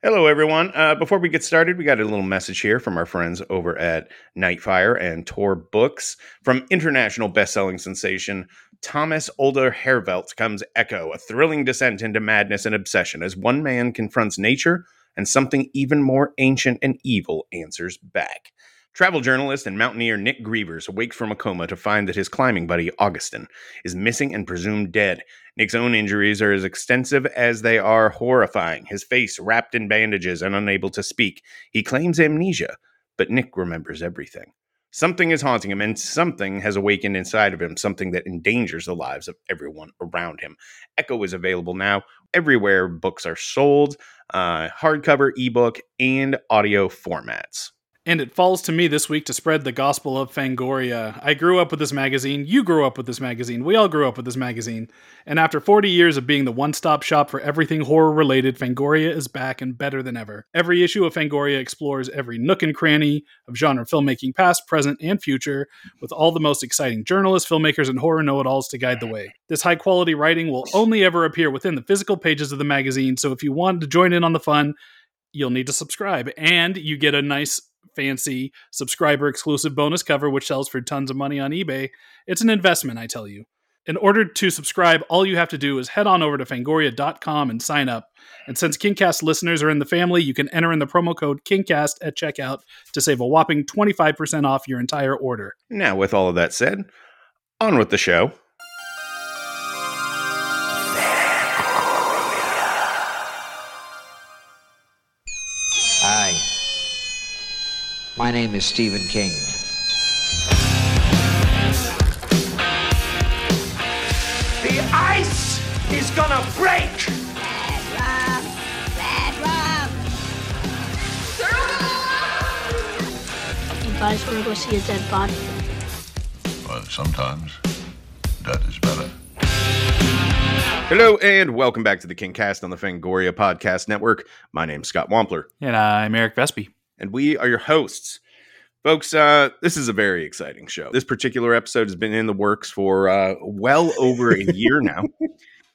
Hello, everyone. Uh, before we get started, we got a little message here from our friends over at Nightfire and Tor Books. From international best-selling sensation Thomas Olde Heuvelt comes Echo, a thrilling descent into madness and obsession as one man confronts nature and something even more ancient and evil answers back. Travel journalist and mountaineer Nick Grevers awakes from a coma to find that his climbing buddy, Augustin, is missing and presumed dead. Nick's own injuries are as extensive as they are horrifying, his face wrapped in bandages and unable to speak. He claims amnesia, but Nick remembers everything. Something is haunting him, and something has awakened inside of him, something that endangers the lives of everyone around him. Echo is available now everywhere books are sold, uh, hardcover, ebook, and audio formats. And it falls to me this week to spread the gospel of Fangoria. I grew up with this magazine. You grew up with this magazine. We all grew up with this magazine. And after 40 years of being the one stop shop for everything horror related, Fangoria is back and better than ever. Every issue of Fangoria explores every nook and cranny of genre filmmaking, past, present, and future, with all the most exciting journalists, filmmakers, and horror know it alls to guide the way. This high quality writing will only ever appear within the physical pages of the magazine, so if you want to join in on the fun, you'll need to subscribe. And you get a nice fancy subscriber exclusive bonus cover, which sells for tons of money on eBay. It's an investment, I tell you. In order to subscribe, all you have to do is head on over to fangoria.com and sign up. And since KingCast listeners are in the family, you can enter in the promo code KingCast at checkout to save a whopping 25% off your entire order. Now, with all of that said, on with the show. My name is Stephen King. The ice is gonna break! You guys want to go see a dead body? Well, sometimes that is better. Hello and welcome back to the King Cast on the Fangoria Podcast Network. My name's Scott Wampler, And I'm Eric Vespe. And we are your hosts. Folks, uh, this is a very exciting show. This particular episode has been in the works for uh, well over a year now.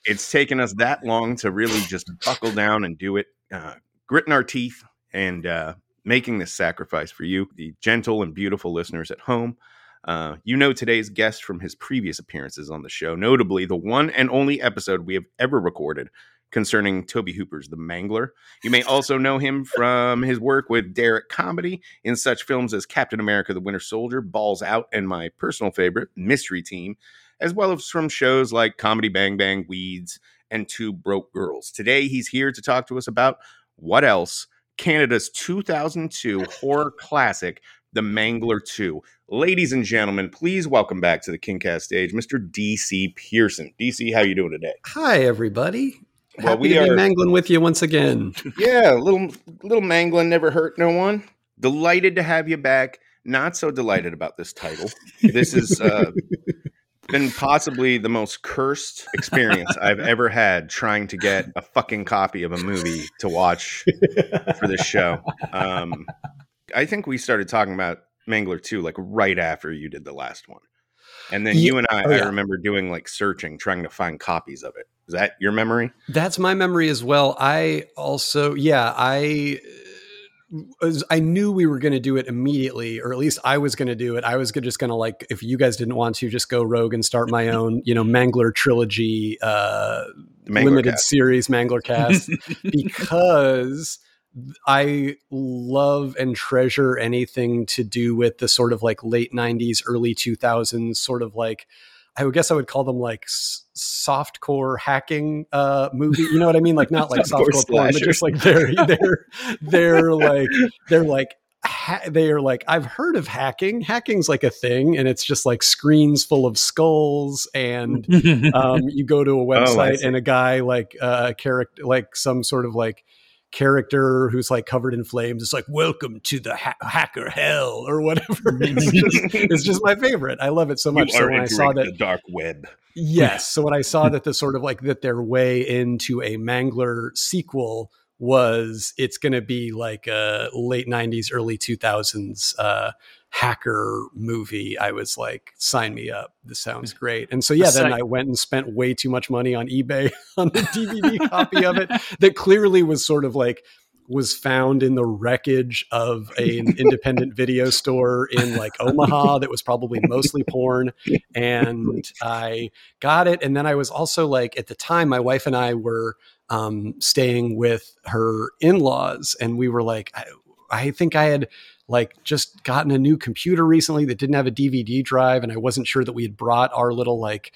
It's taken us that long to really just buckle down and do it, uh, gritting our teeth and uh, making this sacrifice for you, the gentle and beautiful listeners at home. Uh, you know today's guest from his previous appearances on the show, notably the one and only episode we have ever recorded concerning Tobe Hooper's The Mangler. You may also know him from his work with Derrick Comedy in such films as Captain America the Winter Soldier, Balls Out, and my personal favorite, Mystery Team, as well as from shows like Comedy Bang Bang, Weeds, and Two Broke Girls. Today, he's here to talk to us about what else? Canada's 2002 horror classic, The Mangler 2. Ladies and gentlemen, please welcome back to the KingCast stage, Mr. DC Pierson. DC, how you doing today? Hi, everybody. Well, Happy we to are- mangling with you once again. Yeah, a little little mangling never hurt no one. Delighted to have you back. Not so delighted about this title. This has uh, been possibly the most cursed experience I've ever had trying to get a fucking copy of a movie to watch for this show. Um, I think we started talking about Mangler 2 like right after you did the last one. And then you and I, oh, I remember doing like searching, trying to find copies of it. Is that your memory? That's my memory as well. I also, yeah, I. uh, I knew we were going to do it immediately, or at least I was going to do it. I was just going to like, if you guys didn't want to, just go rogue and start my own, you know, Mangler trilogy, uh, Mangler limited cast. series Mangler cast, because I love and treasure anything to do with the sort of like late 90s, early 2000s, sort of like, I would guess I would call them like s- softcore hacking uh movie. You know what I mean? Like not like Softcore softcore porn, but just like they're they're they're like they're like ha- they are like I've heard of hacking. Hacking's like a thing, and it's just like screens full of skulls and um, you go to a Oh, website see. and a guy like uh, a character like some sort of like character who's like covered in flames it's like welcome to the ha- hacker hell or whatever. It's just it's just my favorite. I love it so much. So when i saw that the dark web. yes. So when i saw that the sort of like that their way into a mangler sequel was it's going to be like a late 90s early 2000s uh hacker movie i was like sign me up. This sounds great. And so yeah then i went and spent way too much money on ebay on the dvd copy of it that clearly was sort of like was found in the wreckage of a- an independent video store in like Omaha that was probably mostly porn. And I got it. And then I was also like, at the time, my wife and I were um, staying with her in laws, and we were like, I, I think I had like just gotten a new computer recently that didn't have a DVD drive, and I wasn't sure that we had brought our little like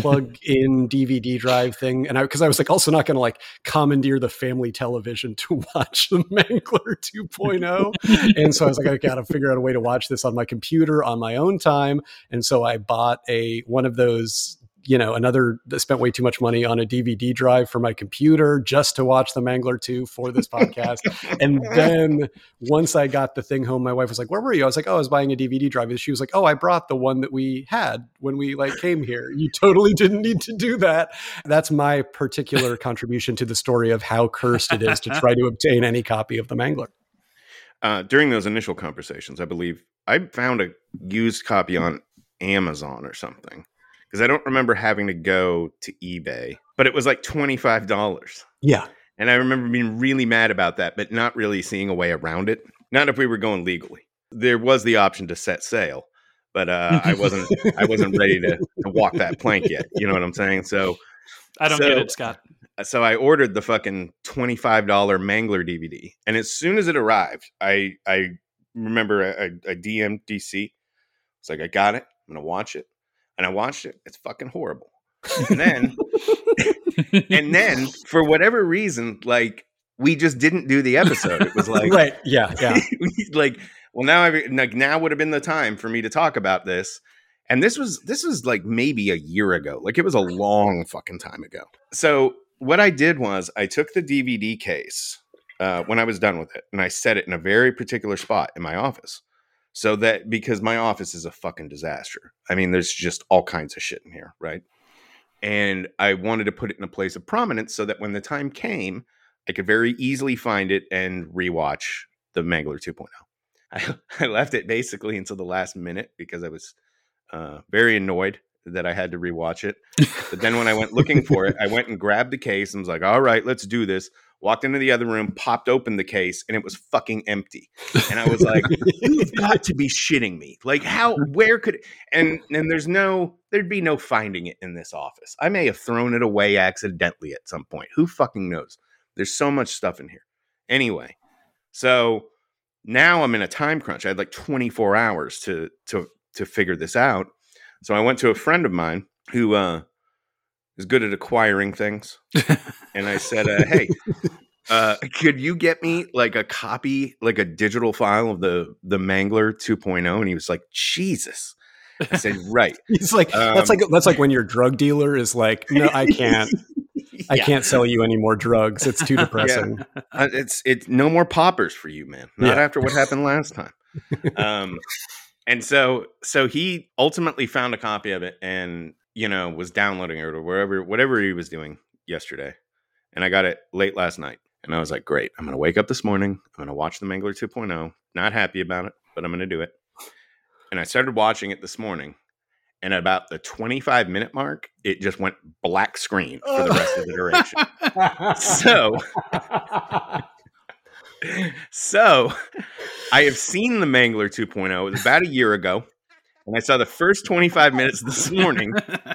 plug in DVD drive thing. And I, cause I was like also not going to like commandeer the family television to watch the Mangler 2.0. and so I was like, I got to figure out a way to watch this on my computer on my own time. And so I bought a, one of those, you know, another that spent way too much money on a DVD drive for my computer just to watch the Mangler 2 for this podcast. and then once I got the thing home, my wife was like, Where were you? I was like, Oh, I was buying a DVD drive. And she was like, Oh, I brought the one that we had when we like came here. You totally didn't need to do that. That's my particular contribution to the story of how cursed it is to try to obtain any copy of the Mangler. Uh, during those initial conversations, I believe I found a used copy on Amazon or something because I don't remember having to go to eBay, but it was like twenty five dollars. Yeah. And I remember being really mad about that, but not really seeing a way around it. Not if we were going legally. There was the option to set sail, but uh, I wasn't. I wasn't ready to, to walk that plank yet. You know what I'm saying? So, I don't So- get it, Scott. so I ordered the fucking twenty five dollar Mangler DVD, and as soon as it arrived, I I remember I, I DM'd DC. It's like I got it. I'm gonna watch it, and I watched it. It's fucking horrible. And then and then for whatever reason, like we just didn't do the episode. It was like right. Yeah. Yeah. like well now I like now would have been the time for me to talk about this. And this was this was like maybe a year ago. Like it was a long fucking time ago. So what I did was I took the DVD case uh, when I was done with it and I set it in a very particular spot in my office. So that because my office is a fucking disaster. I mean, there's just all kinds of shit in here, right? And I wanted to put it in a place of prominence so that when the time came, I could very easily find it and rewatch the Mangler 2.0. I, I left it basically until the last minute because I was uh, very annoyed that I had to rewatch it. But then when I went looking for it, I went and grabbed the case and was like, all right, let's do this. Walked into the other room, popped open the case, and it was fucking empty. And I was like, you've got to be shitting me. Like, how, where could, and, and there's no, there'd be no finding it in this office. I may have thrown it away accidentally at some point. Who fucking knows? There's so much stuff in here. Anyway, so now I'm in a time crunch. I had like 24 hours to to to figure this out. So I went to a friend of mine who uh, is good at acquiring things, and I said, uh, "Hey, uh, could you get me like a copy, like a digital file of the the Mangler 2.0?" And he was like, "Jesus." I said, "Right." He's like, that's Um, like that's like when your drug dealer is like, no, I can't, I Yeah. can't sell you any more drugs. It's too depressing. Uh, it's it's no more poppers for you, man. Not Yeah. after what happened last time. Um, and so so he ultimately found a copy of it and you know was downloading it or wherever whatever he was doing yesterday. And I got it late last night, and I was like, great. I'm gonna wake up this morning. I'm gonna watch the Mangler 2.0. Not happy about it, but I'm gonna do it. And I started watching it this morning. And at about the 25 minute mark, it just went black screen for the rest of the duration. So so I have seen the Mangler 2.0. It was about a year ago. And I saw the first 25 minutes this morning.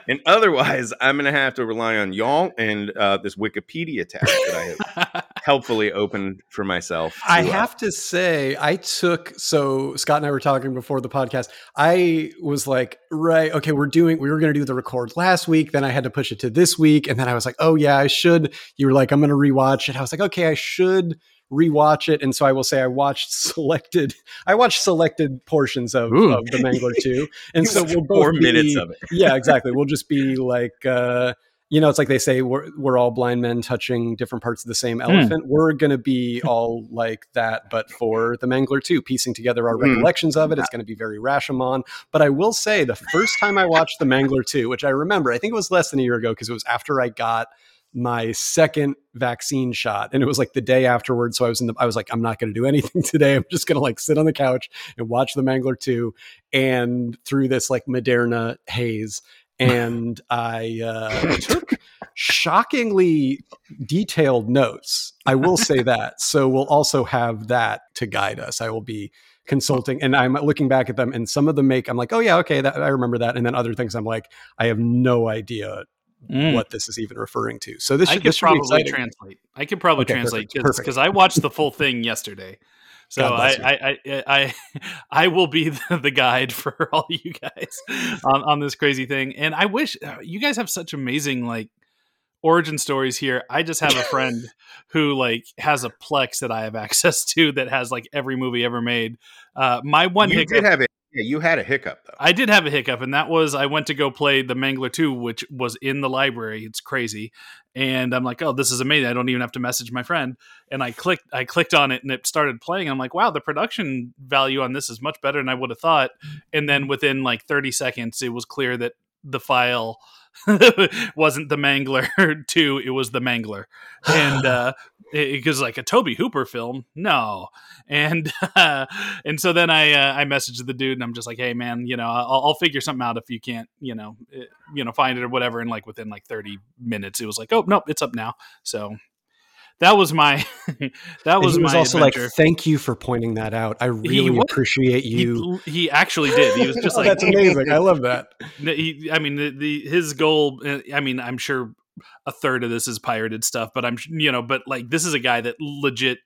And otherwise, I'm going to have to rely on y'all and uh, this Wikipedia tab that I have helpfully opened for myself. to, I uh, have to say, I took so Scott and I were talking before the podcast. I was like, right, okay, we're doing, we were going to do the record last week. Then I had to push it to this week. And then I was like, oh, yeah, I should. You were like, I'm going to rewatch it. I was like, okay, I should rewatch it. And so I will say I watched selected, I watched selected portions of, of the Mangler 2. And so we'll both four be- minutes of it. yeah, exactly. We'll just be like, uh, you know, it's like they say we're we're all blind men touching different parts of the same elephant. We're gonna be all like that, but for the Mangler too, piecing together our Hmm. recollections of it. It's gonna be very Rashomon. But I will say, the first time I watched the Mangler two, which I remember, I think it was less than a year ago because it was after I got my second vaccine shot and it was like the day afterwards so i was in the i was like i'm not going to do anything today i'm just going to like sit on the couch and watch the mangler 2 and through this like moderna haze and i uh, took shockingly detailed notes. I will say that. So we'll also have that to guide us. I will be consulting and I'm looking back at them and some of them make I'm like, "Oh yeah, okay, that I remember that." And then other things I'm like, I have no idea Mm. what this is even referring to. So this I should, could this should probably exciting. translate. I could probably Okay, translate perfect, perfect. because I watched the full thing yesterday. So I. I, I I I will be the, the guide for all you guys on, on this crazy thing. And I wish uh, you guys have such amazing like origin stories here. I just have a friend who like has a Plex that I have access to that has like every movie ever made. Uh, my one you hiccup did have it. Yeah, you had a hiccup though. I did have a hiccup, and that was I went to go play the Mangler 2, which was in the library. It's crazy. And I'm like, oh, this is amazing. I don't even have to message my friend. And I clicked I clicked on it and it started playing. I'm like, wow, the production value on this is much better than I would have thought. And then within like 30 seconds, it was clear that the file wasn't the Mangler 2, it was the Mangler. And uh because like a Tobe Hooper film, no, and uh, and so then I uh, I messaged the dude and I'm just like, hey man, you know, I'll, I'll figure something out if you can't, you know, eh, you know, find it or whatever. And like within like 30 minutes, it was like, oh nope, it's up now. So that was my that was he was my also adventure. like, "Thank you for pointing that out. I really appreciate you." he actually did. He was just Oh, like, that's amazing. I love that. He, I mean, the, the his goal. uh, I mean, I'm sure a third of this is pirated stuff, but I'm you know, but like this is a guy that legit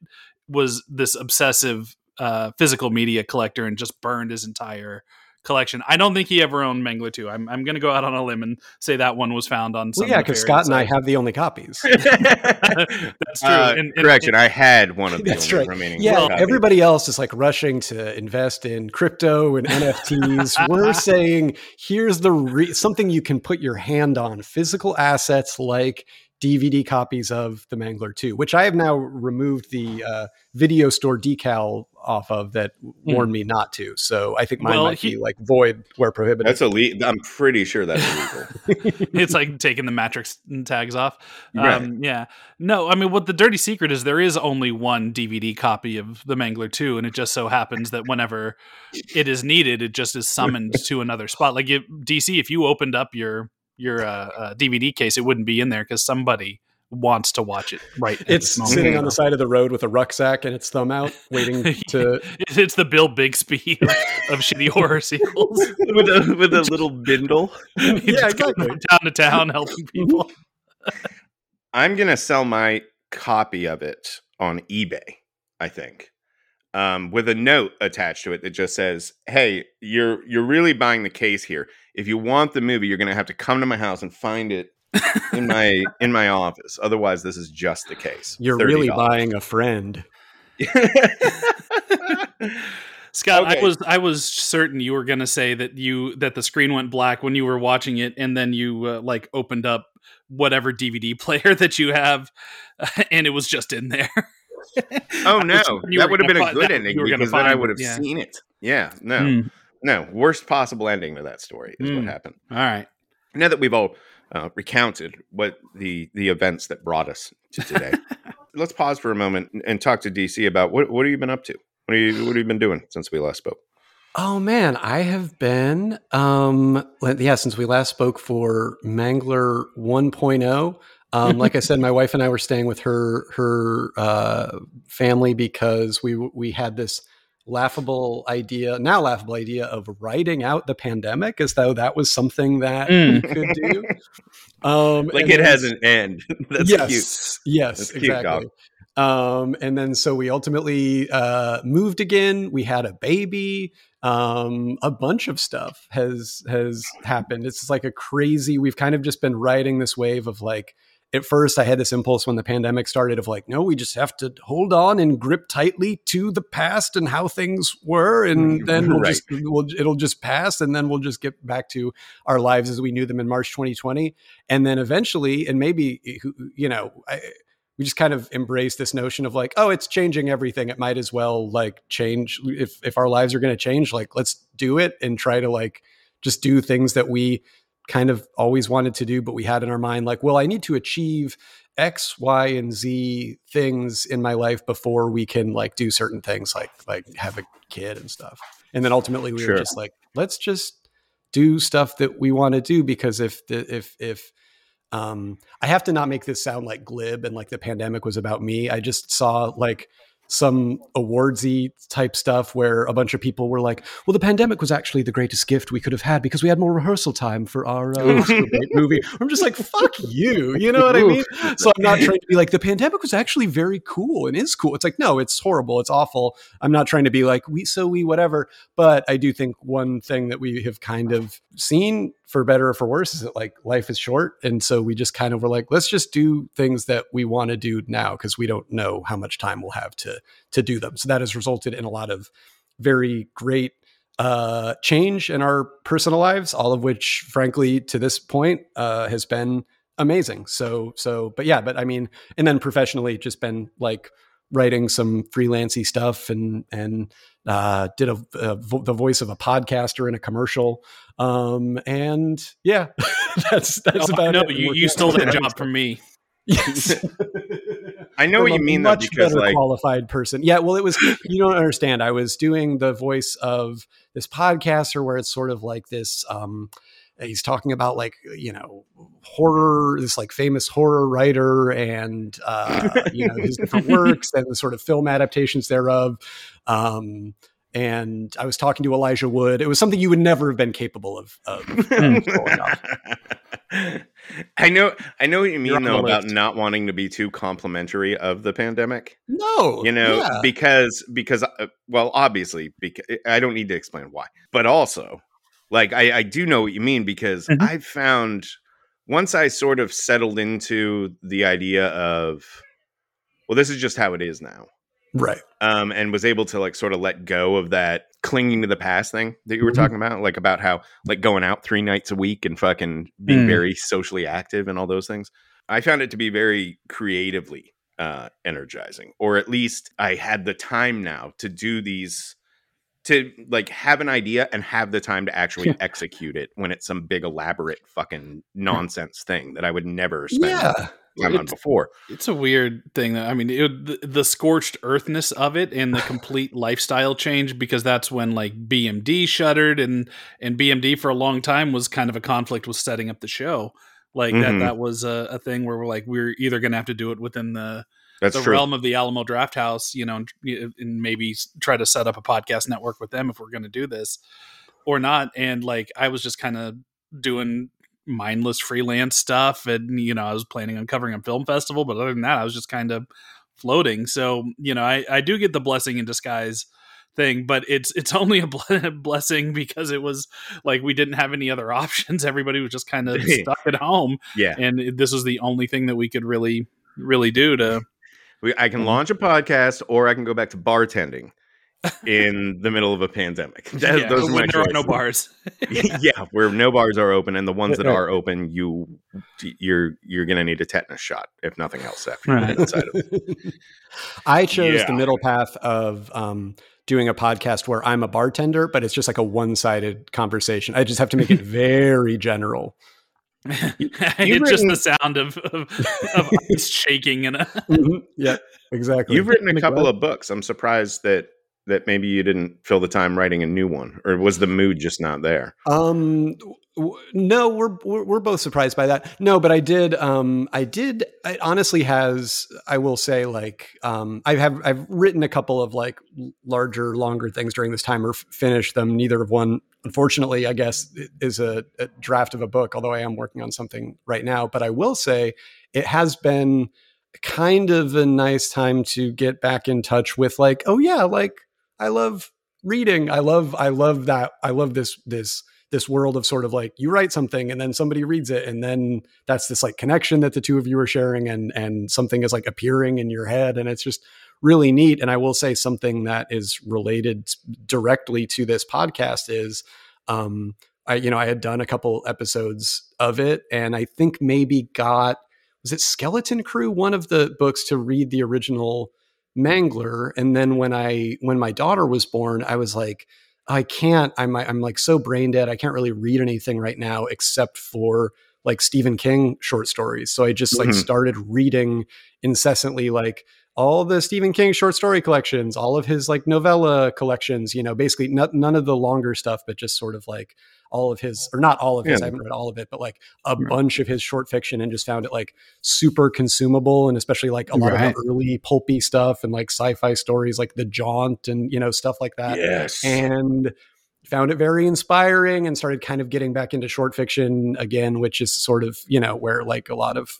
was this obsessive uh, physical media collector and just burned his entire collection. I don't think he ever owned Mangler 2. I'm I'm going to go out on a limb and say that one was found on. Well, yeah, because Scott and I have the only copies. That's true. Uh, And- and- correction, I had one of the That's only right. remaining. Yeah, copies. everybody else is like rushing to invest in crypto and NFTs. We're saying here's the re- something you can put your hand on: physical assets like DVD copies of The Mangler 2, which I have now removed the uh, video store decal off of that warned me not to. So I think mine Well, might he- be like void where prohibited. That's illegal. I'm pretty sure that's illegal. it's like taking the matrix tags off. Right. Um, yeah. No, I mean, what the dirty secret is, there is only one DVD copy of The Mangler 2, and it just so happens that whenever it is needed, it just is summoned to another spot. Like if, DC, if you opened up your your uh, uh, DVD case, it wouldn't be in there because somebody wants to watch it right. it's this moment. sitting on the side of the road with a rucksack and its thumb out, waiting to. It's the Bill Bixby of, of shitty horror sequels. with a with a little bindle. Yeah, just goes exactly. from town to town helping people. I'm gonna sell my copy of it on eBay. I think, um, with a note attached to it that just says, "Hey, you're you're really buying the case here. If you want the movie, you're gonna have to come to my house and find it in my in my office. Otherwise, this is just the case. You're really $30. buying a friend. Scott, I was I was certain you were going to say that you that the screen went black when you were watching it, and then you uh, like opened up whatever DVD player that you have, and it was just in there. Oh no, was hoping you that would have been a good ending you were gonna because then I would have yeah. seen it. Yeah, no, Hmm. No, worst possible ending to that story is what Hmm. happened. All right, Now that we've all uh, recounted what the the events that brought us to today, let's pause for a moment and- and talk to DC about what what have you been up to? What, are you, what have you been doing since we last spoke? Oh man, I have been um yeah, since we last spoke for Mangler 1.0. Um, like I said, my wife and I were staying with her her uh, family because we we had this laughable idea, now laughable idea of writing out the pandemic as though that was something that we could do. Um, Like it has an end. That's yes, cute. Yes, That's exactly. Um, and then so we ultimately uh, moved again. We had a baby. Um, a bunch of stuff has has happened. It's like a crazy. We've kind of just been riding this wave of like. At first, I had this impulse when the pandemic started of like, no, we just have to hold on and grip tightly to the past and how things were, and mm, then we'll Right. just we'll, it'll just pass, and then we'll just get back to our lives as we knew them in March 2020 and then eventually and maybe you know I, we just kind of embrace this notion of like oh it's changing everything. It might as well like change. If if our lives are going to change like let's do it and try to like just do things that we kind of always wanted to do but we had in our mind like well i need to achieve x y and z things in my life before we can like do certain things like like have a kid and stuff and then ultimately we Sure. were just like let's just do stuff that we want to do because if the if if um, I have to not make this sound like glib and like the pandemic was about me. I just saw like some awardsy type stuff where a bunch of people were like, "Well, the pandemic was actually the greatest gift we could have had because we had more rehearsal time for our uh, movie." I'm just like, "Fuck you," you know what I mean? So I'm not trying to be like the pandemic was actually very cool and is cool. It's like, no, it's horrible, it's awful. I'm not trying to be like we so we whatever, but I do think one thing that we have kind of seen for better or for worse is that like life is short and so we just kind of were like let's just do things that we want to do now because we don't know how much time we'll have to to do them so that has resulted in a lot of very great uh change in our personal lives all of which frankly to this point uh has been amazing so so but yeah but i mean and then professionally just been like writing some freelancy stuff and and uh, did a, a vo- the voice of a podcaster in a commercial um, and yeah that's that's Oh, about no, it. you, you stole that job from me. Yes I know what you mean though, much because better like qualified person. Yeah, well, it was you don't understand. I was doing the voice of this podcaster where it's sort of like this. Um, he's talking about like you know horror, this like famous horror writer, and uh, you know his different works and the sort of film adaptations thereof. Um, and I was talking to Elijah Wood. It was something you would never have been capable of. of, of. I know I know what you mean though about not wanting to be too complimentary of the pandemic. No, You know, yeah. because because uh, well, obviously, because I don't need to explain why, but also, like I, I do know what you mean because Mhm. I've found once I sort of settled into the idea of, well, this is just how it is now, right. um, and was able to like sort of let go of that clinging to the past thing that you were Mhm. talking about, like about how like going out three nights a week and fucking being Mm. very socially active and all those things. I found it to be very creatively uh, energizing, or at least I had the time now to do these. To like have an idea and have the time to actually execute it when it's some big elaborate fucking nonsense thing that I would never spend Yeah. On It's- before. It's a weird thing. That, I mean, it, the, the scorched earthness of it and the complete lifestyle change because that's when like BMD shuttered and and BMD for a long time was kind of a conflict with setting up the show. Like Mhm. that that was a, a thing where we're like we're either going to have to do it within the That's the true. realm of the Alamo Drafthouse, you know, and, and maybe try to set up a podcast network with them if we're going to do this or not. And like, I was just kind of doing mindless freelance stuff. And, you know, I was planning on covering a film festival, but other than that, I was just kind of floating. So, you know, I, I do get the blessing in disguise thing but it's it's only a ble- blessing because it was like we didn't have any other options everybody was just kind of stuck at home yeah. and this was the only thing that we could really really do to We, I can Mhm. launch a podcast or I can go back to bartending in the middle of a pandemic. That- Yeah, those are when there are no bars. yeah, where no bars are open, and the ones that are open, you you're you're gonna need a tetanus shot if nothing else after you Right. get inside of it. I chose Yeah. the middle path of um, doing a podcast where I'm a bartender, but it's just like a one sided conversation. I just have to make it very general. it's just the sound of of, of ice shaking and a, Mhm. Yeah, exactly. You've written a couple what? of books. I'm surprised that that maybe you didn't fill the time writing a new one, or was the mood just not there? Um, w- no, we're, we're both surprised by that. No, but I did. Um, I did. It honestly has. I will say, like, um, I have I've written a couple of like larger, longer things during this time, or f- finished them. Neither of one, unfortunately, I guess, is a, a draft of a book. Although I am working on something right now. But I will say, it has been kind of a nice time to get back in touch with, like, oh yeah, like I love reading. I love I love that. I love this this this world of sort of like you write something and then somebody reads it and then that's this like connection that the two of you are sharing and and something is like appearing in your head and it's just really neat and I will say something that is related directly to this podcast is um I you know I had done a couple episodes of it and I think maybe got was it Skeleton Crew one of the books to read the original Mangler and then when I when my daughter was born I was like I can't I'm I'm like so brain dead I can't really read anything right now except for like Stephen King short stories so I just like Mhm. started reading incessantly like all the Stephen King short story collections all of his like novella collections you know basically not, none of the longer stuff but just sort of like all of his, or not all of his, Yeah. I haven't read all of it, but like a bunch of his short fiction and just found it like super consumable. And especially like a lot Right. of the early pulpy stuff and like sci fi stories like The Jaunt and, you know, stuff like that yes. and found it very inspiring and started kind of getting back into short fiction again which is sort of you know where like a lot of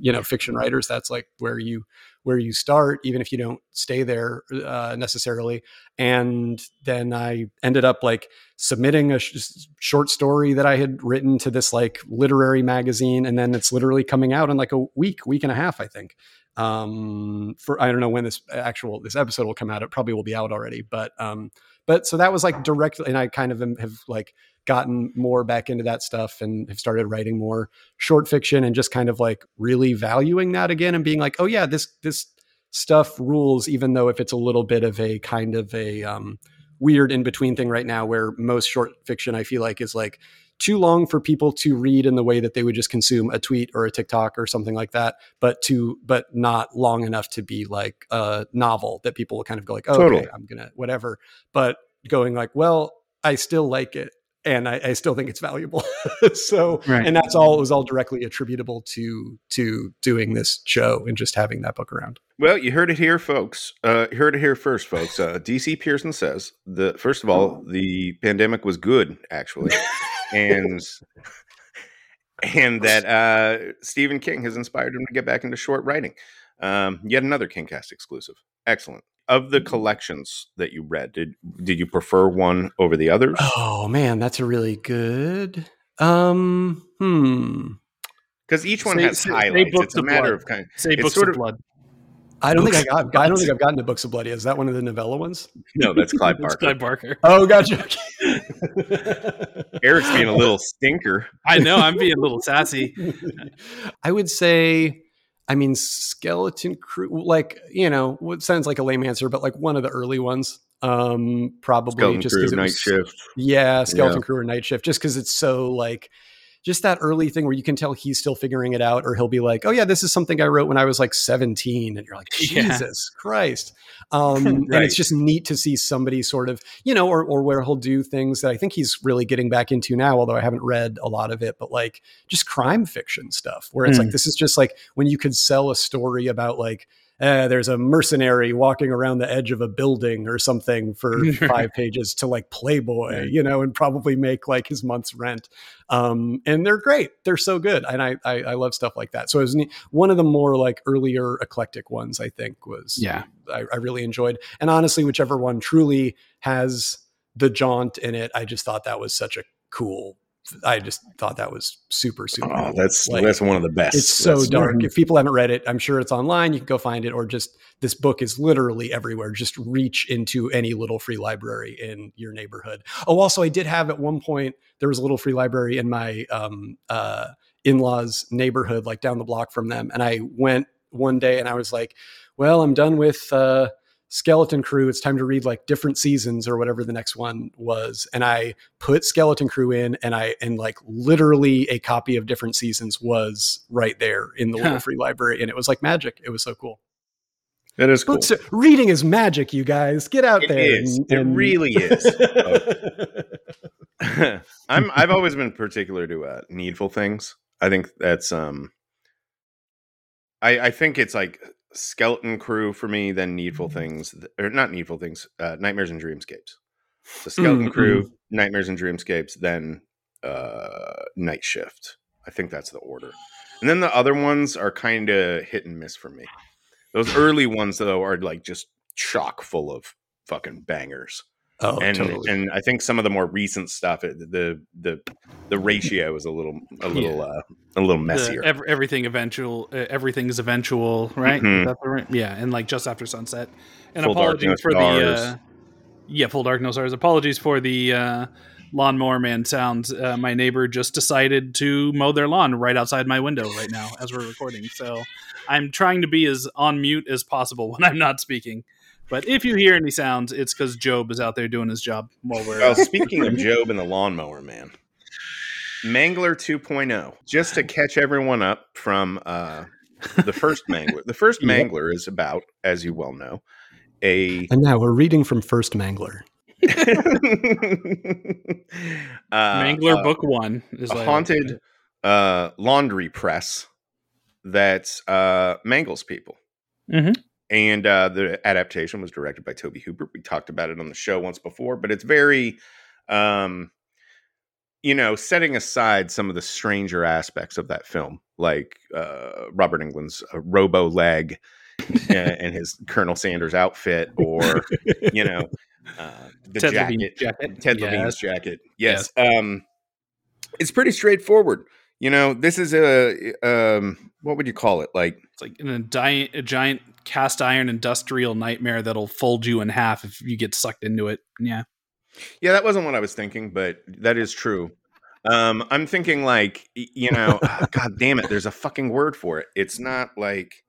you know fiction writers that's like where you where you start even if you don't stay there uh, necessarily. And then i ended up like submitting a sh- short story that i had written to this like literary magazine and then it's literally coming out in like a week week and a half i think. Um for i don't know when this actual this episode will come out. It probably will be out already but um but so that was like directly and i kind of am, have like gotten more back into that stuff and have started writing more short fiction and just kind of like really valuing that again and being like oh yeah this this stuff rules even though if it's a little bit of a kind of a um weird in between thing right now where most short fiction i feel like is like too long for people to read in the way that they would just consume a tweet or a TikTok or something like that, but to but not long enough to be like a novel that people will kind of go like, oh, Totally. okay, I'm gonna whatever. But going like, well, I still like it and I, I still think it's valuable. so Right. and that's all it was all directly attributable to to doing this show and just having that book around. Well, you heard it here, folks. Uh, you heard it here first, folks. Uh, DC Pierson says the first of all, the pandemic was good, actually, and and that uh, Stephen King has inspired him to get back into short writing. Um, yet another KingCast exclusive. Excellent. Of the collections that you read, did did you prefer one over the others? Oh man, that's a really good. Um, hmm. Because each one Say- has say- say highlights. Books It's a matter Blood. of kind. Say It's books sort of of- blood. I don't think I got. I don't think I've gotten to Books of Blood. Is that one of the novella ones? No, that's Clive It's Barker. Clive Barker. Oh, gotcha. Eric's being a little stinker. I know. I'm being a little sassy. I would say, I mean, Skeleton Crew, like, you know, what sounds like a lame answer, but like one of the early ones. Um, probably Skeleton just Crew, because it Night was, Shift. Yeah, Skeleton Yeah. Crew or Night Shift, just because it's so like just that early thing where you can tell he's still figuring it out, or he'll be like, "Oh yeah, this is something I wrote when I was like 17," and you're like, Yeah. "Jesus Christ!" Um, And it's just neat to see somebody sort of, you know, or or where he'll do things that I think he's really getting back into now, although I haven't read a lot of it, but like just crime fiction stuff, where it's Hmm. like this is just like when you could sell a story about like. Uh, there's a mercenary walking around the edge of a building or something for five pages to like Playboy, you know, and probably make like his month's rent. Um, and they're great. They're so good. And I, I, I love stuff like that. So it was neat. one of the more like earlier eclectic ones, I think was, Yeah. I, I really enjoyed. And honestly, whichever one truly has the jaunt in it, I just thought that was such a cool, I just thought that was super, super. Oh, cool. that's Like, that's one of the best. it's so That's- dark. If people haven't read it, I'm sure it's online. You can go find it, or just this book is literally everywhere. Just reach into any little free library in your neighborhood. Oh, also, I did have at one point there was a little free library in my um, uh, in-laws neighborhood, like down the block from them, and I went one day and I was like, "Well, I'm done with." Uh, Skeleton Crew, it's time to read like different seasons or whatever the next one was. And I put Skeleton Crew in and I and like literally a copy of different seasons was right there in the little free library. And it was like magic. It was so cool. that is cool. Books reading is magic, you guys. Get out It there. is. It really is. I'm I've always been particular to uh, needful things. I think that's um I I think it's like skeleton crew for me, then needful things or not needful things, uh, nightmares and dreamscapes. So skeleton Mm, crew, nightmares and dreamscapes, then uh night shift. I think that's the order. And then the other ones are kind of hit and miss for me. Those early ones though are like just chock full of fucking bangers oh, and totally. and I think some of the more recent stuff, the the the ratio is a little a little uh, a little The messier. ev- everything eventual. Uh, everything is eventual, right? Mhm. Is right? Yeah, and like just after sunset. And Full apologies for Stars. the. Uh, yeah, full dark, no stars. Apologies for the uh, lawnmower man sounds. Uh, my neighbor just decided to mow their lawn right outside my window right now as we're recording. So I'm trying to be as on mute as possible when I'm not speaking. But if you hear any sounds, it's because Job is out there doing his job while we're. Well, speaking of Job and the lawnmower man, Mangler 2.0, just to catch everyone up from uh, the first Mangler. The first Mangler is about, as you well know, a and now we're reading from First Mangler. uh, Mangler uh, Book One is a like haunted uh, laundry press that uh, mangles people. Mhm. And uh, the adaptation was directed by Tobe Hooper. We talked about it on the show once before, but it's very, um, you know, setting aside some of the stranger aspects of that film, like uh, Robert Englund's uh, robo leg and, and his Colonel Sanders outfit, or you know, uh, the Ted jacket, jacket. Ted Yes. Levine's jacket. Yes. Um, it's pretty straightforward. You know, this is a um, what would you call it? Like It's like in a, di- a giant cast iron industrial nightmare that'll fold you in half if you get sucked into it. Yeah. Yeah, that wasn't what I was thinking, but that is true. Um, I'm thinking like, you know, ah, God damn it, there's a fucking word for it. It's not like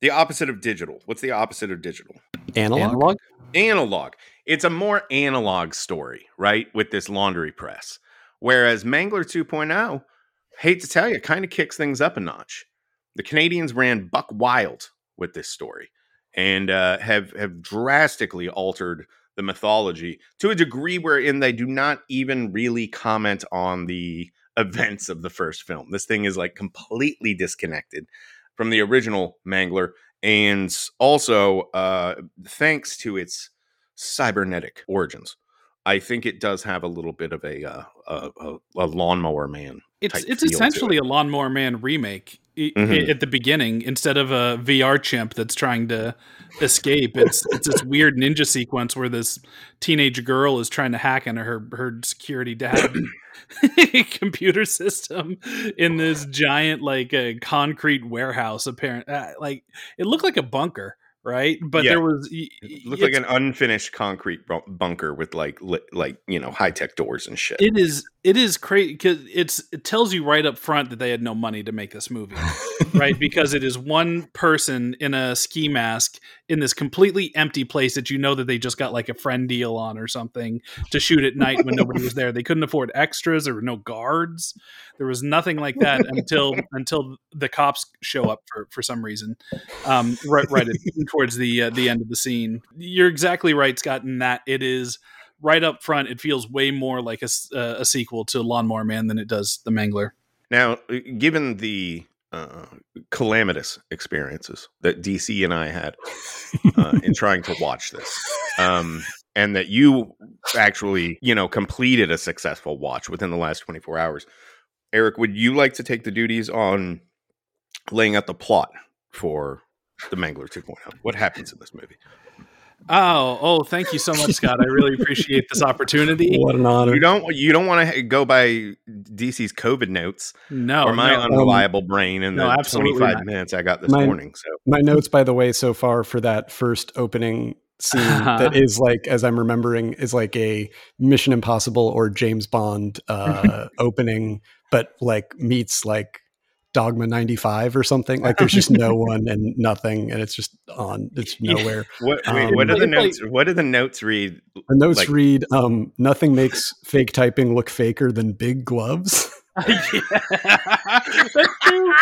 the opposite of digital. What's the opposite of digital? Analog? Analog. It's a more analog story, right? With this laundry press. Whereas Mangler 2.0, hate to tell you, kind of kicks things up a notch. The Canadians ran buck wild with this story and uh, have have drastically altered the mythology to a degree wherein they do not even really comment on the events of the first film. This thing is like completely disconnected from the original Mangler, and also uh, thanks to its cybernetic origins. I think it does have a little bit of a uh, a, a, lawnmower man. It's it's essentially it. a Lawnmower Man remake Mhm. i- at the beginning instead of a VR chimp that's trying to escape. It's it's this weird ninja sequence where this teenage girl is trying to hack into her her security dad computer system in this giant like uh, concrete warehouse. Apparent uh, like it looked like a bunker, right? But Yeah. there was It looked like an unfinished concrete bu- bunker with like li- like you know high tech doors and shit. It is it is crazy because it's it tells you right up front that they had no money to make this movie, right? Because it is one person in a ski mask in this completely empty place that you know that they just got like a friend deal on or something to shoot at night when nobody was there. They couldn't afford extras. There were no guards. There was nothing like that until until the cops show up for for some reason. Um, right right at, towards the uh, the end of the scene. You're exactly right, Scott. In that it is right up front, it feels way more like a, s- uh, a sequel to Lawnmower Man than it does The Mangler. Now, uh, given the uh, calamitous experiences that DC and I had uh, in trying to watch this, um, and that you actually, you know, completed a successful watch within the last 24 hours, Eric, would you like to take the duties on laying out the plot for the Mangler 2.0? What happens in this movie? Oh, oh, thank you so much, Scott. I really appreciate this opportunity. What an honor. You don't you don't want to go by DC's COVID notes No, or my no. unreliable brain in No, the absolutely 25 not. minutes I got this My- morning. So My notes, by the way, so far for that first opening scene that is like, as I'm remembering, is like a Mission Impossible or James Bond uh, opening, but like meets like Dogma 95 or something. Like there's just no one and nothing, and it's just on. It's nowhere. what wait, Um, what do the It's like- notes what do the notes read? The notes Like- read, um, "Nothing makes fake typing look faker than big gloves." That's true.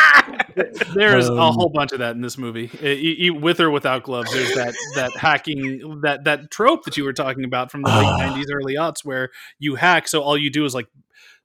There's a Um, whole bunch of that in this movie, E- e- with or without gloves. There's that that hacking that that trope that you were talking about from the late Ah. '90s, early aughts, where you hack, so all you do is like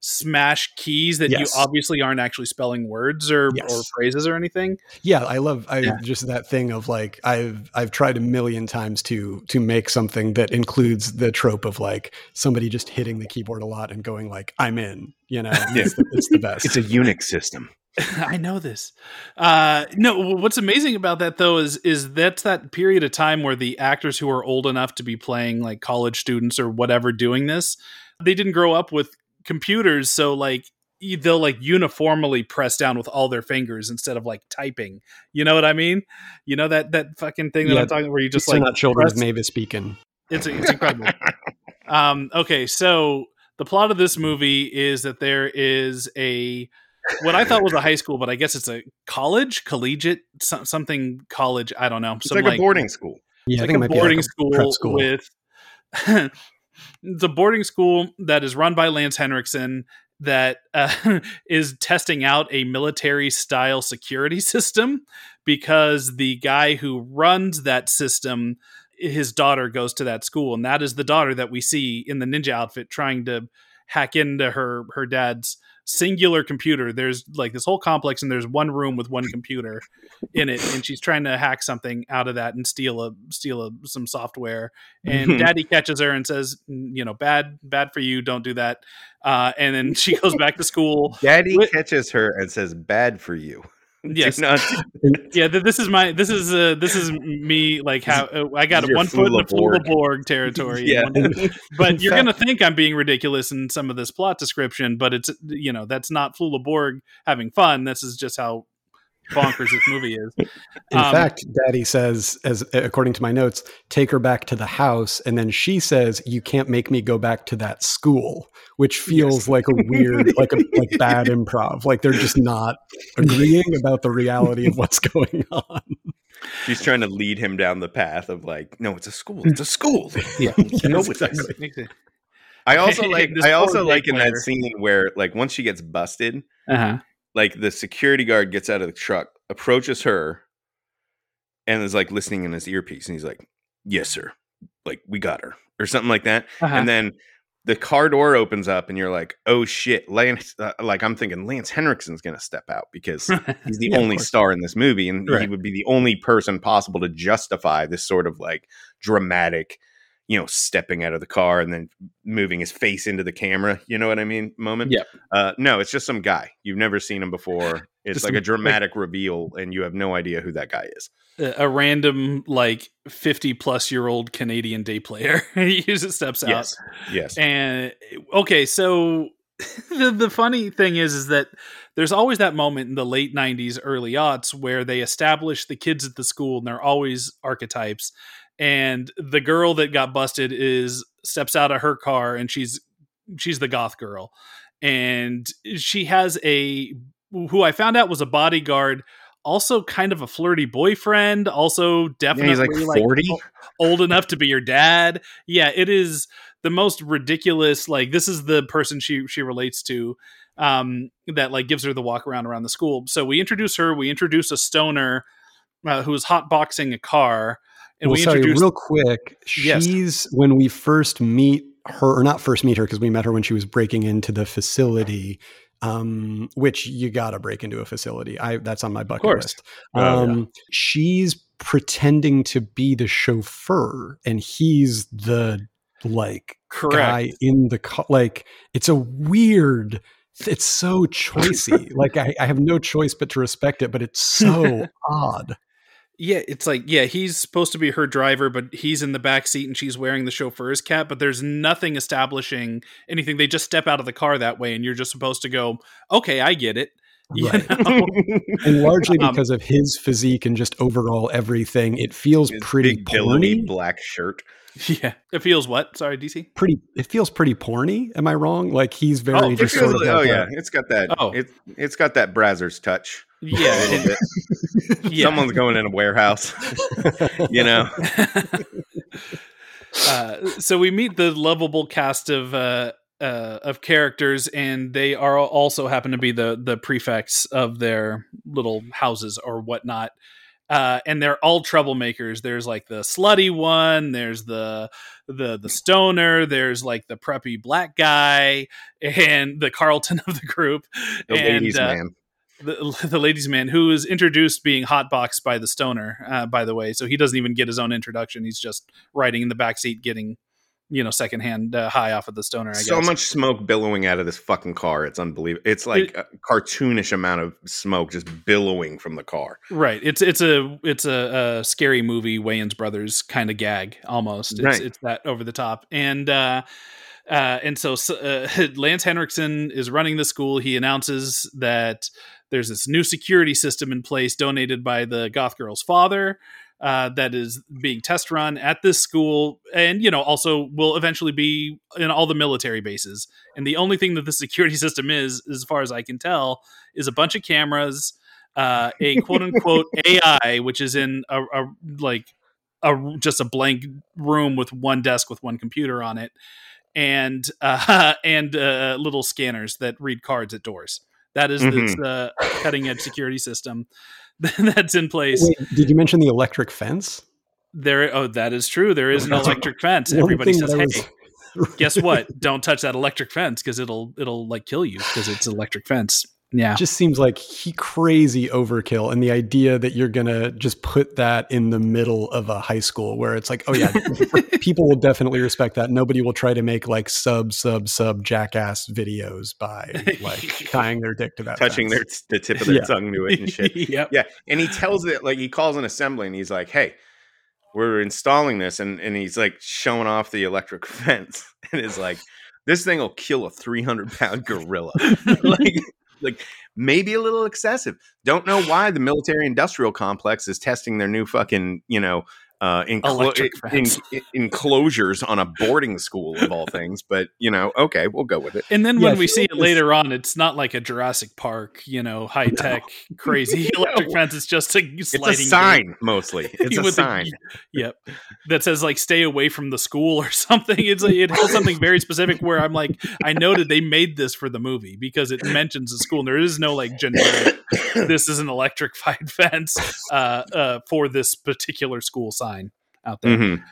smash keys that Yes. you obviously aren't actually spelling words or, or phrases or anything. Yeah, I love I Yeah. just that thing of like I've I've tried a million times to to make something that includes the trope of like somebody just hitting the keyboard a lot and going like I'm in, you know. It's, the, it's the best. It's a Unix system. I know this. Uh, no, what's amazing about that though is is that's that period of time where the actors who are old enough to be playing like college students or whatever doing this, they didn't grow up with computers, so like they'll like uniformly press down with all their fingers instead of like typing. You know what I mean? You know that that fucking thing that Yeah, I'm talking where you just Just like not children's press- Mavis speaking. it's it's incredible. um, okay, so the plot of this movie is that there is a what I thought was a high school, but I guess it's a college, collegiate, some, something college. I don't know. It's Some like, a boarding school. Yeah, it's I like think it a boarding like a prep school, with. it's a boarding school that is run by Lance Henriksen that uh, is testing out a military style security system because the guy who runs that system his daughter goes to that school, and that is the daughter that we see in the ninja outfit trying to hack into her her dad's singular computer. There's like this whole complex, and there's one room with one computer in it, and she's trying to hack something out of that and steal a steal a, some software. And Mhm. Daddy catches her and says, "Mm, "You know, bad bad for you. Don't do that." Uh, and then she goes back to school. Daddy Wh- catches her and says, "Bad for you." Do Yes, not- yeah. This is my this is uh, this is me like how uh, I got This is your one foot in the Flula Borg. Borg territory. yeah. but you're going to think I'm being ridiculous in some of this plot description, but it's you know that's not Flula Borg having fun. This is just how bonkers this movie is. In Um, fact, Daddy says, as according to my notes, take her back to the house, and then she says, "You can't make me go back to that school," which feels like a weird, like a like bad improv. Like they're just not agreeing about the reality of what's going on. She's trying to lead him down the path of like, no, it's a school. It's a school. Yeah, No, yes, it's- exactly. I also like. I also gay like in that scene where like once she gets busted, Uh-huh. Like the security guard gets out of the truck, approaches her, and is like listening in his earpiece, and he's like, "Yes, sir. Like we got her," or something like that. Uh-huh. And then the car door opens up, and you're like, "Oh shit!" Lance, uh, like I'm thinking Lance Henriksen's gonna step out because he's the Yeah, only star in this movie, and he would be the only person possible to justify this sort of like dramatic, you know, stepping out of the car and then moving his face into the camera. You know what I mean? Moment. Yeah. Uh, no, it's just some guy you've never seen him before. It's like a dramatic reveal, and you have no idea who that guy is. a random like 50 plus year old Canadian day player. he just steps out. Yes. Yes. And okay, so the the funny thing is is that there's always that moment in the late 90s early aughts where they establish the kids at the school and they're always archetypes and the girl that got busted is steps out of her car and she's she's the goth girl and she has a who I found out was a bodyguard also kind of a flirty boyfriend also Yeah, definitely he's like 40. old enough to be your dad. Yeah, it is the most ridiculous. Like this is the person she she relates to, um, that like gives her the walk around around the school. So we introduce her. We introduce a stoner uh, who's hotboxing a car, and well, we sorry, introduce real quick. Yes. She's when we first meet her, or not first meet her because we met her when she was breaking into the facility. Um, which you gotta break into a facility. I that's on my bucket list. Oh, yeah. Um, she's pretending to be the chauffeur, and he's the like correct. guy in the car. Like it's a weird. It's so choicey. like I, I have no choice but to respect it, but it's so odd. Yeah, it's like yeah, he's supposed to be her driver, but he's in the back seat and she's wearing the chauffeur's cap. But there's nothing establishing anything. They just step out of the car that way, and you're just supposed to go, "Okay, I get it." You Right. know? and largely Um, because of his physique and just overall everything, it feels His pretty big porny. black shirt. yeah, it feels what? Sorry, DC. Pretty, it feels pretty porny. Am I wrong? Like he's very Oh, it It just feels sort of like- oh like a- yeah, it's got that. Oh. It, it's got that Brazzers touch. Yeah, yeah. Someone's going in a warehouse. you know. uh, so we meet the lovable cast of uh, uh, of characters, and they are also happen to be the the prefects of their little houses or whatnot. Uh, and they're all troublemakers. There's like the slutty one. There's the the the stoner. There's like the preppy black guy, and the Carlton of the group. The and ladies' uh, man. The, the ladies' man who is introduced being hotboxed by the stoner, uh, by the way. So he doesn't even get his own introduction. He's just riding in the back seat, getting you know secondhand uh, high off of the stoner. I So guess. much smoke billowing out of this fucking car. It's unbelievable. It's like a cartoonish amount of smoke just billowing from the car. right. It's it's a it's a, a scary movie, Wayans Brothers kind of gag almost. It's, Right. it's that over the top and. uh uh, and so uh, Lance Henriksen is running the school. He announces that there's this new security system in place donated by the goth girl's father uh, that is being test run at this school. And you know also will eventually be in all the military bases. And the only thing that the security system is as far as i can tell is a bunch of cameras uh, a quote unquote ai which is in a, a like a just a blank room with one desk with one computer on it and uh, and uh, little scanners that read cards at doors that is Mhm. the uh, cutting edge security system that's in place. Wait, did you mention the electric fence? There, oh, that is true. There is an electric fence. Everybody says, "Hey, was- guess what? Don't touch that electric fence because it'll it'll like kill you because it's electric fence." Yeah, just seems like he crazy overkill and the idea that you're gonna just put that in the middle of a high school where it's like oh yeah people will definitely respect that nobody will try to make like sub sub sub jackass videos by like tying their dick to that touching their the tip of their Yeah. tongue to it and shit. yep. Yeah, and he tells it like he calls an assembly and he's like, "Hey, we're installing this," and and he's like showing off the electric fence and is like, "This thing will kill a three hundred pound gorilla." like, like maybe a little excessive. Don't know why the military industrial complex is testing their new fucking you know. Uh, enclo- Electric en- fence. en- enclosures on a boarding school of all things, but you know, okay, we'll go with it. And then Yeah, I when we see it this- later on, it's not like a Jurassic Park, you know, high tech, crazy electric fence. It's just a It's sliding a gate. sign, mostly. It's a With sign. yep, that says like "stay away from the school" or something. It's like, it has something very specific. Where I'm like, I noted they made this for the movie because it mentions the school. And there is no like generic. this is an electrified fence uh, uh, for this particular school sign out there. Mhm.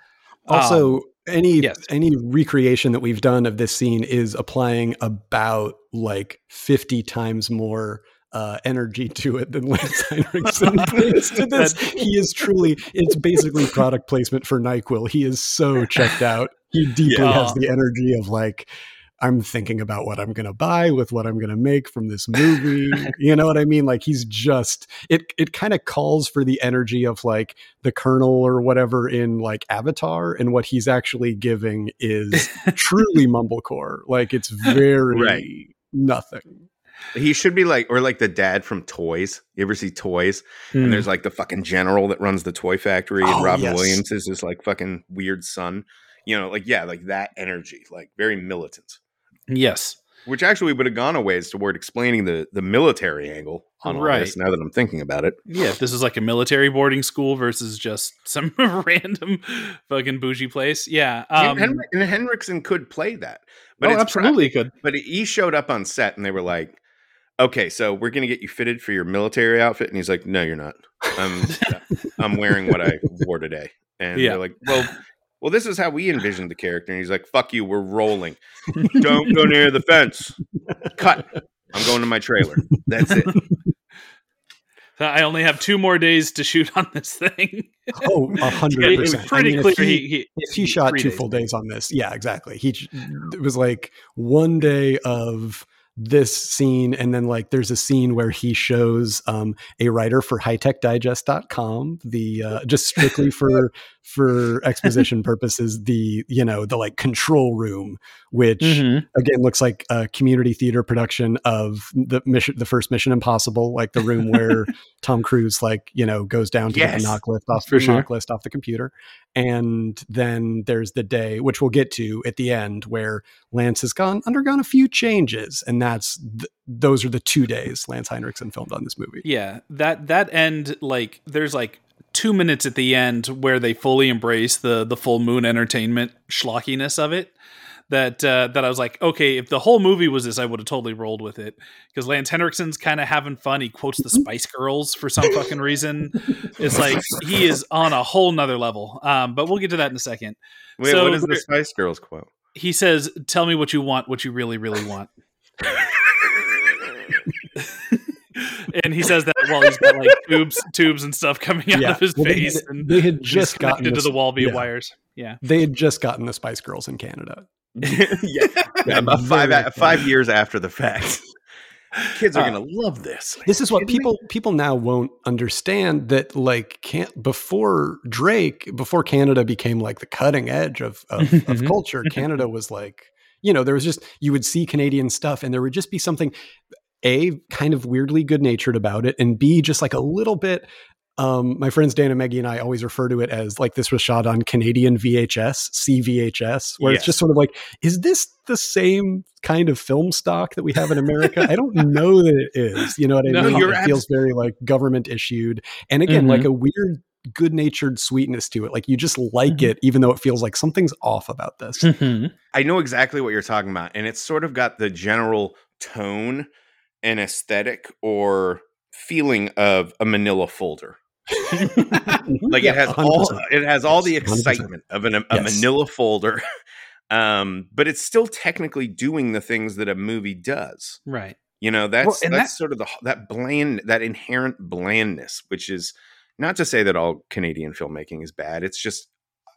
also any yes. any recreation that we've done of this scene is applying about like 50 times more uh, energy to it than Lance Henriksen brings to this. He is truly, it's basically product placement for NyQuil. He is so checked out. He deeply Yeah. has the energy of like, I'm thinking about what I'm going to buy with what I'm going to make from this movie. you know what I mean? Like he's just it it kind of calls for the energy of like the colonel or whatever in like Avatar and what he's actually giving is truly mumblecore. Like it's very Right. nothing. He should be like, or like the dad from Toys. You ever see Toys? Hmm. And there's like the fucking general that runs the toy factory, and Oh, Robin yes. Williams is this like fucking weird son. You know, like yeah, like that energy, like very militant. Yes, Which actually would have gone a ways toward explaining the the military angle on all this. Now that I'm thinking about it, yeah. If this is like a military boarding school versus just some random fucking bougie place, yeah. Um, and, Henrik, and Henriksen could play that, but oh, absolutely could. But he showed up on set and they were like, "Okay, so we're gonna get you fitted for your military outfit," and he's like, "No, you're not. I'm I'm wearing what I wore today." And Yeah. they're like, "Well, well, this is how we envisioned the character." And he's like, "Fuck you, we're rolling. Don't go near the fence. Cut. I'm going to my trailer. That's it." I only have two more days to shoot on this thing. Oh, a hundred it was percent. I pretty mean, clear if he- he, he, if he shot two days. full days on this, yeah, exactly. He it was like one day of this scene and then like there's a scene where he shows um, a writer for hightechdigest.com the uh, just strictly for for exposition purposes the you know the like control room which Mhm. again looks like a community theater production of the mission the first mission impossible like the room where tom cruise like you know goes down to get Yes. the NOC list off For the sure. NOC list off the computer and then there's the day which we'll get to at the end where lance has gone undergone a few changes and that's th- those are the two days lance henriksen filmed on this movie Yeah, that that end like there's like two minutes at the end where they fully embrace the the full moon entertainment schlockiness of it. That uh, that I was like, okay, if the whole movie was this, I would have totally rolled with it because Lance Henriksen's kind of having fun. He quotes the Spice Girls for some fucking reason. It's like he is on a whole nother level. Um, but we'll get to that in a second. Wait, So what is the Spice Girls quote? He says, "Tell me what you want, what you really, really want." and he says that while he's got like tubes, tubes and stuff coming out of his Well, they, face, had- and they had just gotten into the wall via yeah. wires. Yeah, they had just gotten the spice girls in canada yeah, yeah, about five five years after the fact. Kids are Uh, gonna love this. this is what Kidding me? people people now won't understand that like can't before drake before canada became like the cutting edge of of, of culture canada was like you know there was just you would see canadian stuff and there would just be something a kind of weirdly good natured about it and b just like a little bit um, my friends Dan and Maggie and I always refer to it as like this was shot on Canadian VHS, CVHS, where Yes. it's just sort of like, is this the same kind of film stock that we have in America? I don't know that it is. You know what I No, mean? you're it feels very like government issued, and again, Mhm. like a weird, good natured sweetness to it. Like you just like Mhm. it, even though it feels like something's off about this. Mm-hmm. I know exactly what you're talking about, and it's sort of got the general tone and aesthetic or feeling of a Manila folder. like Yeah, it has all 100%. it has all the Yes, 100%. excitement of an, a Yes. manila folder um but it's still technically doing the things that a movie does right. you know that's and that's sort of the that bland that inherent blandness which is not to say that all canadian filmmaking is bad it's just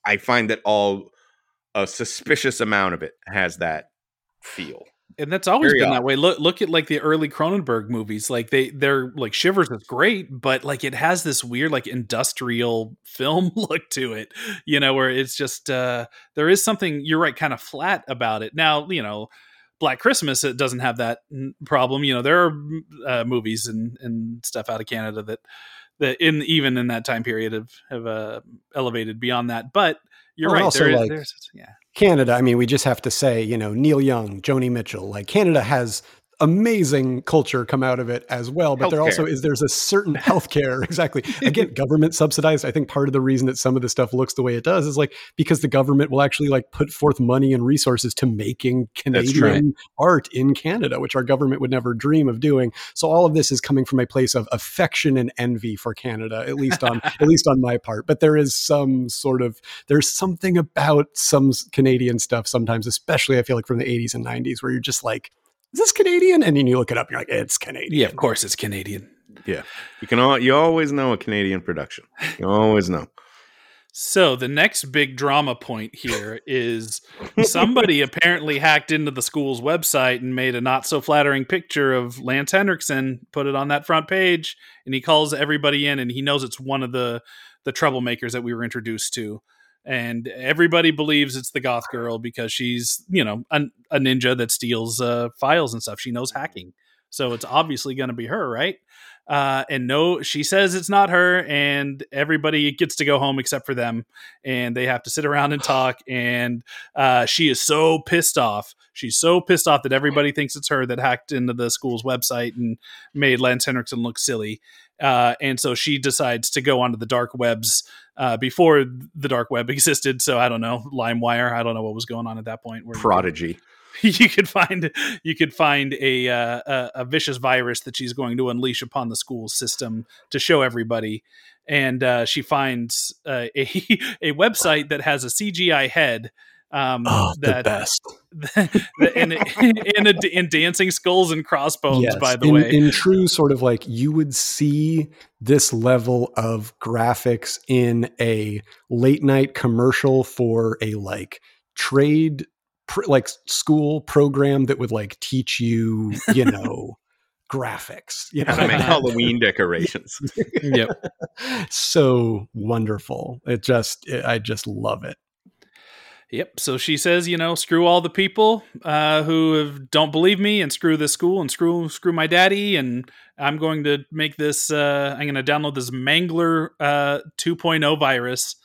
i find that all a suspicious amount of it has that feel and that's always Very been odd. that way. Look, look at like the early Cronenberg movies. Like they, they're like Shivers is great, but like it has this weird like industrial film look to it. You know, where it's just uh there is something you're right, kind of flat about it. Now, you know, Black Christmas it doesn't have that problem. You know, there are uh, movies and and stuff out of Canada that that in even in that time period have have uh, elevated beyond that. But you're Well, right. also, There is, like- yeah. Canada, I mean, we just have to say, you know, Neil Young, Joni Mitchell, like Canada has amazing culture come out of it as well. But there also is there's a certain healthcare, exactly. Again, government subsidized. I think part of the reason that some of this stuff looks the way it does is like because the government will actually like put forth money and resources to making Canadian art in Canada, which our government would never dream of doing. So all of this is coming from a place of affection and envy for Canada, at least on at least on my part. But there is some sort of there's something about some Canadian stuff sometimes, especially I feel like from the 80s and 90s, where you're just like, is this Canadian? And then you look it up, and you're like, it's Canadian. Yeah, of course it's Canadian. yeah you can all you always know a canadian production you always know So the next big drama point here is somebody apparently hacked into the school's website and made a not so flattering picture of Lance Henriksen, put it on that front page, and he calls everybody in and he knows it's one of the the troublemakers that we were introduced to. And everybody believes it's the goth girl because she's, you know, a, a ninja that steals uh, files and stuff. She knows hacking. So it's obviously going to be her, right? Uh, and no, she says it's not her, and everybody gets to go home except for them, and they have to sit around and talk. And uh, she is so pissed off. She's so pissed off that everybody thinks it's her that hacked into the school's website and made Lance Henriksen look silly. Uh, and so she decides to go onto the dark webs uh, before the dark web existed. So I don't know, LimeWire. I don't know what was going on at that point. Where you could- prodigy you could find you could find a, uh, a a vicious virus that she's going to unleash upon the school system to show everybody and uh, she finds uh, a a website that has a CGI head um, Oh, the that best. and and, a, and dancing skulls and crossbones. Yes, By the in, way, in true sort of like you would see this level of graphics in a late night commercial for a like trade pr- like school program that would like teach you, you know, graphics. You know, how to make halloween decorations yep. so wonderful. It just, I just love it. Yep. So she says, you know, screw all the people uh, who have, don't believe me, and screw this school, and screw screw my daddy, and I'm going to make this. Uh, I'm going to download this Mangler uh, 2.0 virus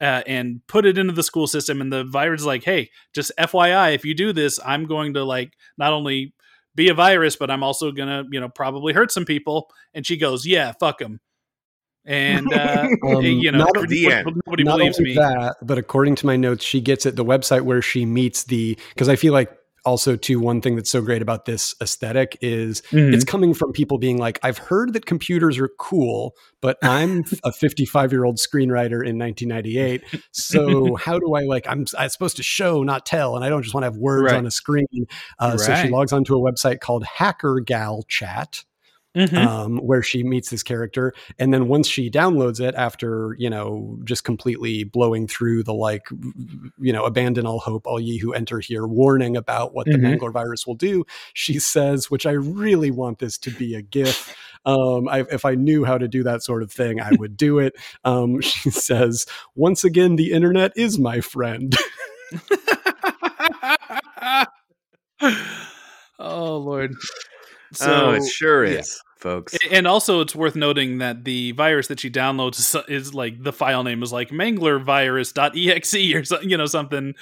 uh, and put it into the school system. And the virus is like, hey, just FYI, if you do this, I'm going to like not only be a virus, but I'm also gonna, you know, probably hurt some people. And she goes, yeah, fuck them. And uh, Um, you know, not nobody, the end. nobody Not believes me. that, but according to my notes, she gets it the website where she meets the because I feel like also too one thing that's so great about this aesthetic is Mhm. it's coming from people being like, I've heard that computers are cool, but I'm a 55 year old screenwriter in 1998. So how do I like I'm I'm supposed to show, not tell, and I don't just want to have words Right. on a screen. Uh, So she logs onto a website called Hacker Gal Chat Mhm. um, where she meets this character. And then once she downloads it after, you know, just completely blowing through the like, you know, abandon all hope, all ye who enter here, warning about what the Mhm. Mangler virus will do, she says, which I really want this to be a GIF. Um, I, if I knew how to do that sort of thing, I would do it. Um, she says, once again, the internet is my friend. oh lord. oh it sure yeah. is folks And also, it's worth noting that the virus that she downloads is, is like the file name is like manglervirus.exe or something, you know, something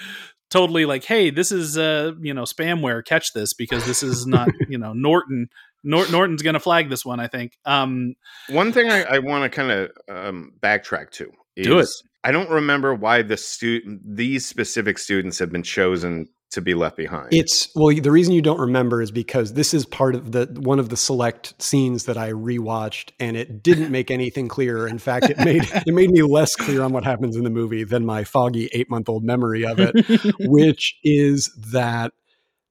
totally like, hey, this is uh, you know, spamware. Catch this because this is not, you know, Norton. Nor- Norton's gonna flag this one, I think. Um, One thing I, I want to kind of um, backtrack to is Do it. I don't remember why the student these specific students have been chosen to be left behind. It's well, the reason you don't remember is because this is part of the one of the select scenes that I rewatched, and it didn't make anything clearer. In fact, it made it made me less clear on what happens in the movie than my foggy eight month old memory of it, which is that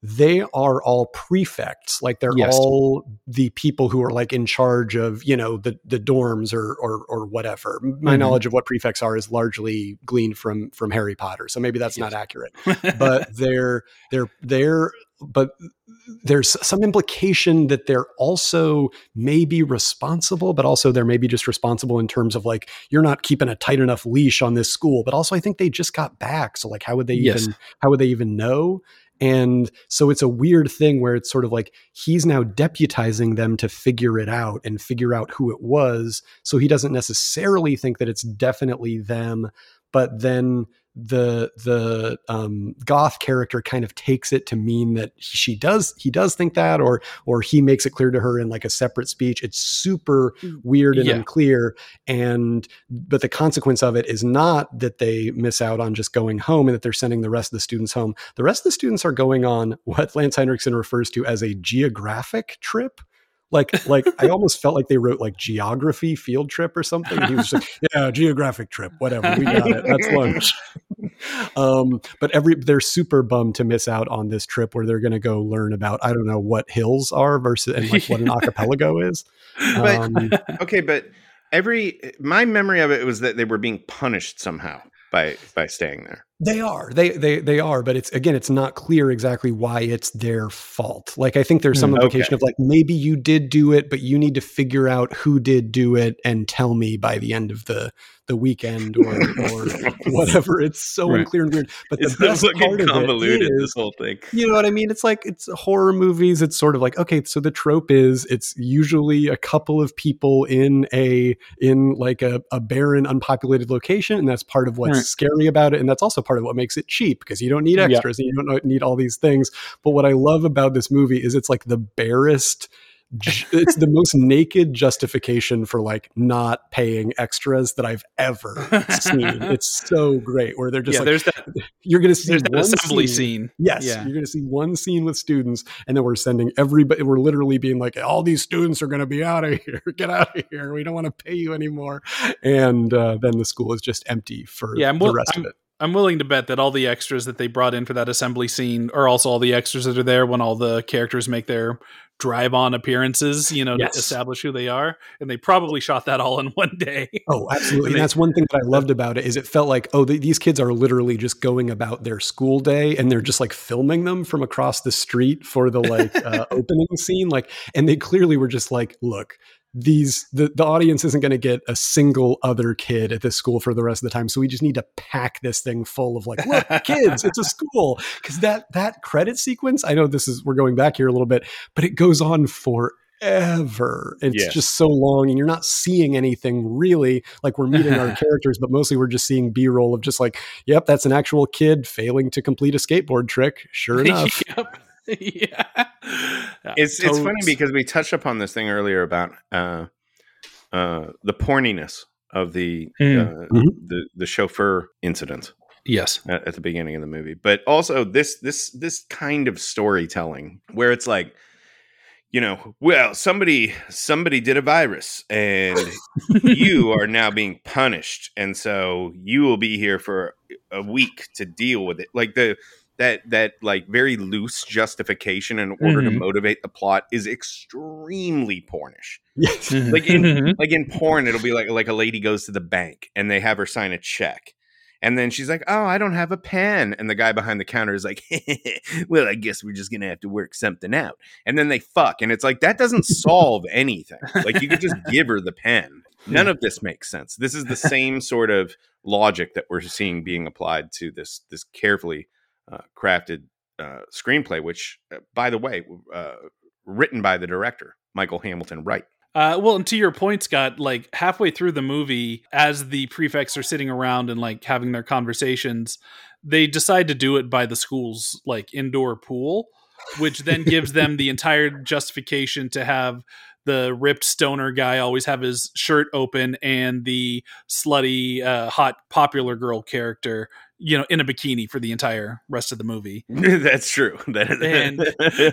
they are all prefects like they're Yes. all the people who are like in charge of you know the the dorms or or, or whatever my Mhm. knowledge of what prefects are is largely gleaned from from harry potter so maybe that's not accurate but they're they're they're but there's some implication that they're also maybe responsible but also they're maybe just responsible in terms of like you're not keeping a tight enough leash on this school but also i think they just got back so like how would they Yes. even how would they even know and so it's a weird thing where it's sort of like he's now deputizing them to figure it out and figure out who it was. So he doesn't necessarily think that it's definitely them but then the the um, goth character kind of takes it to mean that she does he does think that or or he makes it clear to her in like a separate speech. It's super weird and Yeah. unclear and but the consequence of it is not that they miss out on just going home and that they're sending the rest of the students home. The rest of the students are going on what lance henriksen refers to as a geographic trip like like i almost felt like they wrote like geography field trip or something and he was just like yeah geographic trip whatever we got it that's lunch um but every they're super bummed to miss out on this trip where they're going to go learn about i don't know what hills are versus and like what an archipelago is But- um, okay, but every my memory of it was that they were being punished somehow by by staying there. They are. They they they are, but it's again, it's not clear exactly why it's their fault. Like I think there's some Hmm, implication okay. of like maybe you did do it, but you need to figure out who did do it and tell me by the end of the the weekend or or whatever. It's so Right. unclear and weird. But the It's best part of it convoluted. is this whole thing. you know what I mean? It's like it's horror movies. It's sort of like okay, so the trope is it's usually a couple of people in a in like a, a barren, unpopulated location, and that's part of what's Right. scary about it, and that's also part of what makes it cheap because you don't need Yeah. extras and you don't need all these things. But what I love about this movie is it's like the barest. It's the most naked justification for like not paying extras that I've ever seen. It's so great where they're just yeah, like there's that you're going to see there's one assembly scene- scene. Yes, Yeah. you're going to see one scene with students, and then we're sending everybody. We're literally being like, all these students are going to be out of here. Get out of here. We don't want to pay you anymore. And uh, then the school is just empty for Yeah, the rest I'm- of it. I'm willing to bet that all the extras that they brought in for that assembly scene are also all the extras that are there when all the characters make their drive on appearances, you know, Yes. to establish who they are. And they probably shot that all in one day. Oh, absolutely. And that's one thing that I loved about it is it felt like, oh, th- these kids are literally just going about their school day and they're just like filming them from across the street for the like uh, opening scene. Like, and they clearly were just like, look, these the, the audience isn't going to get a single other kid at this school for the rest of the time so we just need to pack this thing full of like look kids it's a school because that that credit sequence i know this is we're going back here a little bit but it goes on for ever. It's Yes. just so long, and you're not seeing anything really. Like we're meeting our characters, but mostly we're just seeing B roll of just like, yep, that's an actual kid failing to complete a skateboard trick. Sure enough. yep. yeah. It's it's funny because we touched upon this thing earlier about uh, uh, the porniness of the Hmm. uh, Mhm. the the chauffeur incident yes. at, at the beginning of the movie, but also this this this kind of storytelling where it's like, you know, well, somebody somebody did a virus and you are now being punished, and so you will be here for a week to deal with it. Like the that that like very loose justification in order to Mhm. motivate the plot is extremely pornish. Yes. Like in like in porn, it'll be like like a lady goes to the bank and they have her sign a check. And then she's like, "Oh, I don't have a pen." And the guy behind the counter is like, "Well, I guess we're just gonna have to work something out." And then they fuck, and it's like that doesn't solve anything. Like you could just give her the pen. None of this makes sense. This is the same sort of logic that we're seeing being applied to this this carefully crafted uh, screenplay, which, uh, by the way, uh, written by the director Michael Hamilton Wyatt. Uh, well, and to your point, Scott, like halfway through the movie, as the prefects are sitting around and like having their conversations, they decide to do it by the school's like indoor pool, which then gives them the entire justification to have the ripped stoner guy always have his shirt open and the slutty, uh, hot popular girl character you know, in a bikini for the entire rest of the movie. That's true. And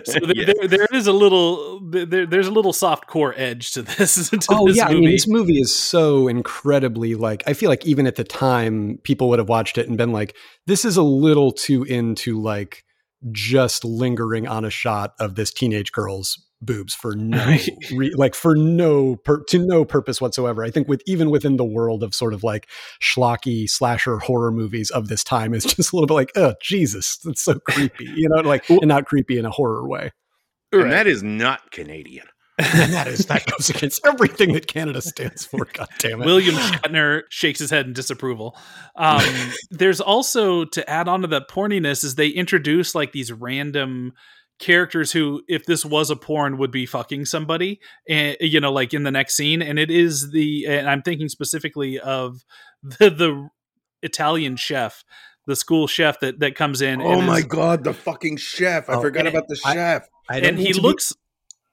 so there, yeah. there, there is a little there, there's a little soft core edge to this. To oh this yeah, movie. I mean this movie is so incredibly like I feel like even at the time people would have watched it and been like, this is a little too into like just lingering on a shot of this teenage girl's boobs for no re- like for no per- to no purpose whatsoever. I think with even within the world of sort of like schlocky slasher horror movies of this time, it's just a little bit like, oh Jesus, that's so creepy, you know, like and not creepy in a horror way. and that is not Canadian. And that is that goes against everything that Canada stands for. God damn it. William Shatner shakes his head in disapproval. Um, there's also to add on to that porniness is they introduce like these random characters who, if this was a porn, would be fucking somebody, and you know, like in the next scene. And it is the, and I'm thinking specifically of the the Italian chef, the school chef that that comes in. Oh and my is- god, the fucking chef! I Oh, forgot about the I- chef. I don't and he looks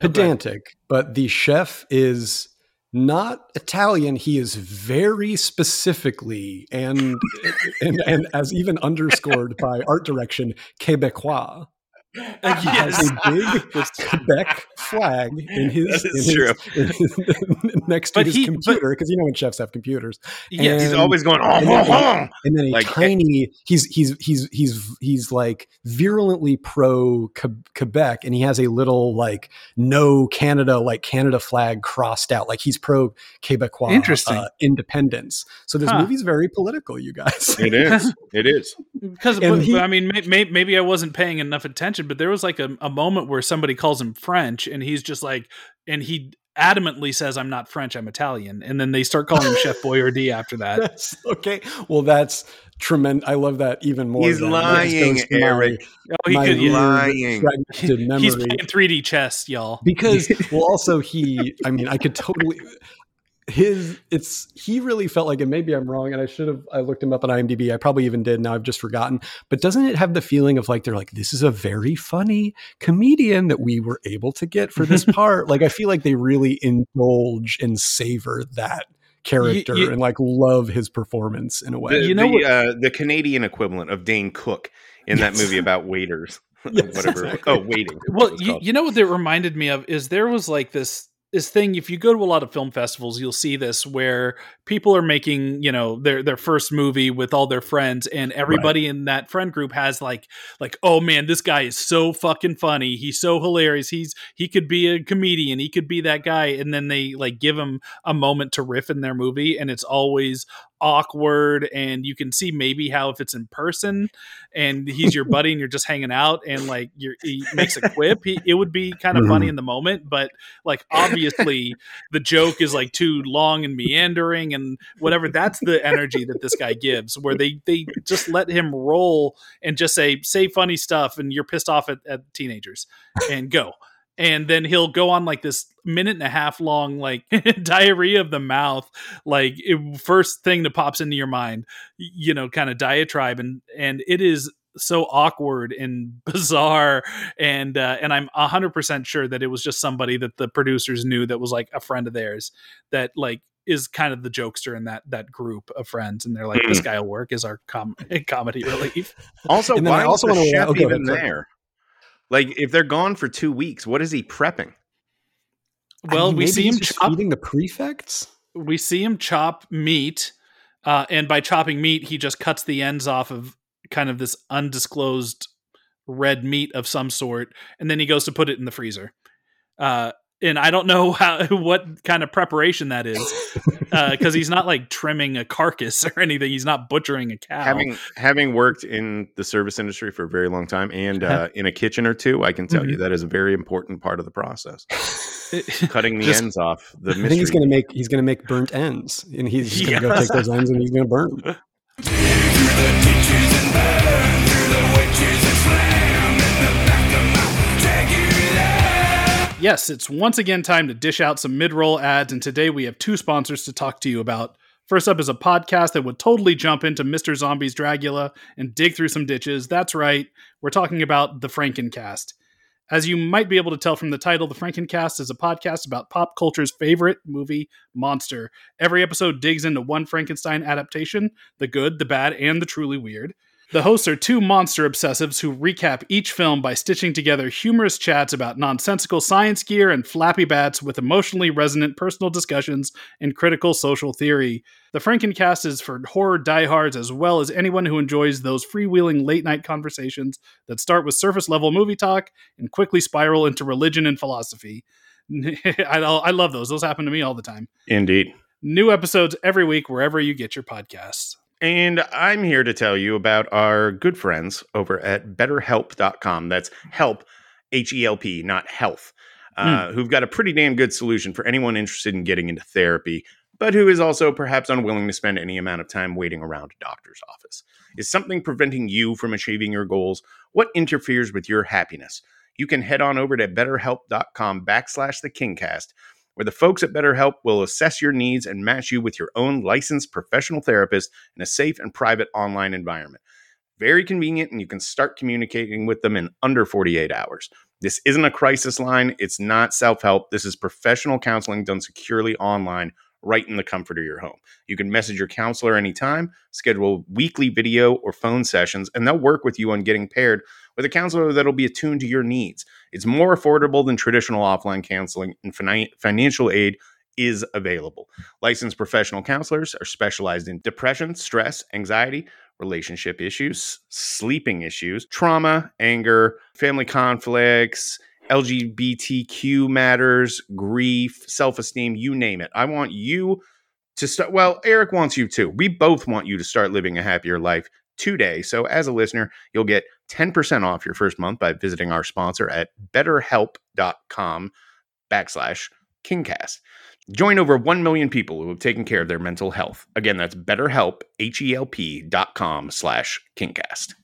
pedantic, but the chef is not Italian. He is very specifically and and, and as even underscored by art direction, Quebecois. He has yes. a big Quebec flag in his, in his- true. in his- next to his he- computer because you know when chefs have computers. yes. He's always going, oh, and oh, then- oh. and then a Like, tiny he's he's he's he's he's like virulently pro Quebec and he has a little like no Canada like Canada flag crossed out like he's pro Quebecois Interesting. uh, independence so this Huh. movie's very political you guys It is. It is. Because And he- I mean, may, may, maybe I wasn't paying enough attention, but there was like a, a moment where somebody calls him French, and he's just like, and he adamantly says, "I'm not French, I'm Italian," and then they start calling him Chef Boyardee after that. that's okay well that's tremendous I love that even more He's than- that just lying, goes to my- Oh, he my could, yeah. Lying. He's playing 3D chess, y'all. because well also he i mean i could totally his it's he really felt like and maybe i'm wrong and i should have i looked him up on imdb i probably even did now i've just forgotten but doesn't it have the feeling of like they're like this is a very funny comedian that we were able to get for this part like i feel like they really indulge and savor that character you- and like love his performance in a way The, You know the, what- uh, the Canadian equivalent of Dane Cook in that movie about waiters. Yes, Whatever. exactly. Oh, waiting. Well, you, you know what that reminded me of is there was like this this thing if you go to a lot of film festivals you'll see this where people are making you know their their first movie with all their friends and everybody in that friend group has like like oh man this guy is so fucking funny. He's so hilarious. He's he could be a comedian. He could be that guy. And then they like give him a moment to riff in their movie and it's always awkward and you can see maybe how if it's in person and he's your buddy and you're just hanging out and like you're he makes a quip he, it would be kind of mm-hmm. funny in the moment but like obviously the joke is like too long and meandering and whatever that's the energy that this guy gives where they they just let him roll and just say say funny stuff and you're pissed off at, at teenagers and go and then he'll go on like this minute and a half long like diarrhea of the mouth like it, first thing that pops into your mind you know kind of diatribe and and it is so awkward and bizarre and uh, and I'm 100% sure that it was just somebody that the producers knew that was like a friend of theirs that like is kind of the jokester in that that group of friends and they're like this guy will work as our com- comedy relief Also, And why I also is the wanna- chef oh, even ahead, sorry. there? Like, if they're gone for two weeks, what is he prepping? I well mean, we see him just chop feeding the prefects we see him chop meat uh, and by chopping meat he just cuts the ends off of kind of this undisclosed red meat of some sort and then he goes to put it in the freezer uh, and i don't know how what kind of preparation that is because he's not like trimming a carcass or anything he's not butchering a cow Having having worked in the service industry for a very long time and uh, in a kitchen or two, I can tell you that is a very important part of the process. Cutting the Just- ends off. The I think he's gonna make he's gonna make burnt ends, and he's just gonna go take those ends and he's gonna burn them. Yes, it's once again time to dish out some mid roll ads, and today we have two sponsors to talk to you about. First up is a podcast that would totally jump into Mr. Zombie's Dragula and dig through some ditches. That's right, we're talking about the Frankencast. As you might be able to tell from the title, the Frankencast is a podcast about pop culture's favorite movie, Monster. Every episode digs into one Frankenstein adaptation the good, the bad, and the truly weird. The hosts are two monster obsessives who recap each film by stitching together humorous chats about nonsensical science gear and flappy bats with emotionally resonant personal discussions and critical social theory. The Frankencast is for horror diehards as well as anyone who enjoys those freewheeling late night conversations that start with surface level movie talk and quickly spiral into religion and philosophy. I, I love those. Those happen to me all the time. Indeed. New episodes every week wherever you get your podcasts. And I'm here to tell you about our good friends over at betterhelp.com. That's help, H E L P, not health, uh, who've got a pretty damn good solution for anyone interested in getting into therapy, but who is also perhaps unwilling to spend any amount of time waiting around a doctor's office. Is something preventing you from achieving your goals? What interferes with your happiness? You can head on over to betterhelp.com backslash the kingcast where the folks at BetterHelp will assess your needs and match you with your own licensed professional therapist in a safe and private online environment. Very convenient, and you can start communicating with them in under 48 hours. This isn't a crisis line, it's not self help. This is professional counseling done securely online, right in the comfort of your home. You can message your counselor anytime, schedule weekly video or phone sessions, and they'll work with you on getting paired with a counselor that'll be attuned to your needs. It's more affordable than traditional offline counseling, and fina- financial aid is available. Licensed professional counselors are specialized in depression, stress, anxiety, relationship issues, sleeping issues, trauma, anger, family conflicts. LGBTQ matters, grief, self esteem, you name it. I want you to start. Well, Eric wants you to. We both want you to start living a happier life today. So, as a listener, you'll get 10% off your first month by visiting our sponsor at betterhelp.com backslash kingcast. Join over 1 million people who have taken care of their mental health. Again, that's betterhelp, H-E-L-P dot com slash kingcast.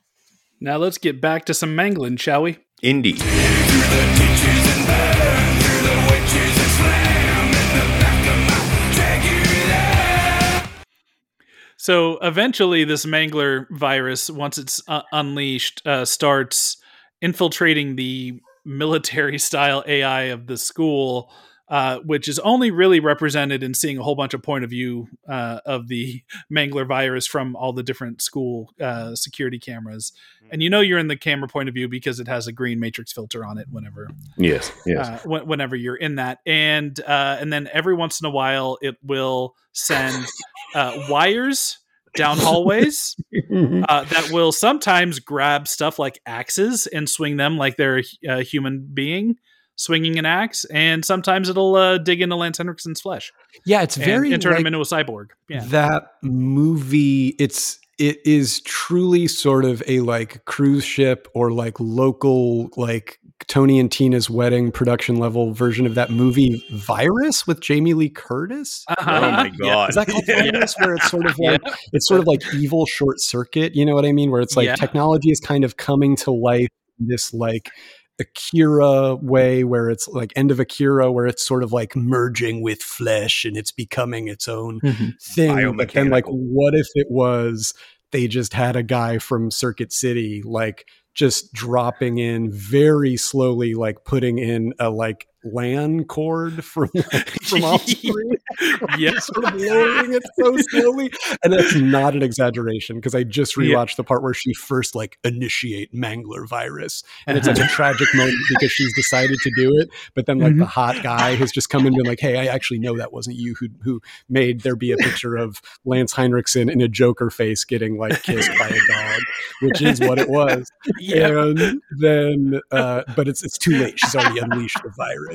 Now let's get back to some mangling, shall we? Indeed. So eventually, this Mangler virus, once it's uh, unleashed, uh, starts infiltrating the military style AI of the school, uh, which is only really represented in seeing a whole bunch of point of view uh, of the Mangler virus from all the different school uh, security cameras. And you know you're in the camera point of view because it has a green matrix filter on it whenever Yes, yes. uh, wh- whenever you're in that, and uh, and then every once in a while it will send uh, wires down hallways uh, that will sometimes grab stuff like axes and swing them like they're a, a human being swinging an axe, and sometimes it'll uh, dig into Lance Henriksen's flesh Yeah, it's very and turn like him into a cyborg. Yeah, that movie. It's it is truly sort of a like cruise ship or like local like Tony and Tina's wedding production level version of that movie Virus with Jamie Lee Curtis. oh my god. Is that called Virus? Where it's sort of like it's sort of like evil short circuit. You know what I mean? Where it's like Yeah. technology is kind of coming to life in this like Akira way, where it's like end of Akira, where it's sort of like merging with flesh and it's becoming its own mm-hmm. thing. But then, like, what if it was they just had a guy from Circuit City, like just dropping in very slowly, like putting in a like LAN cord from from off screen, yeah. sort of lowering it so slowly. And that's not an exaggeration because I just rewatched the part where she first like initiate Mangler virus, and it's such a tragic moment because she's decided to do it, but then like the hot guy has just come in and been like, "Hey, I actually know that wasn't you who who made there be a picture of Lance Henriksen in a Joker face getting like kissed by a dog, which is what it was." And then, uh, but it's it's too late. She's already unleashed the virus,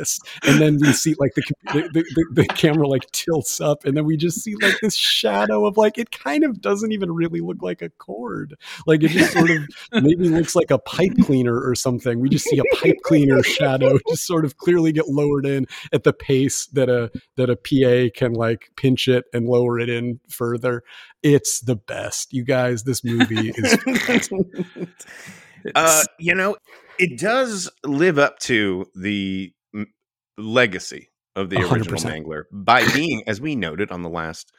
and then we see like the the, the, the the camera like tilts up, and then we just see like this shadow of like it kind of doesn't even really look like a cord. Like it just sort of maybe looks like a pipe cleaner or something. We just see a pipe cleaner shadow just sort of clearly get lowered in at the pace that a that a PA can like pinch it and lower it in further. It's the best, you guys. This movie is Uh, you know, it does live up to the legacy of the A hundred original percent. Mangler by being, as we noted on the last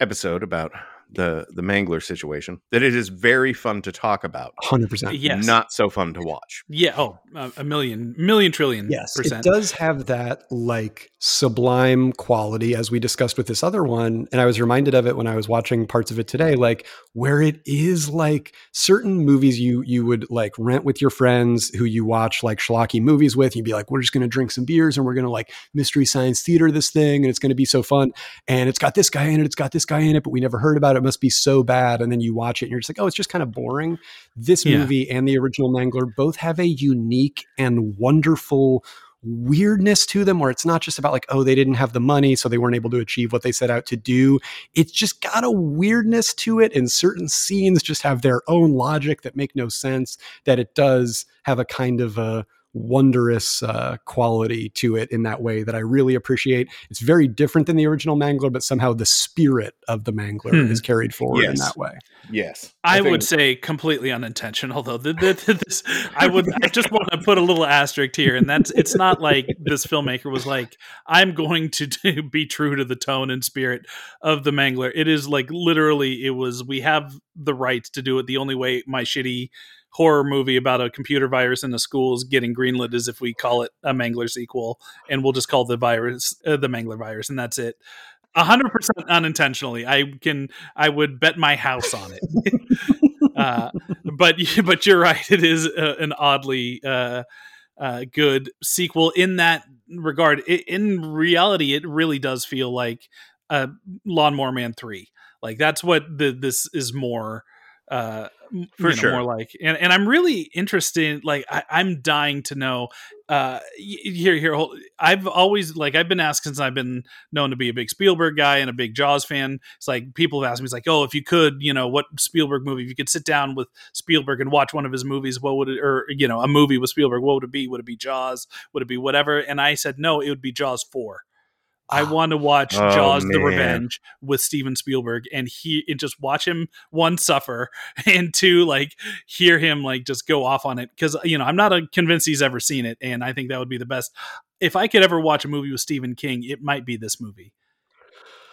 episode about the the Mangler situation that it is very fun to talk about, Hundred percent. Yes. not so fun to watch. Yeah. Oh, a a million, million trillion Yes, percent. it does have that like sublime quality as we discussed with this other one and I was reminded of it when I was watching parts of it today like where it is like certain movies you you would like rent with your friends who you watch like schlocky movies with you'd be like we're just going to drink some beers and we're going to like mystery science theater this thing and it's going to be so fun and it's got this guy in it it's got this guy in it but we never heard about it it must be so bad and then you watch it and you're just like oh it's just kind of boring this Yeah. movie and the original Mangler both have a unique and wonderful weirdness to them where it's not just about like oh they didn't have the money so they weren't able to achieve what they set out to do it's just got a weirdness to it and certain scenes just have their own logic that make no sense that it does have a kind of a wondrous uh, quality to it in that way that I really appreciate. It's very different than the original Mangler, but somehow the spirit of the Mangler Hmm. is carried forward in that way. Yes, I, think- would say completely unintentional, though. The, the, the- this, I would. I just want to put a little asterisk here, and that's it's not like this filmmaker was like, "I'm going to do, be true to the tone and spirit of the Mangler." It is like literally, it was. We have the right to do it. The only way my shitty horror movie about a computer virus in the schools getting greenlit is if we call it a Mangler sequel, and we'll just call the virus uh, the Mangler virus, and that's it. A hundred percent unintentionally. I can. I would bet my house on it. uh, but but you're right. It is uh, an oddly uh, uh, good sequel in that regard. I in reality, it really does feel like uh, Lawnmower Man Three. Like that's what the this is more. Uh, For know, sure. more like, and, and I'm really interested. Like, I, I'm dying to know. Uh, here, here. Hold, I've always like I've been asked since I've been known to be a big Spielberg guy and a big Jaws fan. It's like people have asked me, it's like, oh, if you could, you know, what Spielberg movie, if you could sit down with Spielberg and watch one of his movies, what would it, or, you know, a movie with Spielberg, what would it be? Would it be Jaws? Would it be whatever? And I said, no, it would be Jaws 4. I ah. want to watch Oh, Jaws: The. Revenge with Steven Spielberg, and he and just watch him one suffer, and two like hear him like just go off on it because you know I'm not a, convinced he's ever seen it, and I think that would be the best. If I could ever watch a movie with Stephen King, it might be this movie.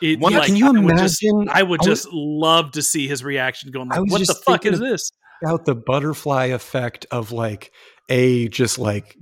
It, Yeah, can you I would just- imagine- I would I just love to see his reaction, going like, "What the fuck is this?" About the butterfly effect of like a just like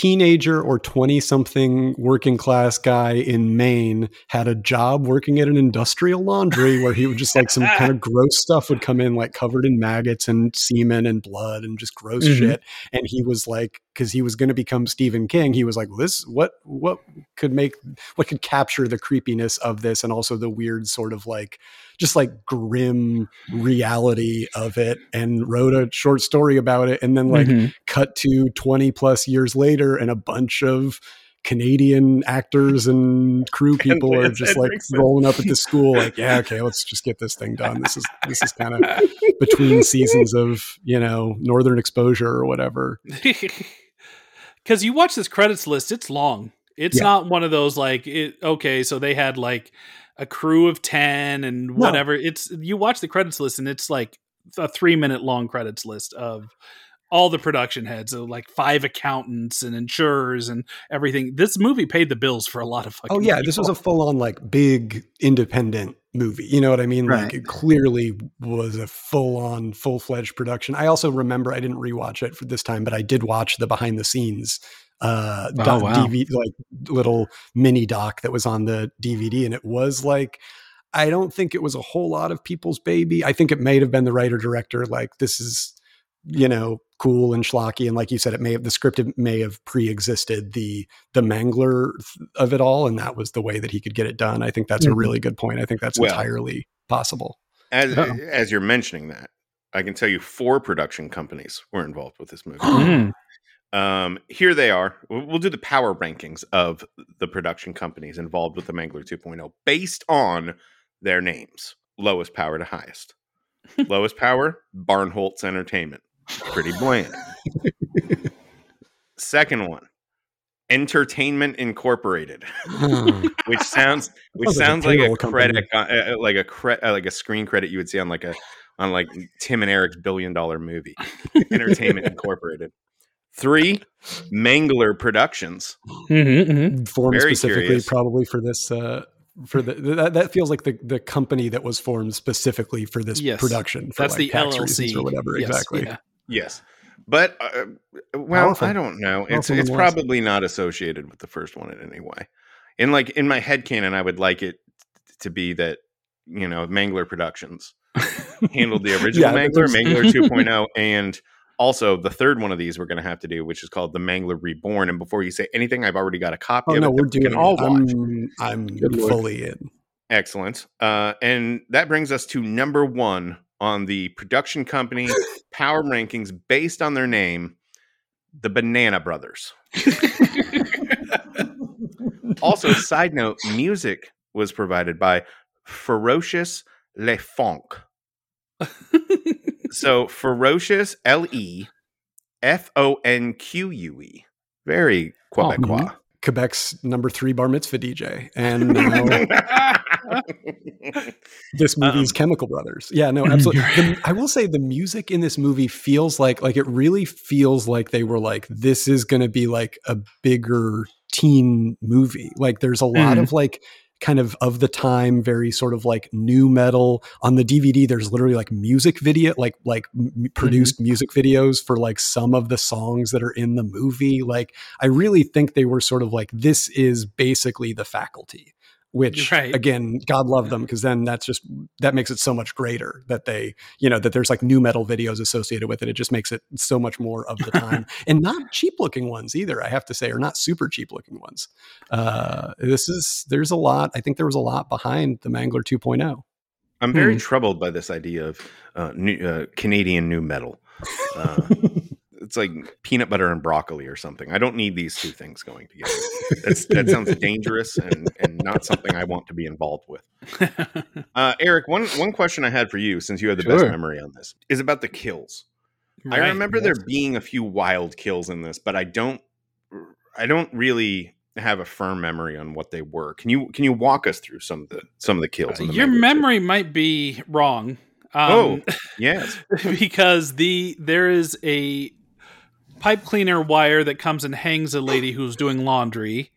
teenager or 20 something working class guy in Maine had a job working at an industrial laundry where he would just like some kind of gross stuff would come in like covered in maggots and semen and blood and just gross Mhm. shit and he was like cuz he was going to become Stephen King he was like this what what could make what could capture the creepiness of this and also the weird sort of like just like grim reality of it and wrote a short story about it and then like Mhm. cut to 20 plus years later and a bunch of Canadian actors and crew people are just like rolling up at the school like yeah okay let's just get this thing done. This is this is kind of between seasons of you know northern exposure or whatever. Because you watch this credits list it's long. It's Yeah. not one of those like it okay so they had like a crew of 10 and whatever. It's you watch the credits list and it's like a three minute long credits list of all the production heads of like five accountants and insurers and everything. This movie paid the bills for a lot of fucking oh yeah this was a full-on like big independent movie you know what i mean? Right. like it clearly was a full-on full-fledged production. I also remember i didn't rewatch it for this time but i did watch the behind the scenes uh Oh, doc- wow. DVD, like little mini doc that was on the dvd and it was like i don't think it was a whole lot of people's baby. I think it may have been the writer director like this is you know cool and schlocky and like you said it may have the script may have pre-existed the the mangler of it all and that was the way that he could get it done i think that's a Mhm. really good point i think that's Well- entirely possible As Uh-oh. as you're mentioning that, I can tell you four production companies were involved with this movie. Mhm. um, here they are. We'll we'll do the power rankings of the production companies involved with the Mangler 2.0 based on their names, lowest power to highest. lowest power, Barnholtz Entertainment, pretty bland. Second one, Entertainment Incorporated, which sounds which Sounds like a sounds like a credit, uh, uh, like a cre- uh, like a screen credit you would see on like a on like Tim and Eric's billion dollar movie. Entertainment Incorporated. Three, Mangler Productions. Mhm, mhm. formed Very specifically curious. probably for this uh for the that, that feels like the the company that was formed specifically for this Yes. production. For That's like the tax reasons LLC or whatever. Yes, exactly. yeah. Yes. But uh, well, Powerful. I don't know. It's Powerful it's nonetheless. probably not associated with the first one in any way. In like in my head canon, I would like it to be that you know Mangler Productions handled the original Yeah, Mangler, there's- Mangler 2.0, and also the third one of these we're going to have to do, which is called the Mangler Reborn. And before you say anything, I've already got a copy Oh of no, it. we're that we doing. all it. watch. I'm I'm fully in. Excellent. Uh, and that brings us to number one on the production company power rankings based on their name, the Banana Brothers. also, side note, music was provided by Ferocious Le Fonque. so Ferocious L E F O N Q U E. Very oh, Quebecois. Quebec's number three bar mitzvah DJ, and now this movie's Um, Chemical Brothers. Yeah, no, absolutely. The- I will say the music in this movie feels like like it really feels like they were like this is going to be like a bigger teen movie. Like there's a lot Mhm. of like kind of of the time very sort of like new metal on the dvd there's literally like music video like like m- produced music videos for like some of the songs that are in the movie like i really think they were sort of like this is basically the faculty which Right. again god love them because then that's just that makes it so much greater that they you know that there's like new metal videos associated with it it just makes it so much more of the time and not cheap looking ones either i have to say or not super cheap looking ones uh this is there's a lot i think there was a lot behind the mangler oh. 2.0 I'm very Hmm. troubled by this idea of uh, new, uh, Canadian new metal. Uh, it's like peanut butter and broccoli or something. I don't need these two things going together. That's, that sounds dangerous and, and not something I want to be involved with. Uh, Eric, one one question I had for you, since you have the best memory on this, is about the kills. I Right. remember there being a few wild kills in this, but I don't I don't really have a firm memory on what they were. Can you can you walk us through some of the some of the kills? in the Your memory might be wrong. Oh, Um, yes. because the there is a pipe cleaner wire that comes and hangs a lady who's doing laundry.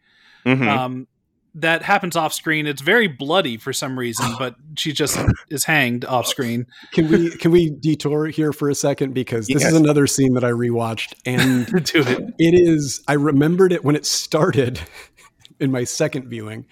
Mhm. Um, that happens off screen. It's very bloody for some reason, but she just is hanged off screen. can we can we detour here for a second because this Yes. is another scene that i rewatched and Do it. it is i remembered it when it started in my second viewing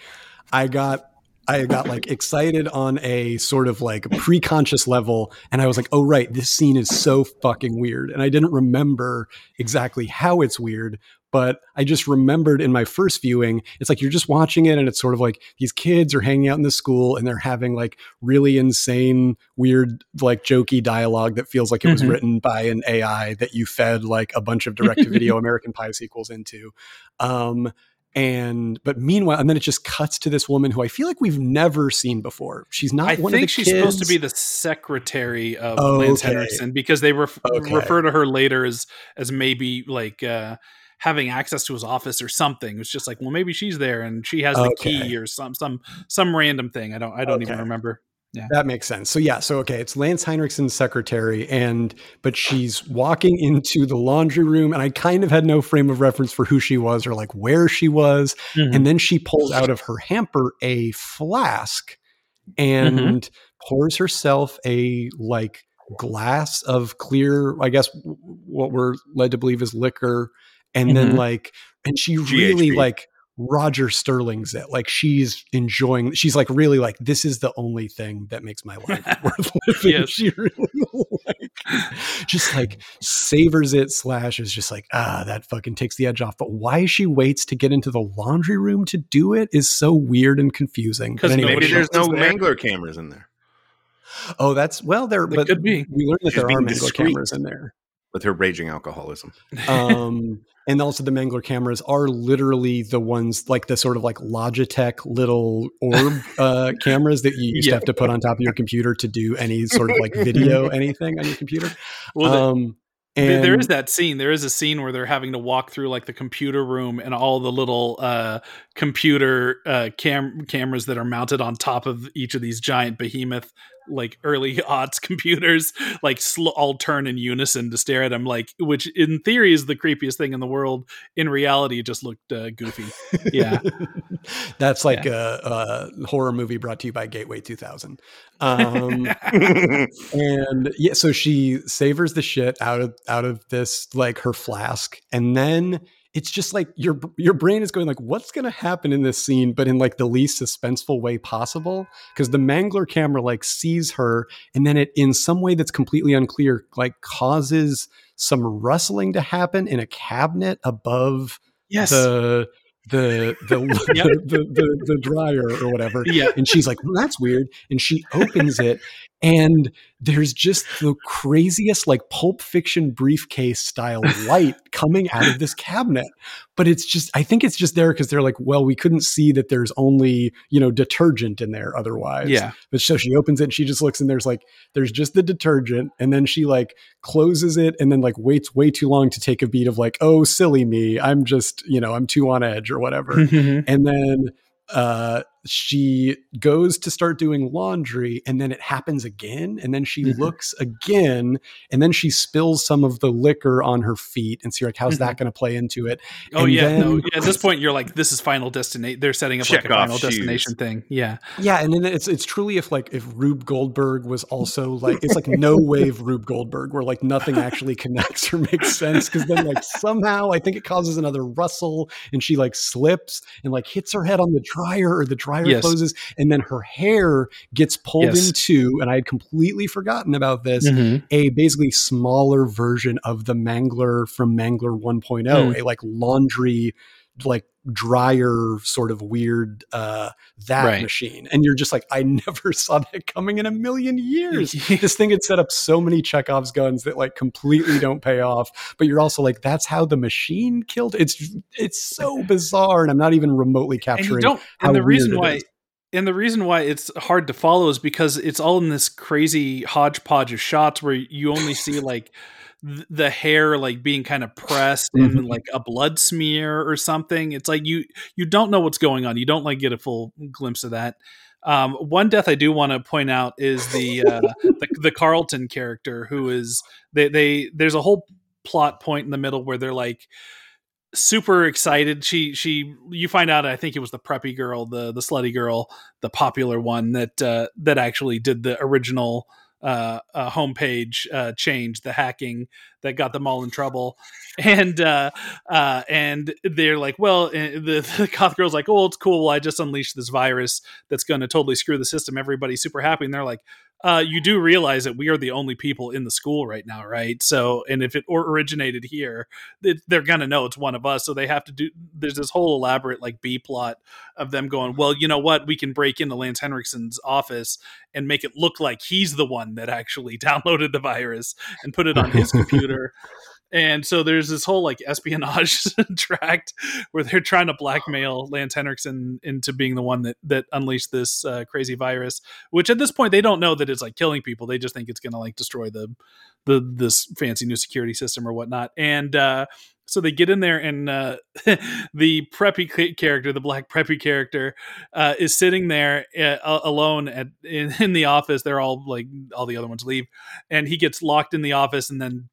i got i got like excited on a sort of like pre-conscious level and i was like oh right this scene is so fucking weird and i didn't remember exactly how it's weird but i just remembered in my first viewing it's like you're just watching it and it's sort of like these kids are hanging out in the school and they're having like really insane weird like jokey dialogue that feels like it was Mhm. written by an ai that you fed like a bunch of direct to video american pie sequels into um and but meanwhile and then it just cuts to this woman who i feel like we've never seen before she's not I one of the think she's supposed to be the secretary of Oh, Lance okay. Henriksen because they ref- Okay. refer to her later as as maybe like uh, having access to his office or something. It's just like, well, maybe she's there and she has the Okay. key or some some some random thing. I don't I don't even Okay. Remember. That makes sense. So yeah, so okay, it's Lance Henriksen's secretary, and but she's walking into the laundry room, and I kind of had no frame of reference for who she was or like where she was. Mm-hmm. And then she pulls out of her hamper a flask and pours herself a like glass of clear, I guess what we're led to believe is liquor. And then Mhm. like, and she really like Roger Sterling's it. Like she's enjoying, she's like really like, this is the only thing that makes my life worth living. Yes. She really like, just like savors it slash is just like, ah, that fucking takes the edge off. But why she waits to get into the laundry room to do it is so weird and confusing. Because anyway, Maybe there's no there. Mangler cameras in there Oh, that's well there, but could be. we learned that She's there are Mangler discreet. cameras in there. With her raging alcoholism. Um, and also the Mangler cameras are literally the ones like the sort of like Logitech little orb uh, cameras that you used to have to put on top of your computer to do any sort of like video anything on your computer. Well, um, There- and there is that scene. There is a scene where they're having to walk through like the computer room and all the little uh, computer uh, cam- cameras that are mounted on top of each of these giant behemoth like early aughts computers like sl- all turn in unison to stare at him like which in theory is the creepiest thing in the world. In reality it just looked uh, goofy. Yeah. That's like a, a horror movie brought to you by Gateway 2000. Um, and yeah, so she savors the shit out of out of this like her flask, and then it's just like your your brain is going like, what's going to happen in this scene, but in like the least suspenseful way possible, because the Mangler camera like sees her, and then it in some way that's completely unclear, like causes some rustling to happen in a cabinet above yes the the the, the, the the dryer or whatever. Yeah. And she's like, well, that's weird. And she opens it, and there's just the craziest, like pulp fiction briefcase style light coming out of this cabinet. But it's just, I think it's just there because they're like, well, we couldn't see that there's only, you know, detergent in there otherwise. yeah But so she opens it and she just looks and there's like, there's just the detergent. And then she like closes it and then like waits way too long to take a beat of like, oh, silly me. I'm just, you know, I'm too on edge or whatever. and then uh she goes to start doing laundry and then it happens again and then she Mhm. looks again and then she spills some of the liquor on her feet and so you're like how's that going to play into it oh And yeah no yeah, at this point you're like this is final destination they're setting up like a final shoes. destination thing yeah yeah and then it's it's truly if like if rube goldberg was also like it's like no wave rube goldberg where like nothing actually connects or makes sense because then like somehow i think it causes another rustle and she like slips and like hits her head on the dryer or the dryer Yes. closes and then her hair gets pulled Yes. into and i had completely forgotten about this a basically smaller version of the mangler from mangler 1.0 Mm. a like laundry like dryer sort of weird uh that Right. machine and you're just like i never saw that coming in a million years this thing had set up so many chekhov's guns that like completely don't pay off but you're also like that's how the machine killed it's it's so bizarre and i'm not even remotely and capturing how and the reason it why is. and the reason why it's hard to follow is because it's all in this crazy hodgepodge of shots where you only see like the hair like being kind of pressed Mm-hmm. and like a blood smear or something it's like you you don't know what's going on you don't like get a full glimpse of that um, one death I do want to point out is the, uh, the the Carlton character who is they they there's a whole plot point in the middle where they're like super excited. She she you find out I think it was the preppy girl, the the slutty girl, the popular one that uh, that actually did the original uh, homepage uh change the hacking that got them all in trouble. And uh uh and they're like well eh, the, the goth girl's like oh it's cool. Well i just unleashed this virus that's going to totally screw the system. Everybody's super happy and they're like uh, you do realize that we are the only people in the school right now, right? So, and if it originated here, it, they're gonna know it's one of us. So they have to do. There's this whole elaborate like B plot of them going, well, you know what? We can break into Lance Henriksen's office and make it look like he's the one that actually downloaded the virus and put it on his computer. And so there's this whole like espionage tract where they're trying to blackmail Lance Henriksen into being the one that that unleashed this uh, crazy virus. Which at this point they don't know that it's like killing people. They just think it's going to like destroy the the this fancy new security system or whatnot. And uh, so they get in there, and uh, the preppy character, the black preppy character, uh, is sitting there uh, alone at in, in the office. They're all like all the other ones leave, and he gets locked in the office, and then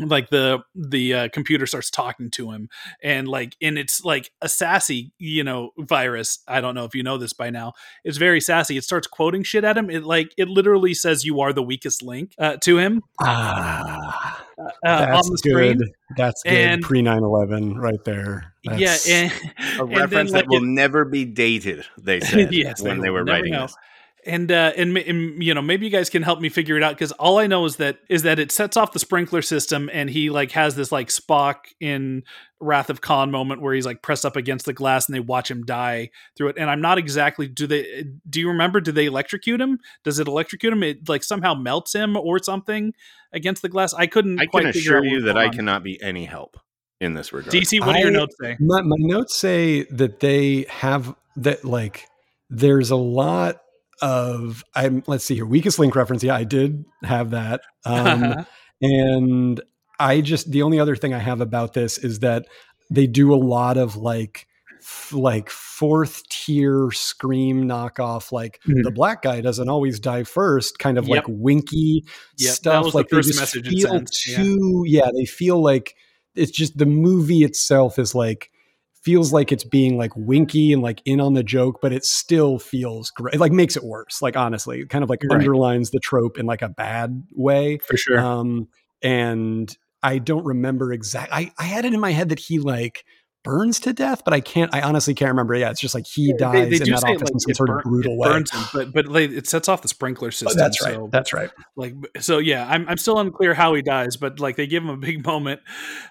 like the the uh, computer starts talking to him and like and it's like a sassy you know virus i don't know if you know this by now it's very sassy it starts quoting shit at him it like it literally says you are the weakest link uh, to him ah uh, that's on the screen good that's good And- pre 9-11 right there yeah That's- and, A and then, reference like, that will it- never be dated, they said Yes, when they they were writing know. this. And uh and, and you know maybe you guys can help me figure it out because all i know is that is that it sets off the sprinkler system and he like has this like spock in wrath of khan moment where he's like pressed up against the glass and they watch him die through it. And i'm not exactly do they do you remember do they electrocute him? Does it electrocute him? It like somehow melts him or something against the glass. I couldn't I quite can assure you that I cannot be any help in this regard. dc what do your notes say? my, my notes say that they have that like there's a lot of i'm let's see here weakest link reference yeah i did have that um and i just the only other thing i have about this is that they do a lot of like f- like fourth tier scream knockoff like Mhm. the black guy doesn't always die first kind of Yep. like winky Yep, stuff was the like they just feel sent, yeah. too yeah they feel like it's just the movie itself is like feels like it's being like winky and like in on the joke but it still feels great it like makes it worse like honestly it kind of like Right. underlines the trope in like a bad way For sure. um, and I don't remember exactly. I, I had it in my head that he like burns to death, but I can't. I honestly can't remember. Yeah, it's just like he dies in that office in some sort burn- of brutal it way. burns him, but but like, it sets off the sprinkler Oh, system. that's right. So, That's right. like so, yeah. I'm I'm still unclear how he dies, but like they give him a big moment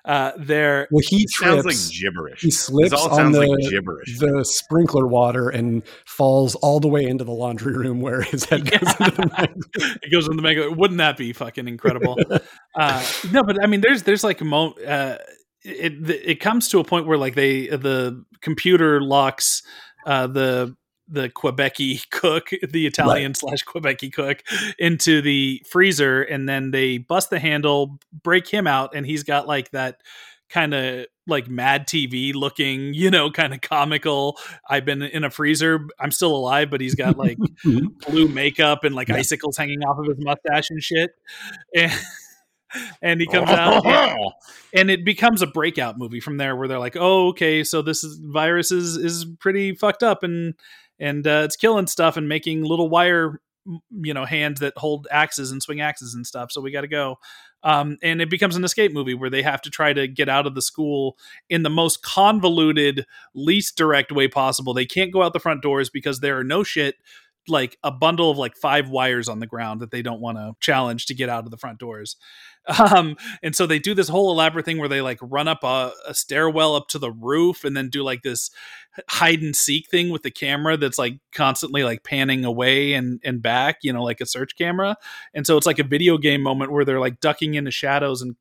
uh, there. Well, he It sounds like trips. gibberish. he slips all on the like gibberish. the sprinkler water and falls all the way into the laundry room where his head goes into the mic. it goes in the mega. Wouldn't that be fucking incredible? uh, no, but I mean, there's there's like a mo. Uh, it it comes to a point where like they the computer locks uh, the the Quebecy cook, the Italian slash Quebecy cook, into the freezer, and then they bust the handle, break him out, and he's got like that kind of like Mad TV looking, you know, kind of comical. I've been in a freezer. I'm still alive, but he's got like blue makeup and like Yeah. icicles hanging off of his mustache and shit. And, and he comes out and, and it becomes a breakout movie from there where they're like, "Oh, okay, so this is virus is is pretty fucked up and and uh, it's killing stuff and making little wire you know hands that hold axes and swing axes and stuff. So we got to go." Um, and it becomes an escape movie where they have to try to get out of the school in the most convoluted, least direct way possible. They can't go out the front doors because there are no shit like a bundle of like five wires on the ground that they don't want to challenge to get out of the front doors. Um, and so they do this whole elaborate thing where they like run up a, a stairwell up to the roof and then do like this hide and seek thing with the camera that's like constantly like panning away and and back, you know, like a search camera. And so it's like a video game moment where they're like ducking into shadows and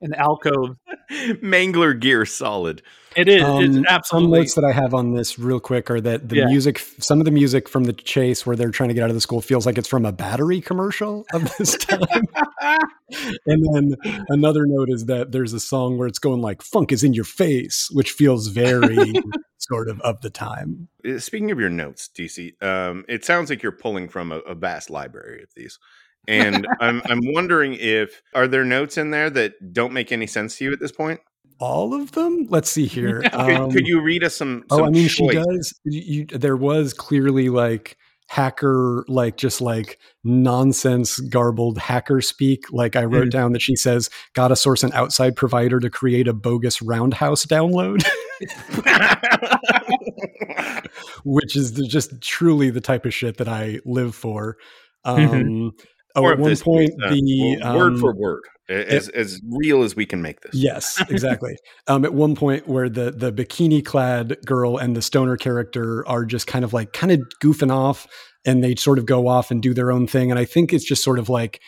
and alcove. Mangler gear solid. It is Um, it's Some notes that I have on this real quick are that the Yeah. music, some of the music from the chase where they're trying to get out of the school feels like it's from a battery commercial of this time. and then another note is that there's a song where it's going like funk is in your face, which feels very sort of of the time. Uh, Speaking of your notes, DC, um, it sounds like you're pulling from a, a vast library of these. And I'm I'm wondering if are there notes in there that don't make any sense to you at this point? All of them? Let's see here. Could, Um, could you read us some? Oh, I mean, she does. You, there was clearly like hacker, like just like nonsense, garbled hacker speak. Like I wrote Mhm. down that she says, "Got to source an outside provider to create a bogus roundhouse download," which is the, just truly the type of shit that I live for. Um, oh, at one point, uh, the word um, for word, as as real as we can make this. Yes, exactly. um, at one point where the the bikini clad girl and the stoner character are just kind of like kind of goofing off, and they sort of go off and do their own thing. And I think it's just sort of like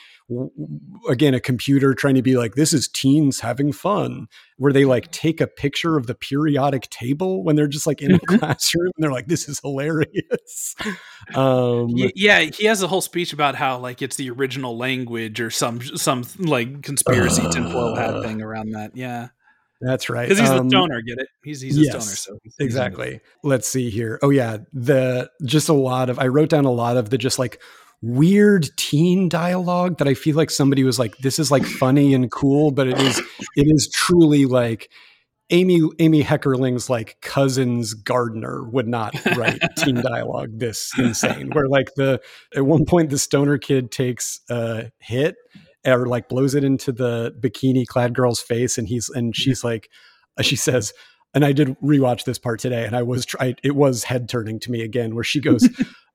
again a computer trying to be like this is teens having fun where they like take a picture of the periodic table when they're just like in a classroom and they're like this is hilarious um yeah, he has a whole speech about how like it's the original language or some some like conspiracy tinfoil hat thing around that. Yeah, that's right because he's Um, a stoner. Get it? He's he's a yes, stoner. So he's- he's exactly let's see here oh yeah the just a lot of i wrote down a lot of the just like weird teen dialogue that i feel like somebody was like this is like funny and cool but it is it is truly like amy amy heckerling's like cousin's gardener would not write teen dialogue this insane where like the at one point the stoner kid takes a hit or like blows it into the bikini clad girl's face and he's and she's like uh, she says and I did rewatch this part today, and I was try it was head turning to me again, where she goes,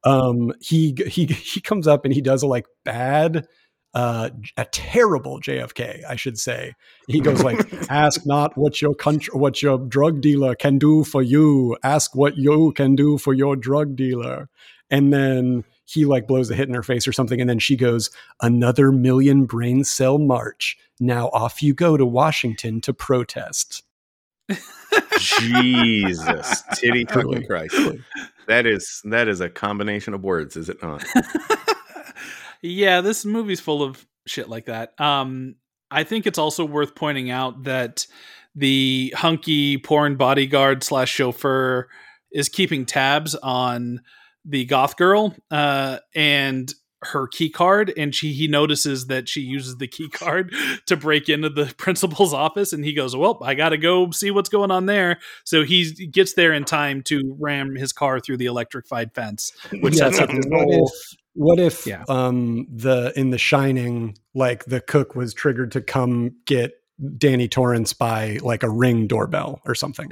um, he he he comes up and he does a like bad, uh, a terrible JFK, I should say. He goes like, "Ask not what your country, what your drug dealer can do for you. Ask what you can do for your drug dealer." And then he like blows a hit in her face or something, and then she goes, "Another million brain cell march. Now off you go to Washington to protest." Jesus, titty fucking Christ! That is that is a combination of words, is it not? yeah, this movie's full of shit like that. Um, I think it's also worth pointing out that the hunky porn bodyguard slash chauffeur is keeping tabs on the goth girl uh, and her key card and she he notices that she uses the key card to break into the principal's office and he goes well i gotta go see what's going on there so he gets there in time to ram his car through the electrified fence which Yeah, sets up this what whole if what if Yeah. um the in the shining like the cook was triggered to come get Danny Torrance by like a ring doorbell or something.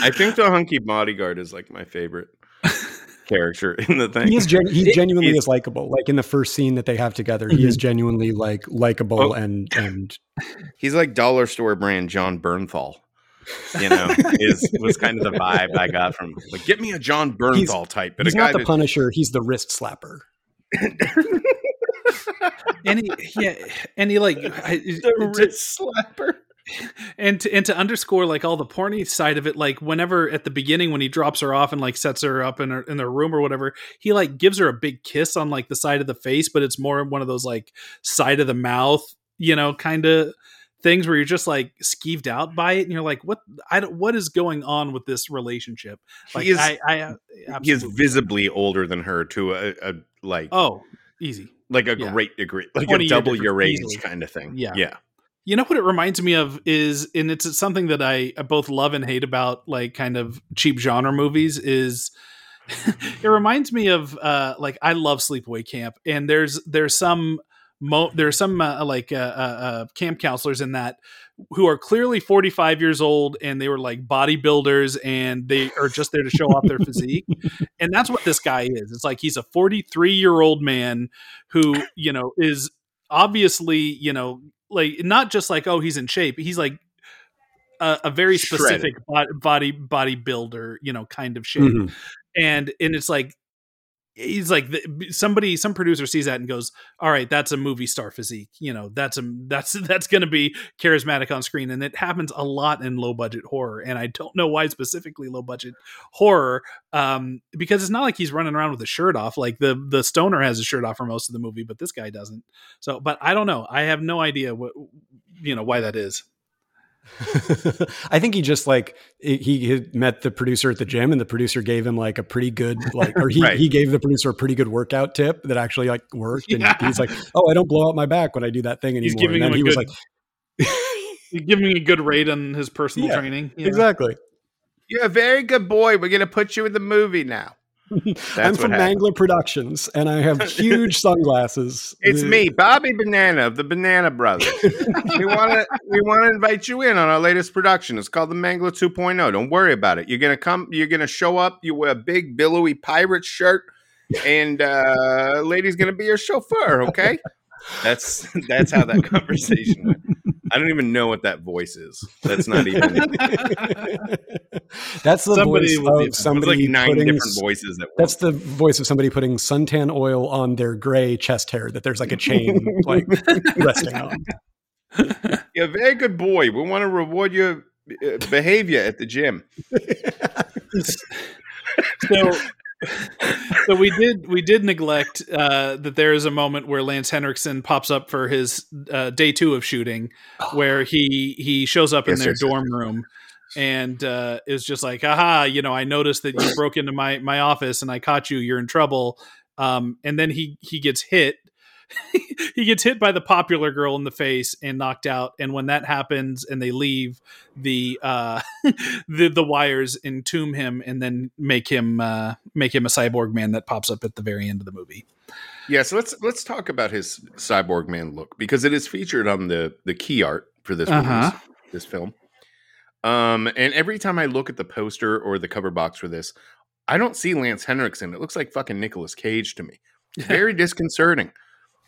I think the hunky bodyguard is like my favorite character in the thing. He is gen- he It- genuinely it's- is likable. Like in the first scene that they have together, he is mm-hmm. genuinely like likable Oh. and and He's like dollar store brand Jon Bernthal. You know, is was kind of the vibe I got from like, get me a Jon Bernthal type, but he's a guy not the that, Punisher. He's the wrist slapper. and he yeah and he like I, the to- wrist slapper. And to, and to underscore like all the porny side of it like whenever at the beginning when he drops her off and like sets her up in her in their room or whatever he like gives her a big kiss on like the side of the face but it's more one of those like side of the mouth you know kind of things where you're just like skeeved out by it and you're like what i don't what is going on with this relationship like He is i i he is visibly older than her to a, a like oh easy like a yeah. great degree, like a double your age kind of thing. Yeah. yeah. You know what it reminds me of is, and it's something that I both love and hate about like kind of cheap genre movies is. it reminds me of uh like I love Sleepaway Camp, and there's there's some mo there's some uh, like uh, uh, uh, camp counselors in that who are clearly 45 years old and they were like bodybuilders and they are just there to show off their physique and that's what this guy is it's like he's a 43 year old man who you know is obviously you know like not just like oh he's in shape he's like a, a very specific bo- body bodybuilder you know kind of shape Mhm. and and it's like he's like somebody some producer sees that and goes all right that's a movie star physique you know that's a that's that's going to be charismatic on screen. And it happens a lot in low budget horror and i don't know why specifically low budget horror um because it's not like he's running around with a shirt off like the the stoner has a shirt off for most of the movie but this guy doesn't. So but i don't know i have no idea what you know why that is I think he just like he had met the producer at the gym, and the producer gave him like a pretty good like, or he Right. he gave the producer a pretty good workout tip that actually like worked. And Yeah. he's like, "Oh, I don't blow out my back when I do that thing anymore." He's giving and him then a he was good- like, You're giving a good rate on his personal Yeah, training you know? "Exactly." You're a very good boy. We're gonna put you in the movie now. I'm from happened. Mangler Productions, and I have huge sunglasses. It's me, Bobby Banana of the Banana Brothers. we want to we want to invite you in on our latest production. It's called the Mangler 2.0. Don't worry about it. You're gonna come. You're gonna show up. You wear a big billowy pirate shirt, and uh, lady's gonna be your chauffeur. Okay. That's that's how that conversation went. I don't even know what that voice is. That's not even. That's the Somebody voice will of somebody like nine putting. different voices at. That's the voice of somebody putting suntan oil on their gray chest hair that there's like a chain like resting on. You're a very good boy. We want to reward your uh, behavior at the gym. so so we did we did neglect uh, that there is a moment where Lance Henriksen pops up for his uh, day two of shooting, where he he shows up in their yes, yes, dorm room and uh, is just like, aha, you know, I noticed that you broke into my my office and I caught you. You're in trouble. Um, and then he he gets hit. he gets hit by the popular girl in the face and knocked out. And when that happens and they leave, the uh, the the wires entomb him and then make him uh, make him a cyborg man that pops up at the very end of the movie. Yeah, so let's let's talk about his cyborg man look because it is featured on the the key art for this Uh-huh. release, this film. Um, and every time I look at the poster or the cover box for this, I don't see Lance Henriksen. It looks like fucking Nicolas Cage to me. Very disconcerting.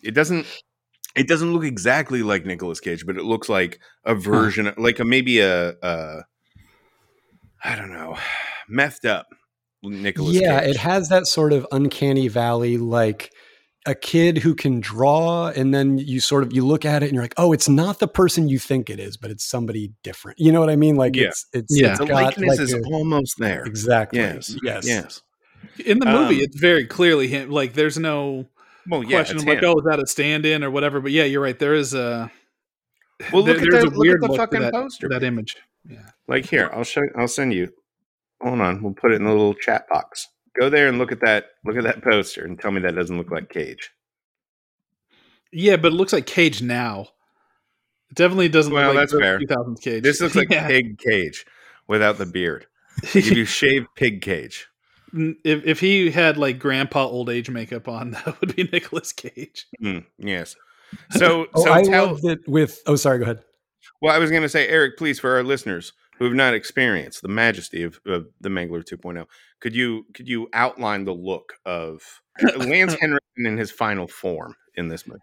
It doesn't it doesn't look exactly like Nicolas Cage, but it looks like a version like a maybe a, a I don't know, methed up Nicolas yeah, Cage. it has that sort of uncanny valley, like a kid who can draw, and then you sort of you look at it and you're like, oh, it's not the person you think it is, but it's somebody different. You know what I mean? Like Yeah. it's it's, Yeah. it's the got likeness like is a- almost there. exactly Yes. yes Yes. In the movie, Um, it's very clearly him. Like, there's no Well, yeah, question like, him. oh, is that a stand-in or whatever? But yeah, you're right. There is a Well, there- look at there's the, a look at the fucking that, poster. that image. Yeah. Like here, I'll show. I'll send you. Hold on, we'll put it in the little chat box. Go there and look at that. Look at that poster and tell me that doesn't look like Cage. Yeah, but it looks like Cage now. It definitely doesn't Well, look like that's fair. 2000s Cage. This looks like Yeah. Pig Cage without the beard. If you shave Pig Cage. If if he had like grandpa old age makeup on, that would be Nicolas Cage. Hmm, yes. So, Oh, so I tell. love that with. Oh, sorry. Go ahead. Well, I was going to say, Eric, please, for our listeners who have not experienced the majesty of, of the Mangler 2.0, could you could you outline the look of Lance Henriksen in his final form in this movie?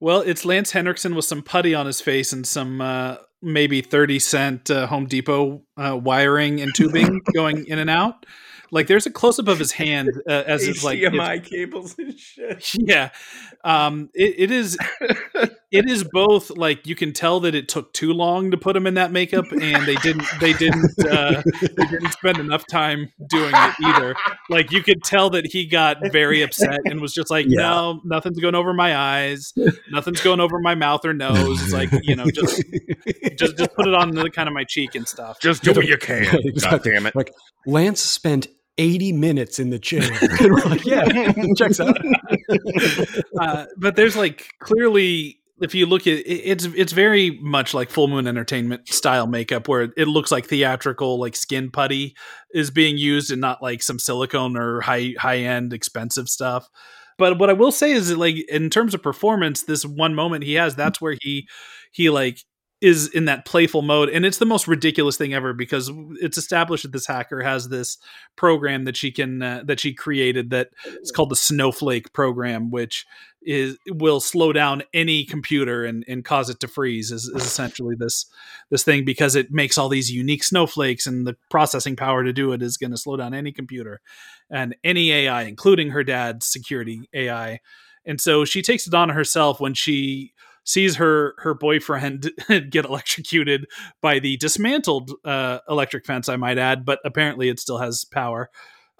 Well, it's Lance Henriksen with some putty on his face and some uh, maybe 30 cent uh, Home Depot uh, wiring and tubing going in and out. Like there's a close up of his hand uh, as it's like it's- HDMI cables and shit. yeah um it, it is it is both like you can tell that it took too long to put him in that makeup and they didn't they didn't uh they didn't spend enough time doing it either like you could tell that he got very upset and was just like Yeah. no nothing's going over my eyes nothing's going over my mouth or nose it's like you know just just just put it on the kind of my cheek and stuff Just do what you can. God damn it. Like Lance spent 80 minutes in the chair. Like, yeah, checks out. uh, but there's like clearly if you look at it's it's very much like full moon entertainment style makeup where it looks like theatrical like skin putty is being used and not like some silicone or high high end expensive stuff but what i will say is that like in terms of performance this one moment he has that's where he he like is in that playful mode and it's the most ridiculous thing ever because it's established that this hacker has this program that she can uh, that she created that it's called the snowflake program which is will slow down any computer and, and cause it to freeze is, is essentially this this thing because it makes all these unique snowflakes and the processing power to do it is going to slow down any computer and any AI including her dad's security AI and so she takes it on herself when she sees her her boyfriend get electrocuted by the dismantled uh, electric fence I might add but apparently it still has power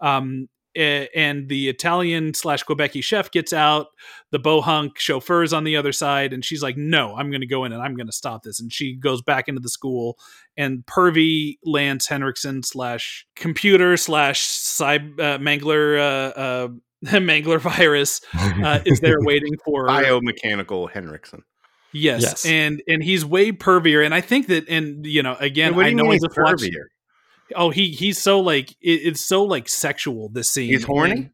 um, and the Italian slash Quebecy chef gets out. The bohunk chauffeur is on the other side, and she's like, "No, I'm going to go in and I'm going to stop this." And she goes back into the school, and pervy Lance Henriksen slash computer slash cy- uh, mangler uh, uh, mangler virus uh, is there waiting for Biomechanical Henriksen. Yes. Yes. and and he's way pervier, and I think that, and you know, again, I know he's a pervier? Oh, he he's so like it, it's so like sexual. This scene. He's horny? And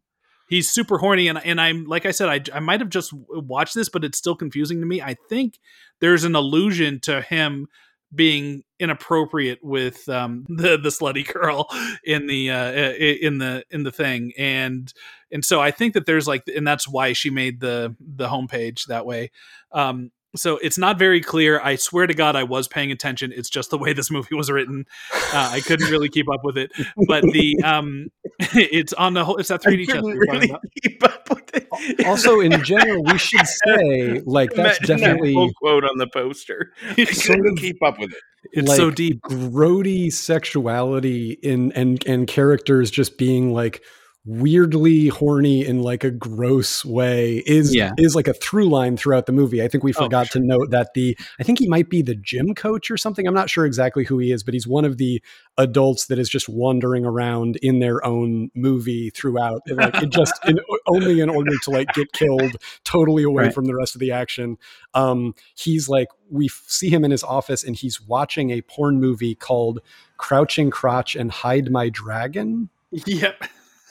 He's super horny, and and I'm like I said, I I might have just watched this, but it's still confusing to me. I think there's an allusion to him being inappropriate with um, the the slutty girl in the uh, in the in the thing, and and so I think that there's like, and that's why she made the the homepage that way. Um, so it's not very clear. I swear to God, I was paying attention. It's just the way this movie was written. Uh, I couldn't really keep up with it. But the um, it's on the whole. It's that 3D chess. couldn't we were talking really keep up with it. Also, in general, we should say, like, that's Imagine definitely full quote on the poster. I couldn't keep up with it. It's like, so deep. grody sexuality in and and characters just being like weirdly horny in like a gross way is Yeah. is like a through line throughout the movie. I think we Oh, forgot to note that the I think he might be the gym coach or something. I'm not sure exactly who he is, but he's one of the adults that is just wandering around in their own movie throughout. Like it just in, only in order to like get killed totally away Right. from the rest of the action. Um, he's like we see him in his office and he's watching a porn movie called Crouching Crotch and Hide My Dragon. Yep.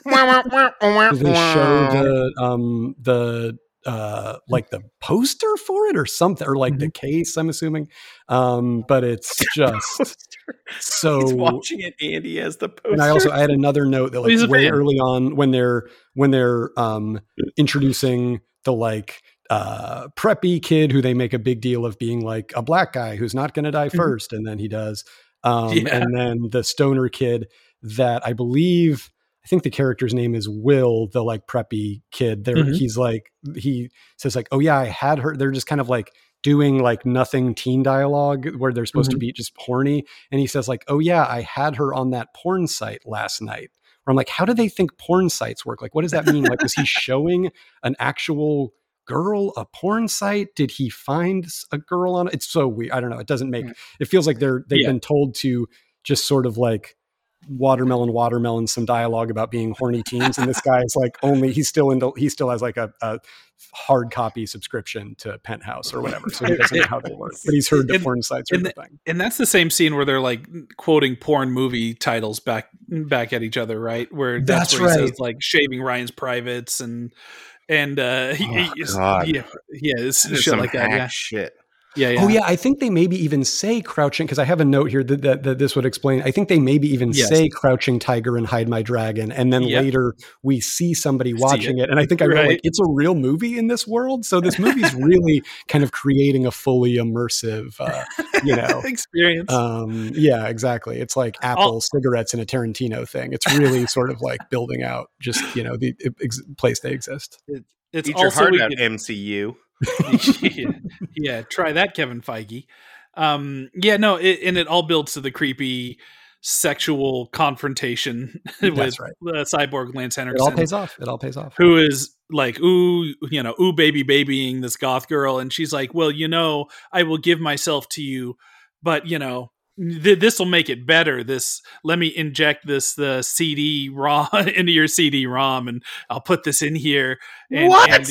They show the um the uh like the poster for it or something or like the case i'm assuming um but it's just so He's watching it. Andy has the poster. and I also I had another note that like way fan. early on when they're when they're um introducing the like uh preppy kid who they make a big deal of being like a black guy who's not going to die Mhm. first and then he does um Yeah. and then the stoner kid that I believe I think the character's name is Will, the like preppy kid. There, Mhm. he's like he says like, "Oh yeah, I had her." They're just kind of like doing like nothing teen dialogue where they're supposed to be just horny, and he says like, "Oh yeah, I had her on that porn site last night." where I'm like, how do they think porn sites work? Like, what does that mean? Like, was he showing an actual girl a porn site? Did he find a girl on it? It's so weird. I don't know. It doesn't make it feels like they're they've Yeah. been told to just sort of like watermelon watermelon some dialogue about being horny teens and this guy is like only he's still into he still has like a, a hard copy subscription to penthouse or whatever so he doesn't know how they work but he's heard the And- porn sites are and thing and that's the same scene where they're like quoting porn movie titles back back at each other, right? Where that's, That's where he right. says like shaving Ryan's privates and and uh he, Oh, he- God. yeah yeah it's This is shit some like that hack yeah shit. Yeah yeah Oh yeah, I think they maybe even say crouching because I have a note here that, that, that this would explain. I think they maybe even Yes. say crouching tiger and hide my dragon, and then Yep. later we see somebody See watching it. and I think I wrote Right. like it's a real movie in this world. So this movie's really kind of creating a fully immersive, uh, you know. experience. Um, yeah, exactly. It's like Apple cigarettes in a Tarantino thing. It's really sort of like building out just you know the ex- place they exist. it's Eat your also heart we out, get- MCU. Yeah, yeah, try that, Kevin Feige. Um, yeah, no, it, and it all builds to the creepy sexual confrontation with right. uh, cyborg Lance It all pays off. It all pays off. who is like, ooh, you know, ooh, baby, babying this goth girl, and she's like, well, you know, I will give myself to you, but you know. Th- this will make it better. This let me inject this the CD ROM into your CD ROM, and I'll put this in here. And, what? and-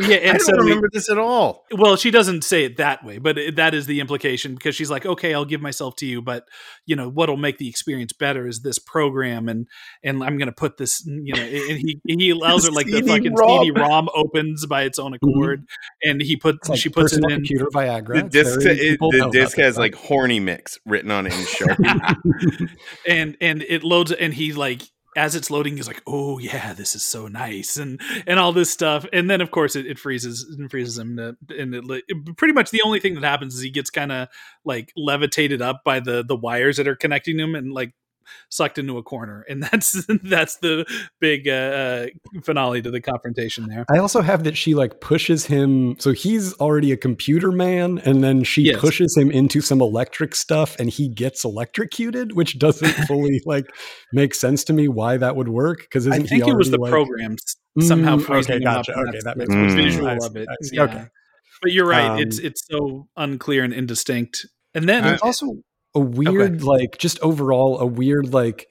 yeah, and I don't so we- remember this at all. well she doesn't say it that way but it, that is the implication because she's like okay i'll give myself to you but you know what'll make the experience better is this program and and i'm gonna put this you know and he he allows her like the fucking CD-ROM. cd-rom opens by its own mm-hmm. accord and he put It's like she puts it personal in computer Viagra. The disc, very- it, the disc has stuff. like horny mix written on it in Sharpie. and and it loads and he like as it's loading he's like oh yeah this is so nice and and all this stuff. And then of course it, it freezes and freezes him to, and it, li- pretty much the only thing that happens is he gets kind of like levitated up by the the wires that are connecting him and like sucked into a corner and that's that's the big uh, uh finale to the confrontation there I also have that she like pushes him. So he's already a computer man, and then she Yes. pushes him into some electric stuff, and he gets electrocuted, which doesn't fully like make sense to me why that would work. Because i think he it was the already, like- program somehow Mm, freezing okay, him gotcha. up Okay, that makes more sense. visual I of it I see. yeah. Okay. but you're right Um, it's it's so unclear and indistinct and then There's also a weird, like, just overall, a weird, like,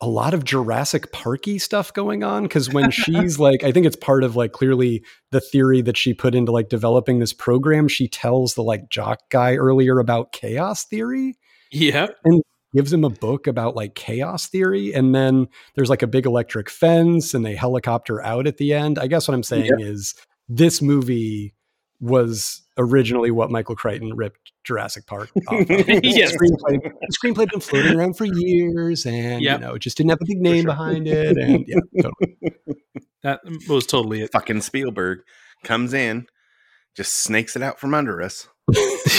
a lot of Jurassic Parky stuff going on. Because when she's like, I think it's part of like clearly the theory that she put into like developing this program. She tells the like jock guy earlier about chaos theory, yeah and gives him a book about like chaos theory, and then there's like a big electric fence, and they helicopter out at the end. I guess what I'm saying is this movie was originally what Michael Crichton ripped Jurassic Park. Yes. the screenplay, the screenplay had been floating around for years, and Yep. you know, it just didn't have a big name behind it. And yeah, totally. That was totally it. Fucking Spielberg comes in, just snakes it out from under us.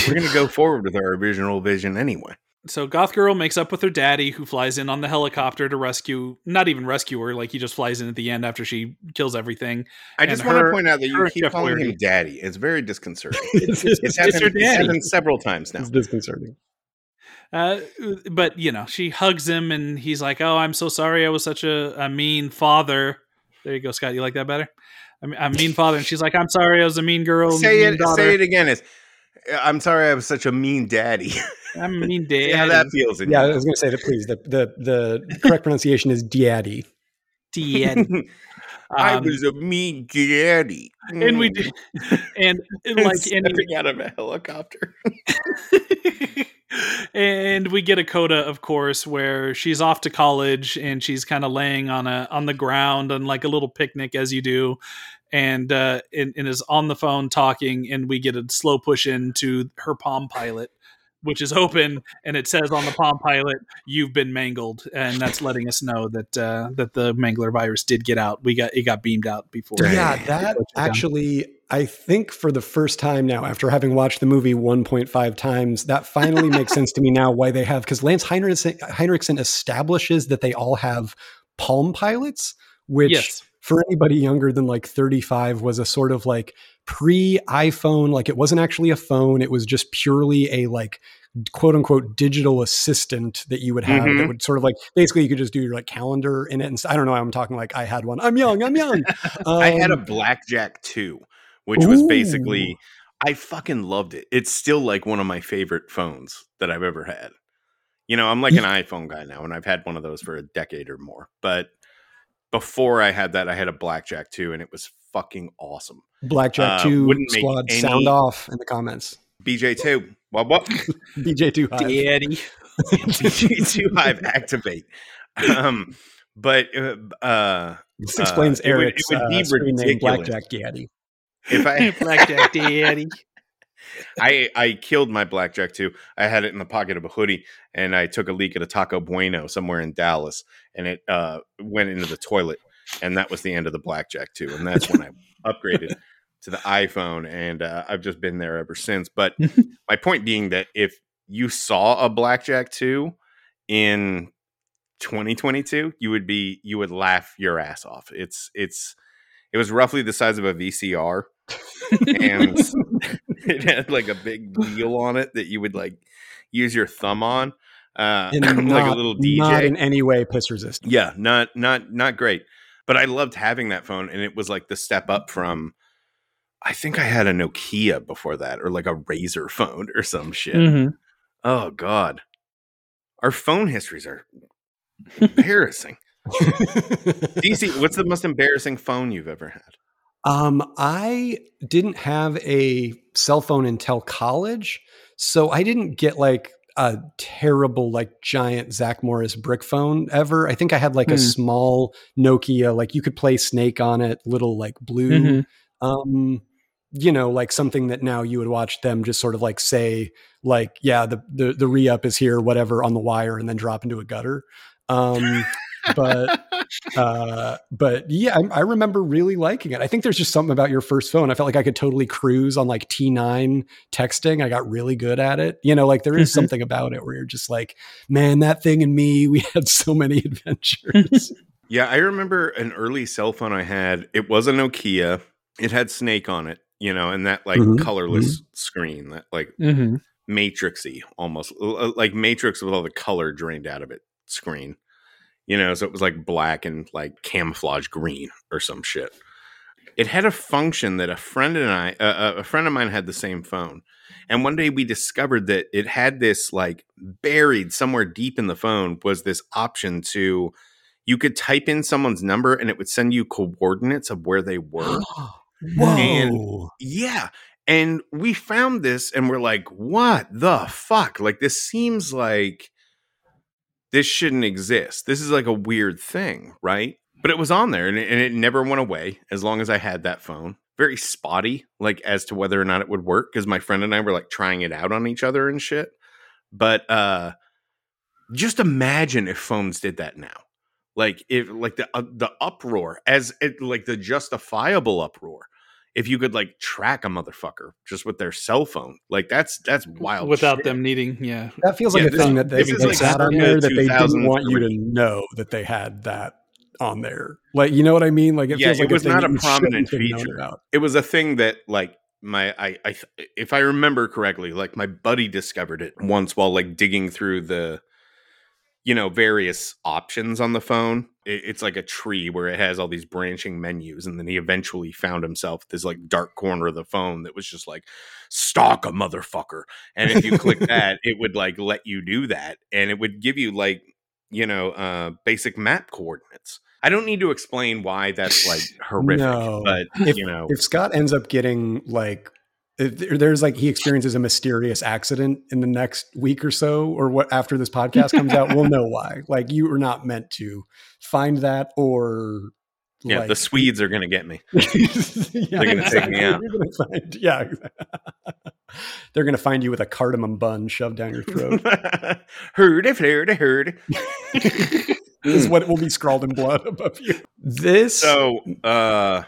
We're gonna go forward with our original vision anyway. So Goth Girl makes up with her daddy, who flies in on the helicopter to rescue, not even rescue her, like he just flies in at the end after she kills everything. I just And want to point out that you keep Jeff calling Flaherty. him daddy. It's very disconcerting. It's, It's, it's, happened, it's happened several times now. it's disconcerting. Uh, but you know, she hugs him, and he's like, "Oh, I'm so sorry. I was such a, a mean father." There you go, Scott. You like that better? I mean, a mean father, and she's like, "I'm sorry. I was a mean girl. Say mean it. daughter. Say it again. Is I'm sorry. I was such a mean daddy. I'm mean dad." See how that feels. Yeah, I was going to say that. Please, the the the correct pronunciation is Daddy. Dad. I Um, was a mean daddy. and we Mm. did, and like any stepping out of a helicopter. and we get a coda of course where she's off to college and she's kind of laying on a on the ground on like a little picnic as you do and uh and, and is on the phone talking and we get a slow push into her palm pilot which is open and it says on the palm pilot you've been mangled and that's letting us know that uh that the mangler virus did get out. We got it got beamed out before Yeah, that actually, I think for the first time now, after having watched the movie 1.5 times, that finally makes sense to me now why they have, because Lance Henriksen, Henriksen establishes that they all have Palm pilots, which yes for anybody younger than like 35 was a sort of like pre iPhone, like it wasn't actually a phone, it was just purely a like quote unquote digital assistant that you would have Mhm. that would sort of like basically you could just do your like calendar in it. And I don't know. I'm talking like I had one. I'm young. I'm young. I had a Um, Blackjack 2, which was basically I fucking loved it. It's still like one of my favorite phones that I've ever had. You know, I'm like an iPhone guy now, and I've had one of those for a decade or more. But before I had that, I had a Blackjack 2, and it was fucking awesome. Blackjack uh, two wouldn't squad any- sound off in the comments. BJ2, what what? BJ two hive. Daddy. BJ2 Hive activate. Um, but uh, uh, This explains Uh, it would- it would be uh, screen ridiculous. Blackjack Daddy. if I Blackjack Daddy. I I killed my blackjack too. I had it in the pocket of a hoodie, and I took a leak at a Taco Bueno somewhere in Dallas, and it uh, went into the toilet, and that was the end of the blackjack too. And that's when I upgraded to the iPhone, and uh, I've just been there ever since. But my point being that if you saw a blackjack two in 2022, you would be you would laugh your ass off. It's it's it was roughly the size of a VCR and it had like a big wheel on it that you would like use your thumb on uh And like a not- little Not in any way piss resistant. yeah not not not great. But i loved having that phone and it was like the step up from i think i had a nokia before that or like a Razr phone or some shit. Mhm. oh god. Our phone histories are embarrassing. Dc what's the most embarrassing phone you've ever had Um, I didn't have a cell phone until college, so I didn't get like a terrible, like giant Zach Morris brick phone ever. I think I had like a Hmm. small Nokia, like you could play Snake on it, little like blue. Mhm. Um, you know, like something that now you would watch them just sort of like say, like, yeah, the the the re up is here, whatever, on the wire, and then drop into a gutter. Um, but uh, but yeah, I, I remember really liking it. I think there's just something about your first phone. I felt like I could totally cruise on like T9 texting. I got really good at it. You know, like there is Mhm. something about it where you're just like, man, that thing and me, we had so many adventures. Yeah, I remember an early cell phone I had. It was a Nokia. It had Snake on it, you know, and that like Mhm, colorless screen, that like Mhm. matrixy almost uh, like matrix with all the color drained out of it screen. You know, so it was like black and like camouflage green or some shit. It had a function that a friend and I, uh, a friend of mine had the same phone. And one day we discovered that it had this like buried somewhere deep in the phone was this option to you could type in someone's number and it would send you coordinates of where they were. Whoa. Yeah. And we found this and we're like, what the fuck? Like, this seems like this shouldn't exist. This is like a weird thing, right? But it was on there and it, and it never went away as long as I had that phone. Very spotty, like as to whether or not it would work, because my friend and I were like trying it out on each other and shit. But uh just imagine if phones did that now. Like if like the uh, the uproar as it like the justifiable uproar if you could like track a motherfucker just with their cell phone. Like that's that's wild. Without shit. them needing, yeah. That feels Yeah, like a thing that they, this they like had on there that they didn't want you to know that they had that on there. Like, you know what I mean? Like, it Yeah, feels like it was thing not a prominent shouldn't have feature. It was a thing that like my I I if I remember correctly, like my buddy discovered it once while like digging through the you know various options on the phone. It, it's like a tree where it has all these branching menus, and then he eventually found himself this like dark corner of the phone that was just like stalk a motherfucker, and if you click that, it would like let you do that, and it would give you like you know uh basic map coordinates. I don't need to explain why that's like horrific, No. but If, you know, if Scott ends up getting like, there's like he experiences a mysterious accident in the next week or so, or what after this podcast comes out, we'll know why. Like, you are not meant to find that or. yeah, like, the Swedes are gonna get me. yeah, They're gonna take me out. Gonna find, yeah, they're gonna find you with a cardamom bun shoved down your throat. heard it, heard it, heard. this is what will be scrawled in blood above you. This So, uh,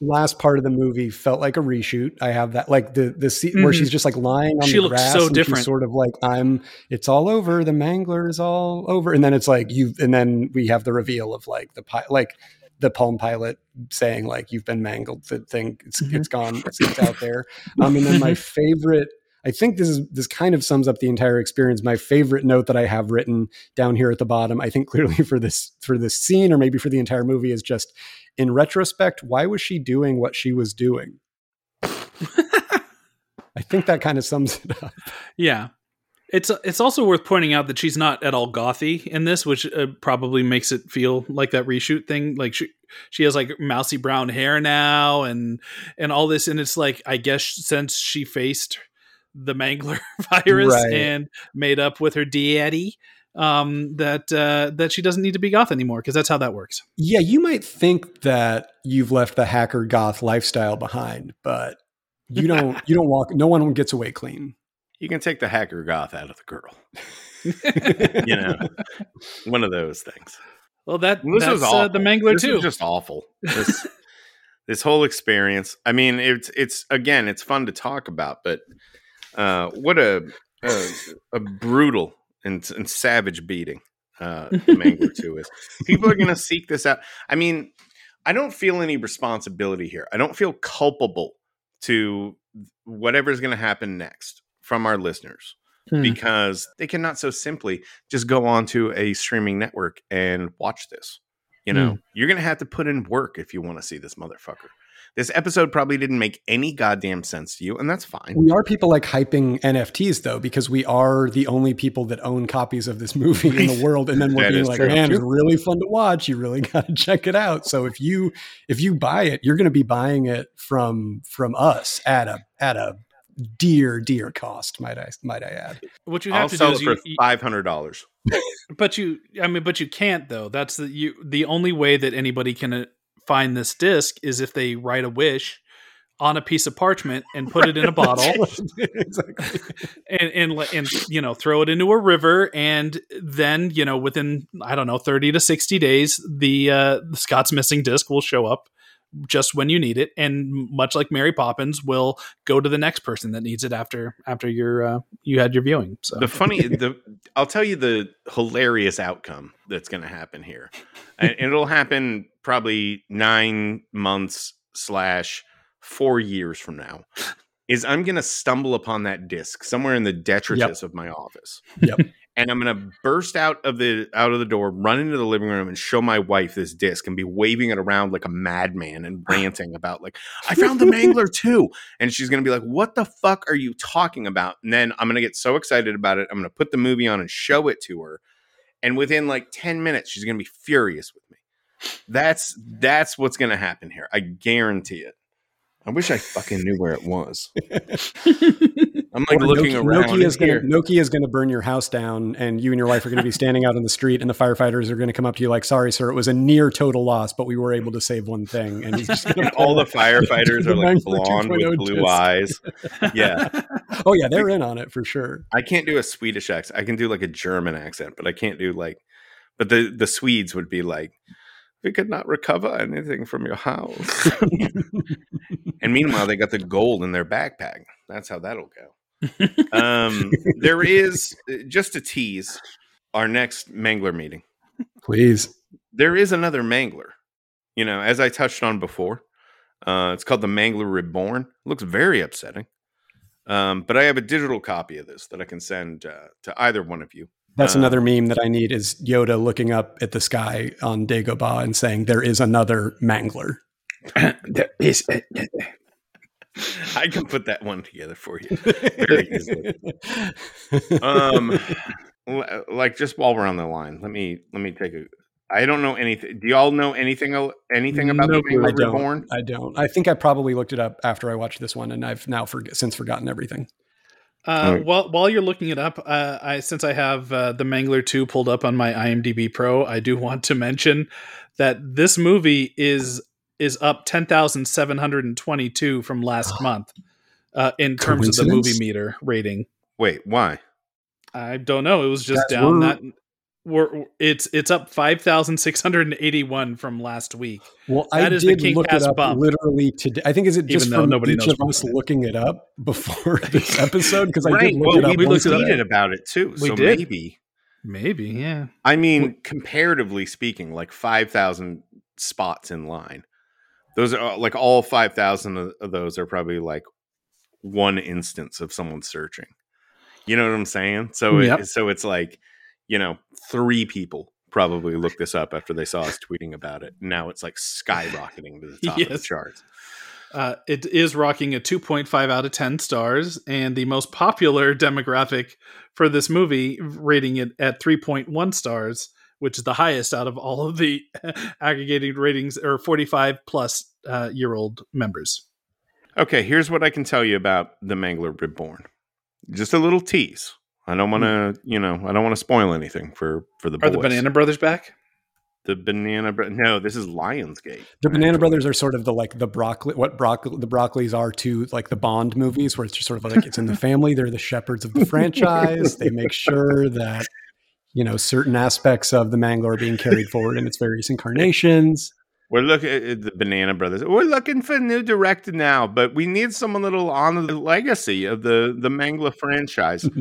last part of the movie felt like a reshoot. I have that, like the the scene where Mhm. she's just like lying on She the grass. so and she's different. sort of like I'm. It's all over. The mangler is all over, and then it's like you. And then we have the reveal of like the pi- like the Palm Pilot saying like you've been mangled. The thing it's Mhm. it's gone. It's, it's out there. Um, and then my favorite. I think this is this kind of sums up the entire experience. My favorite note that I have written down here at the bottom, I think clearly for this for this scene or maybe for the entire movie is just in retrospect, why was she doing what she was doing? I think that kind of sums it up. Yeah. It's it's also worth pointing out that she's not at all gothy in this, which uh, probably makes it feel like that reshoot thing. Like she she has like mousy brown hair now, and and all this, and it's like I guess since she faced the Mangler virus Right. and made up with her daddy, um, that uh, that she doesn't need to be goth anymore because that's how that works. Yeah, you might think that you've left the hacker goth lifestyle behind, but you don't you don't walk no one gets away clean. You can take the hacker goth out of the girl. you know, one of those things. Well, that This that's was uh, awful. the Mangler this too. was just awful. This, this whole experience. I mean, it's it's again, it's fun to talk about, but uh, what a a, a brutal and, and savage beating uh, the Mangler Two is. People are going to seek this out. I mean, I don't feel any responsibility here. I don't feel culpable to whatever's going to happen next from our listeners Hmm. because they cannot so simply just go onto a streaming network and watch this. You know, you're going to have to put in work if you want to see this motherfucker. This episode probably didn't make any goddamn sense to you, and that's fine. We are people like hyping NFTs though, because we are the only people that own copies of this movie in the world. And then we're being like, true. man, it's really fun to watch. You really got to check it out. So if you if you buy it, you're going to be buying it from from us at a at a dear dear cost. Might I might I add? what you I'll have to do is for you, you- five hundred dollars. but you i mean but you can't though that's the you the only way that anybody can uh, find this disc is if they write a wish on a piece of parchment and put it in a bottle exactly. and, and and you know throw it into a river and then you know within i don't know 30 to 60 days the uh the scott's missing disc will show up just when you need it. And much like mary poppins will go to the next person that needs it after after your uh you had your viewing so. The funny, the I'll tell you the hilarious outcome that's going to happen here, and it'll happen probably nine months slash four years from now. Is I'm going to stumble upon that disc somewhere in the detritus of my office. Yep. and I'm going to burst out of the out of the door, run into the living room, and show my wife this disc, and be waving it around like a madman and ranting about like I found the Mangler too, and she's going to be like, "What the fuck are you talking about?" And then I'm going to get so excited about it, I'm going to put the movie on and show it to her, and within like ten minutes, she's going to be furious with. That's that's what's going to happen here. I guarantee it. I wish I fucking knew where it was. I'm like Or looking Nokia, around Nokia is going to Nokia is going to burn your house down, and you and your wife are going to be standing out on the street, and the firefighters are going to come up to you like, "Sorry, sir, it was a near total loss, but we were able to save one thing." And he's just And all the firefighters The are like blonde with blue disc. Oh eyes. Yeah, oh yeah, they're in on it for sure. I can't do a Swedish accent. I can do like a German accent, but I can't do like. But the the Swedes would be like, "We could not recover anything from your house." and meanwhile, they got the gold in their backpack. That's how that'll go. Um, there is just to tease our next Mangler meeting. Please, there is another Mangler. You know, as I touched on before, uh, it's called the Mangler Reborn. It looks very upsetting. Um, but I have a digital copy of this that I can send uh, to either one of you. That's Uh, another meme that I need is Yoda looking up at the sky on Dagobah and saying, "There is another Mangler." I can put that one together for you very easily. Um, like just while we're on the line, let me let me take a. I don't know anything. Do y'all know anything anything about No the. Mangler I don't. Reborn? I don't. I think I probably looked it up after I watched this one, and I've now forg since forgotten everything. Uh, Alright. while while you're looking it up, uh, I since I have uh, the Mangler two pulled up on my IMDb Pro, I do want to mention that this movie is is up ten thousand seven hundred and twenty two from last month uh, in terms of the movie meter rating. Wait, why? I don't know. It was just That's- down we're- that. We're, it's it's up five thousand six hundred and eighty one from last week. Well, That I is did King look it Cast up bump. literally today. I think is it just Even from nobody each knows of us it. looking it up before this episode because I did look Well, it up. we once looked it up. about it too. We so did. maybe. Maybe, yeah. I mean, comparatively speaking, like five thousand spots in line. Those are uh, like all five thousand of of those are probably like one instance of someone searching. You know what I'm saying? So Yep. it, so it's like, you know, three people probably looked this up after they saw us tweeting about it. Now it's like skyrocketing to the top of the charts. Uh, it is rocking a 2.5 out of 10 stars, and the most popular demographic for this movie, rating it at 3.1 stars, which is the highest out of all of the aggregated ratings, or 45 plus uh, year old members. Okay, here's what I can tell you about the Mangler Reborn. Just a little tease. I don't want to, you know, I don't want to spoil anything for for the Hmm. Are the. Banana Brothers back? The banana. Bro- no, this is Lionsgate. The Banana Brothers are sort of the like the broccoli, what broccoli, the Broccoli's are to like the Bond movies, where it's just sort of like it's in the family. They're the shepherds of the franchise. They make sure that you know certain aspects of the Mangler are being carried forward in its various incarnations. We're looking at the Banana Brothers. We're looking for a new director now, but we need someone that'll honor the legacy of the the Mangler franchise.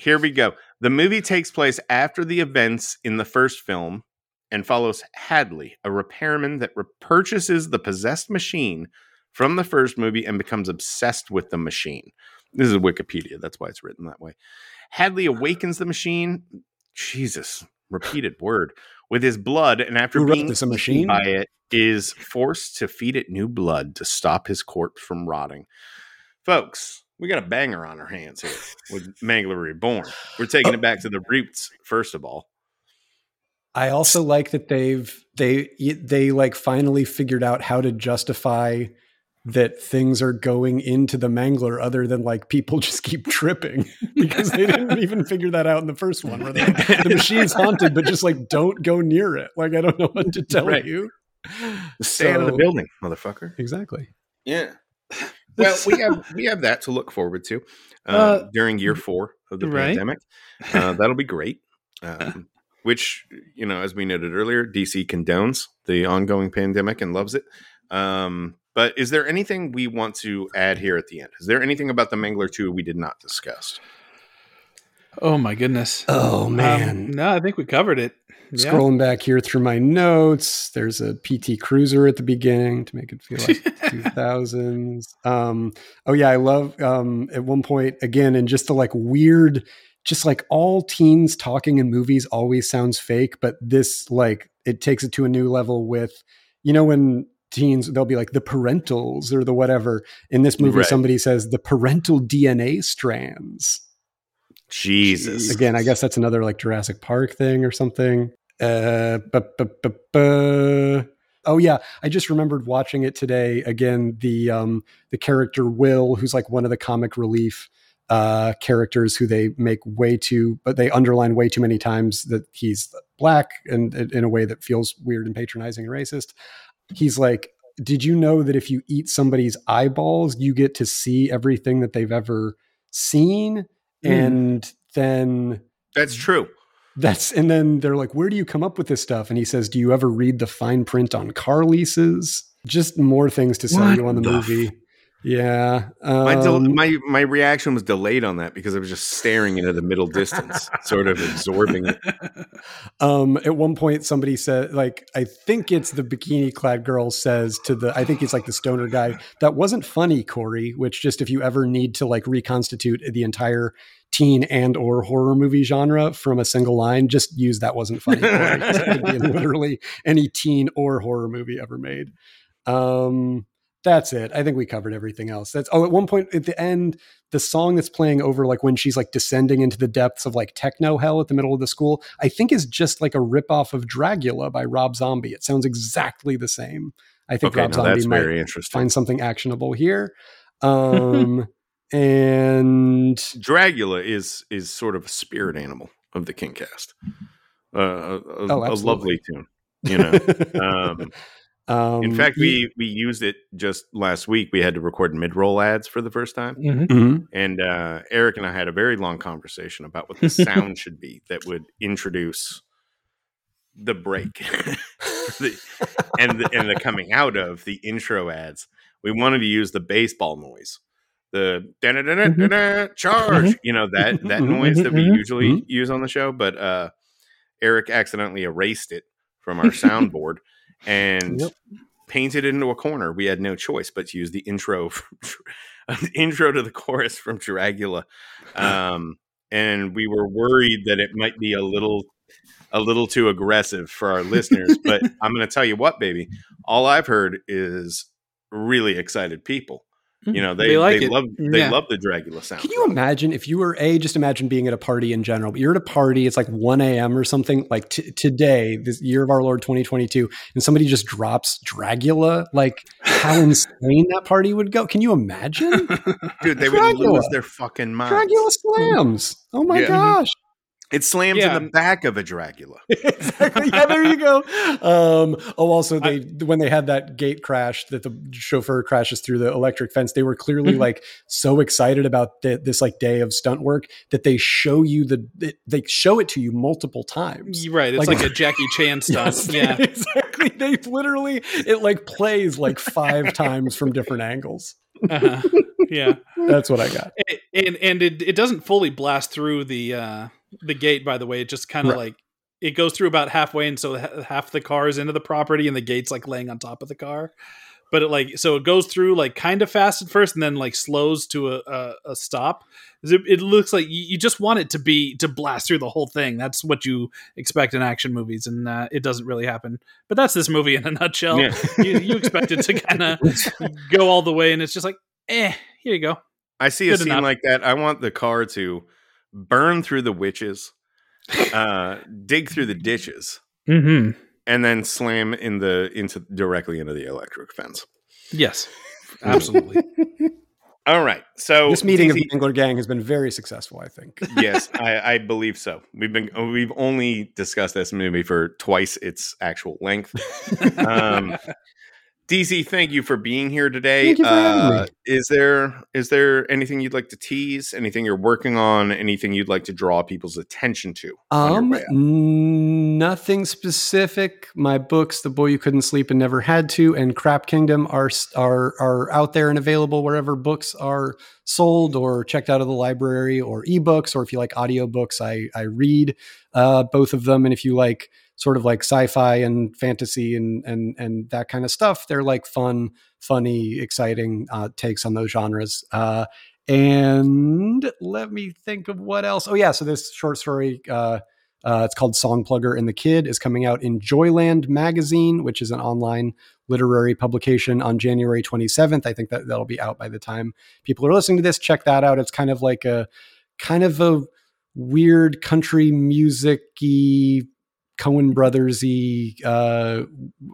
Here we go. The movie takes place after the events in the first film and follows Hadley, a repairman that repurchases the possessed machine from the first movie and becomes obsessed with the machine. This is Wikipedia. That's why it's written that way. Hadley awakens the machine. Jesus, repeated word with his blood, and after Who being this, a machine? by it, is forced to feed it new blood to stop his corpse from rotting. Folks, we got a banger on our hands here with Mangler Reborn. We're taking oh. it back to the roots, first of all. I also like that they've they they like finally figured out how to justify that things are going into the mangler other than like people just keep tripping because they didn't even figure that out in the first one where they're like, the machine's haunted but just like don't go near it like i don't know what to tell Right. you Stay out of the building, motherfucker. exactly Yeah. Well, we have we have that to look forward to uh, Uh, during year four of the right. pandemic. Uh, that'll be great. Um, which you know, as we noted earlier, DC condones the ongoing pandemic and loves it. Um, but is there anything we want to add here at the end? Is there anything about the Mangler two we did not discuss? Oh my goodness. oh Um, no, I think we covered it. Yeah. scrolling back here through my notes there's a pt cruiser at the beginning to make it feel like 2000s um oh yeah i love um at one point again and just the like weird just like all teens talking in movies always sounds fake but this like it takes it to a new level with you know when teens they'll be like the parentals or the whatever in this movie Right. somebody says the parental dna strands Jesus. Again, I guess that's another like Jurassic Park thing or something. Uh, bu- bu- bu- bu- Oh yeah, I just remembered watching it today. Again, the um the character Will, who's like one of the comic relief uh characters who they make way too, but they underline way too many times that he's black and in a way that feels weird and patronizing and racist. He's like, did you know that if you eat somebody's eyeballs, you get to see everything that they've ever seen? Hmm. And then That's true. That's and then they're like, "Where do you come up with this stuff?" And he says, "Do you ever read the fine print on car leases?" Just more things to sell What you on the, the movie. yeah, My, del- um, my my reaction was delayed on that because I was just staring into the middle distance, sort of absorbing it. um, at one point, somebody said, "Like, I think it's the bikini clad girl says to the, I think it's like the stoner guy that wasn't funny, Corey." Which just if you ever need to like reconstitute the entire teen and or horror movie genre from a single line, just use that wasn't funny. Corey. 'cause it could be in literally any teen or horror movie ever made. Um, that's it. I think we covered everything else. That's oh, at one point at the end, the song that's playing over like when she's like descending into the depths of like techno hell at the middle of the school, I think is just like a ripoff of Dragula by Rob Zombie. It sounds exactly the same. I think Okay, Rob Zombie might very interesting. find something actionable here. Um, and Dragula is is sort of a spirit animal of the Kingcast. Uh, a, a- Oh, a lovely tune, you know. um, um, in fact, ye- we we used it just last week. We had to record mid roll ads for the first time, Mhm. Mhm. and uh, Eric and I had a very long conversation about what the sound should be that would introduce the break the, and the, and the coming out of the intro ads. We wanted to use the baseball noise, the da-da-da-da-da-da, charge, you know that that Mhm, noise that we usually use on the show. But uh, Eric accidentally erased it from our soundboard and Yep. painted it into a corner. We had no choice but to use the intro an intro to the chorus from Dragula, um, and we were worried that it might be a little a little too aggressive for our listeners. but I'm going to tell you what, baby, all I've heard is really excited people. Mm-hmm. You know, they They like they love they Yeah. love the Dragula sound. Can you imagine if you were a just imagine being at a party in general, but you're at a party, it's like 1 a.m. or something like t- today, this year of our Lord 2022, and somebody just drops Dragula, like how insane that party would go. Can you imagine? Dude, they would lose their fucking minds. Dragula slams. Oh my Yeah. gosh. It slams Yeah. in the back of a Dragula. exactly. Yeah, there you go. Um, oh, also, they when they had that gate crash that the chauffeur crashes through the electric fence, they were clearly Mm-hmm. like so excited about th- this like day of stunt work that they show you the it, they show it to you multiple times. Right. It's Like- like, a Jackie Chan stunt. Yes, Yeah. exactly. They literally it like plays like five times from different angles. Uh-huh. Yeah. That's what I got. and and it, it doesn't fully blast through the uh the gate by the way it just kind of Right. like it goes through about halfway and so half the car is into the property and the gate's like laying on top of the car but it like so it goes through like kind of fast at first and then like slows to a, a, a stop it, it looks like you, you just want it to be to blast through the whole thing that's what you expect in action movies and uh, it doesn't really happen but that's this movie in a nutshell Yeah. you, you expect it to kind of go all the way and it's just like eh here you go I see a scene enough. like that. I want the car to burn through the witches, uh, dig through the ditches, mm-hmm and then slam in the into directly into the electric fence. Yes, absolutely. All right. So This meeting of the Mangler Gang has been very successful, I think. yes, I, I believe so. We've been we've only discussed this movie for twice its actual length. Um, DC, thank you for being here today. Thank you for having uh, me. is there is there anything you'd like to tease? Anything you're working on? Anything you'd like to draw people's attention to? Um, nothing specific. My books, "The Boy Who Couldn't Sleep and Never Had to" and "Crap Kingdom" are are are out there and available wherever books are sold or checked out of the library or ebooks. Or if you like audiobooks, I I read uh, both of them. And if you like sort of like sci-fi and fantasy and and and that kind of stuff, they're like fun, funny, exciting uh, takes on those genres. Uh, and let me think of what else. Oh yeah, so this short story. Uh, uh, it's called Song Plugger and the Kid is coming out in Joyland Magazine, which is an online literary publication on January 27th. I think that that'll be out by the time people are listening to this. Check that out. It's kind of like a kind of a weird country music-y Coen Brothers-y uh,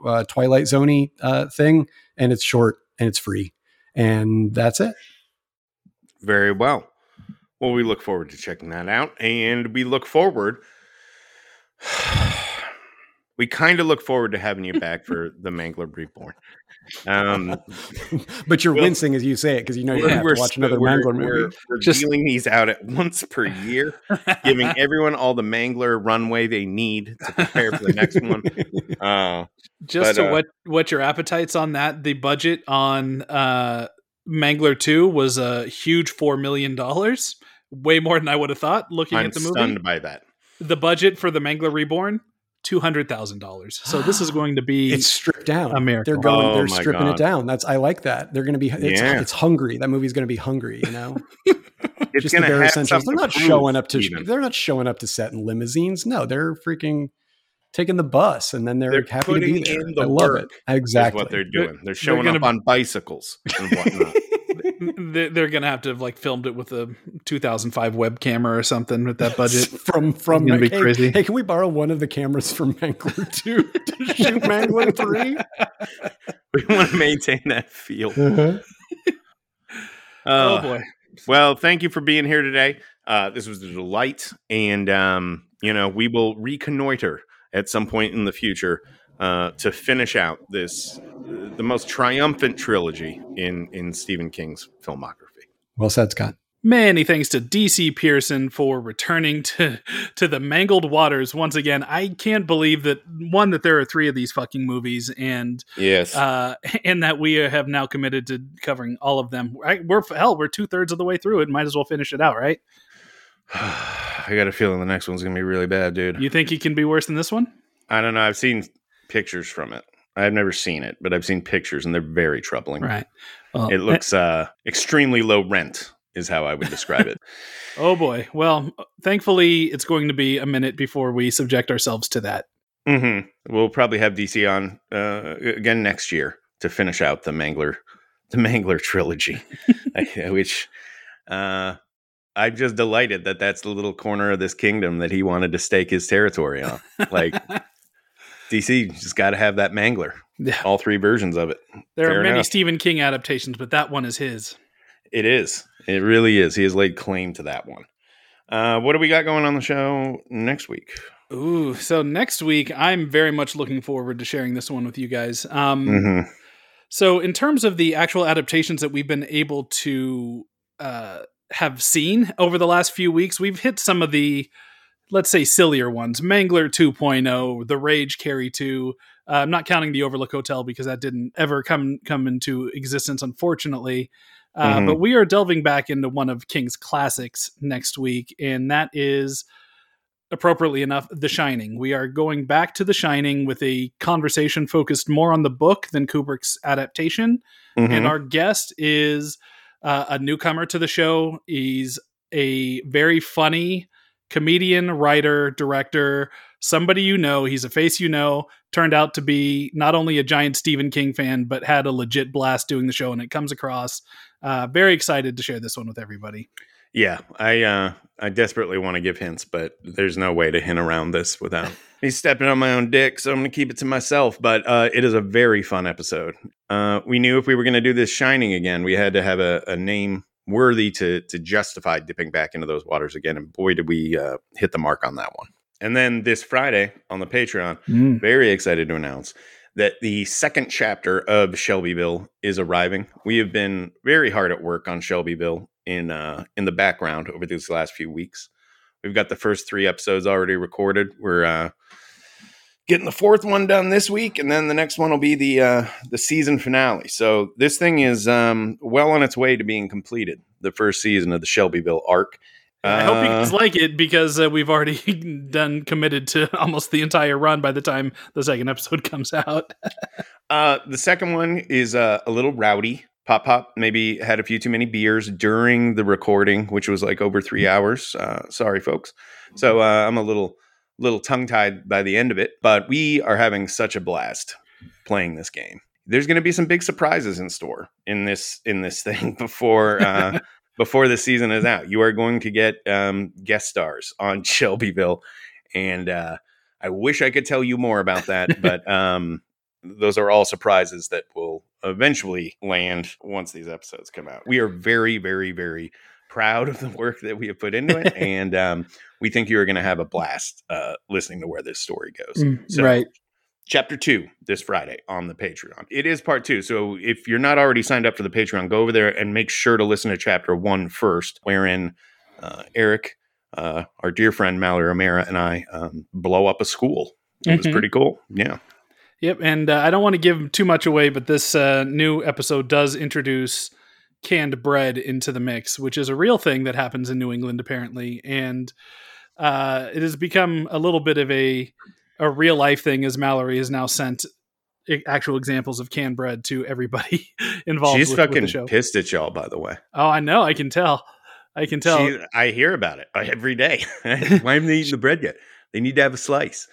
uh, Twilight Zoney uh, thing, and it's short and it's free, and that's it. Very well. Well, we look forward to checking that out, and we look forward. We kind of look forward to having you back for the Mangler Reborn. Um, but you're Well, wincing as you say it because you know you're gonna have to watch sp- another we're- Mangler movie. We're, we're Just- dealing these out at once per year, giving everyone all the Mangler runway they need to prepare for the next one. Uh, Just But, to uh, what what your appetites on that? The budget on uh, Mangler Two was a huge four million dollars, way more than I would have thought. Looking I'm at the movie, stunned by that. the budget for the Mangler Reborn two hundred thousand dollars. So this is going to be it's stripped down. a miracle. They're going. Oh they're stripping God. it down. That's I like that. They're going to be. It's, Yeah. it's hungry. That movie's going to be hungry. You know, It's just the going to bare have essentials. They're not showing up to. even. They're not showing up to set in limousines. No, they're freaking taking the bus, and then they're, They're happy to be putting there. in the I love work it. Exactly. Is what they're doing. They're, They're showing gonna- up on bicycles and whatnot. they're, they're going to have to have like filmed it with a 2005 web camera or something with that budget. from from It's gonna be hey, crazy. hey, can we borrow one of the cameras from Mangler Two to shoot Mangler Three? we want to maintain that feel. Uh-huh. oh Uh, boy. Well, thank you for being here today. Uh, this was a delight, and um, you know we will reconnoiter at some point in the future uh, to finish out this uh, the most triumphant trilogy in in Stephen King's filmography. Well said, Scott. Many thanks to DC Pierson for returning to to the mangled waters once again. I can't believe that one that there are three of these fucking movies, and Yes, uh, and that we have now committed to covering all of them. I, we're hell, we're two thirds of the way through it. Might as well finish it out, right? I got a feeling the next one's gonna be really bad, dude. You think it can be worse than this one? I don't know. I've seen pictures from it. I've never seen it, but I've seen pictures and they're very troubling. Right. Well, It looks uh, extremely low rent, is how I would describe it. Oh boy. Well, thankfully, it's going to be a minute before we subject ourselves to that. Mm-hmm. We'll probably have DC on uh, again next year to finish out the Mangler, the Mangler trilogy, which uh, I'm just delighted that that's the little corner of this kingdom that he wanted to stake his territory on. Like DC just got to have that Mangler, Yeah. all three versions of it. There Fair are many enough. Stephen King adaptations, but that one is his. It is. It really is. He has laid claim to that one. Uh, what do we got going on the show next week? Ooh, so next week I'm very much looking forward to sharing this one with you guys. Um, hmm So, in terms of the actual adaptations that we've been able to uh, have seen over the last few weeks, we've hit some of the, let's say, sillier ones. Mangler 2.0, The Rage Carry 2. Uh, I'm not counting the Overlook Hotel because that didn't ever come come into existence, unfortunately. Uh, Mhm. But we are delving back into one of King's classics next week, and that is appropriately enough, The Shining. We are going back to The Shining with a conversation focused more on the book than Kubrick's adaptation. Mm-hmm. And our guest is uh, a newcomer to the show. He's a very funny comedian, writer, director, somebody you know. He's a face you know. Turned out to be not only a giant Stephen King fan, but had a legit blast doing the show, and it comes across. Uh, very excited to share this one with everybody. Yeah, I uh, I desperately want to give hints, but there's no way to hint around this without me stepping on my own dick. So I'm going to keep it to myself. But uh, it is a very fun episode. Uh, we knew if we were going to do this Shining again, we had to have a, a name worthy to to justify dipping back into those waters again. And boy, did we uh, hit the mark on that one. And then this Friday on the Patreon, very excited to announce that the second chapter of Shelbyville is arriving. We have been very hard at work on Shelbyville in uh, in the background over these last few weeks. We've got the first three episodes already recorded. We're uh, getting the fourth one done this week, and then the next one will be the uh, the season finale. So this thing is um, well on its way to being completed. The first season of the Shelbyville arc. I hope you Uh, guys like it because uh, we've already done committed to almost the entire run by the time the second episode comes out. Uh, the second one is uh, a little rowdy. Pop Pop maybe had a few too many beers during the recording, which was like over three hours. Uh, sorry, folks. So uh, I'm a little little tongue tied by the end of it, but we are having such a blast playing this game. There's going to be some big surprises in store in this in this thing before uh, before the season is out. You are going to get um, guest stars on Shelbyville, and uh, I wish I could tell you more about that, but um, those are all surprises that will eventually land once these episodes come out. We are very, very, very proud of the work that we have put into it, and um, we think you are going to have a blast uh, listening to where this story goes. So, right. chapter two this Friday on the Patreon. It is part two. So if you're not already signed up for the Patreon, go over there and make sure to listen to chapter one first, wherein uh, Eric, uh, our dear friend Mallory O'Meara, and I um, blow up a school. It was Mhm. pretty cool. Yeah. Yep, and uh, I don't want to give too much away, but this uh, new episode does introduce canned bread into the mix, which is a real thing that happens in New England apparently, and uh, it has become a little bit of a a real life thing as Mallory has now sent actual examples of canned bread to everybody involved. She's with, with fucking the show. pissed at y'all, by the way. Oh, I know. I can tell. I can tell. She, I hear about it every day. Why haven't they eaten the bread yet? They need to have a slice.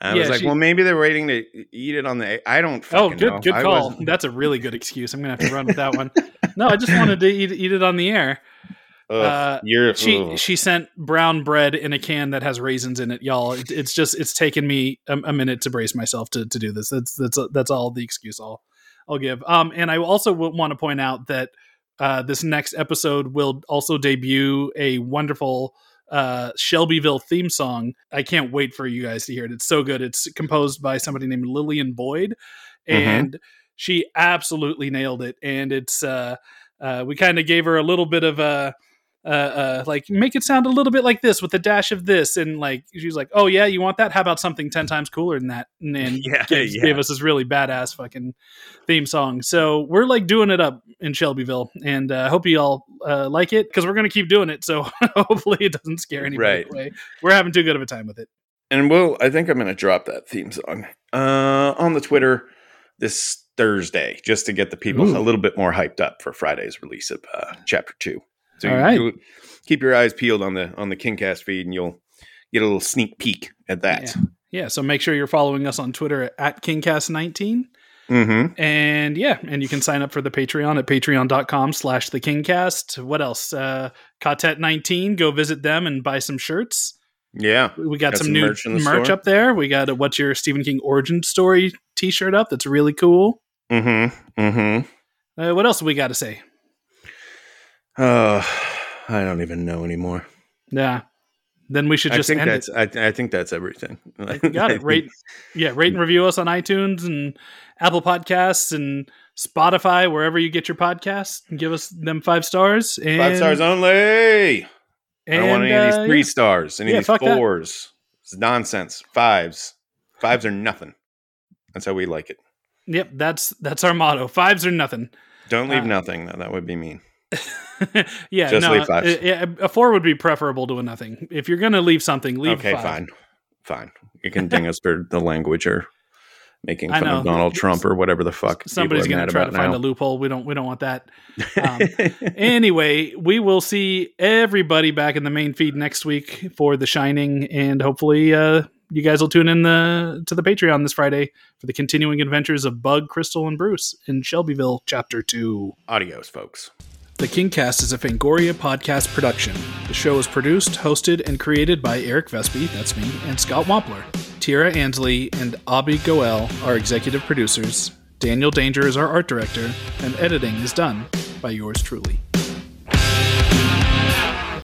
I Yeah, was like, she- well, maybe they're waiting to eat it on the. I don't. Oh, good, know. good call. That's a really good excuse. I'm gonna have to run with that one. No, I just wanted to eat, eat it on the air. Ugh, Uh, she ugh. she sent brown bread in a can that has raisins in it, y'all. It, it's just it's taken me a, a minute to brace myself to to do this. That's that's that's all the excuse I'll I'll give. Um, and I also want to point out that uh, this next episode will also debut a wonderful uh Shelbyville theme song. I can't wait for you guys to hear it. It's so good. It's composed by somebody named Lillian Boyd, and she absolutely nailed it. And it's uh, uh we kind of gave her a little bit of a uh, uh, like make it sound a little bit like this with a dash of this, and like she's like, "Oh yeah, you want that? How about something ten times cooler than that?" And then Yeah, gave, yeah. gave us this really badass fucking theme song. So we're like doing it up in Shelbyville, and I uh, hope you all uh, like it because we're gonna keep doing it. So hopefully it doesn't scare anybody Right. away. We're having too good of a time with it. and we'll. I think I'm going to drop that theme song uh, on the Twitter this Thursday, just to get the people Ooh. a little bit more hyped up for Friday's release of uh, Chapter Two. So All you- right. you keep your eyes peeled on the on the KingCast feed, and you'll get a little sneak peek at that. Yeah, so make sure you're following us on Twitter at KingCast19. Mm-hmm. And yeah, and you can sign up for the Patreon at patreon.com slash the Kingcast. What else? Uh Cotet19, go visit them and buy some shirts. Yeah. We got, Got some, some new merch merch, the store. up there. We got a What's Your Stephen King Origin Story t shirt up that's really cool. Mm-hmm. Mm-hmm. Uh, what else we got to say? Uh, I don't even know anymore. Yeah. Then we should I just think end that's it. I, I think that's everything. Got it. Rate, yeah, rate and review us on iTunes and Apple Podcasts and Spotify, wherever you get your podcasts, and give us them five stars. And, Five stars only. I don't want and, any of these uh, three yeah. stars, any Yeah, of these fuck that. fours. It's nonsense. Fives. Fives are nothing. That's how we like it. Yep, that's that's our motto. Fives are nothing. Don't leave Uh, nothing. That would be mean. Yeah, Just no, leave fives. uh, yeah, a four would be preferable to a nothing. If you're gonna leave something, leave okay, five. fine. Fine. You can ding us for the language or making fun of. Donald Trump or whatever the fuck. Somebody's gonna try to about find now. a loophole. We don't we don't want that. Um, anyway, we will see everybody back in the main feed next week for The Shining, and hopefully, uh, you guys will tune in the to the Patreon this Friday for the continuing adventures of Bug, Crystal, and Bruce in Shelbyville, Chapter Two. Adios, folks. The Kingcast is a Fangoria podcast production. The show is produced, hosted, and created by Eric Vespe, that's me, and Scott Wampler. Tira Ansley and Abby Goel are executive producers. Daniel Danger is our art director, and editing is done by yours truly.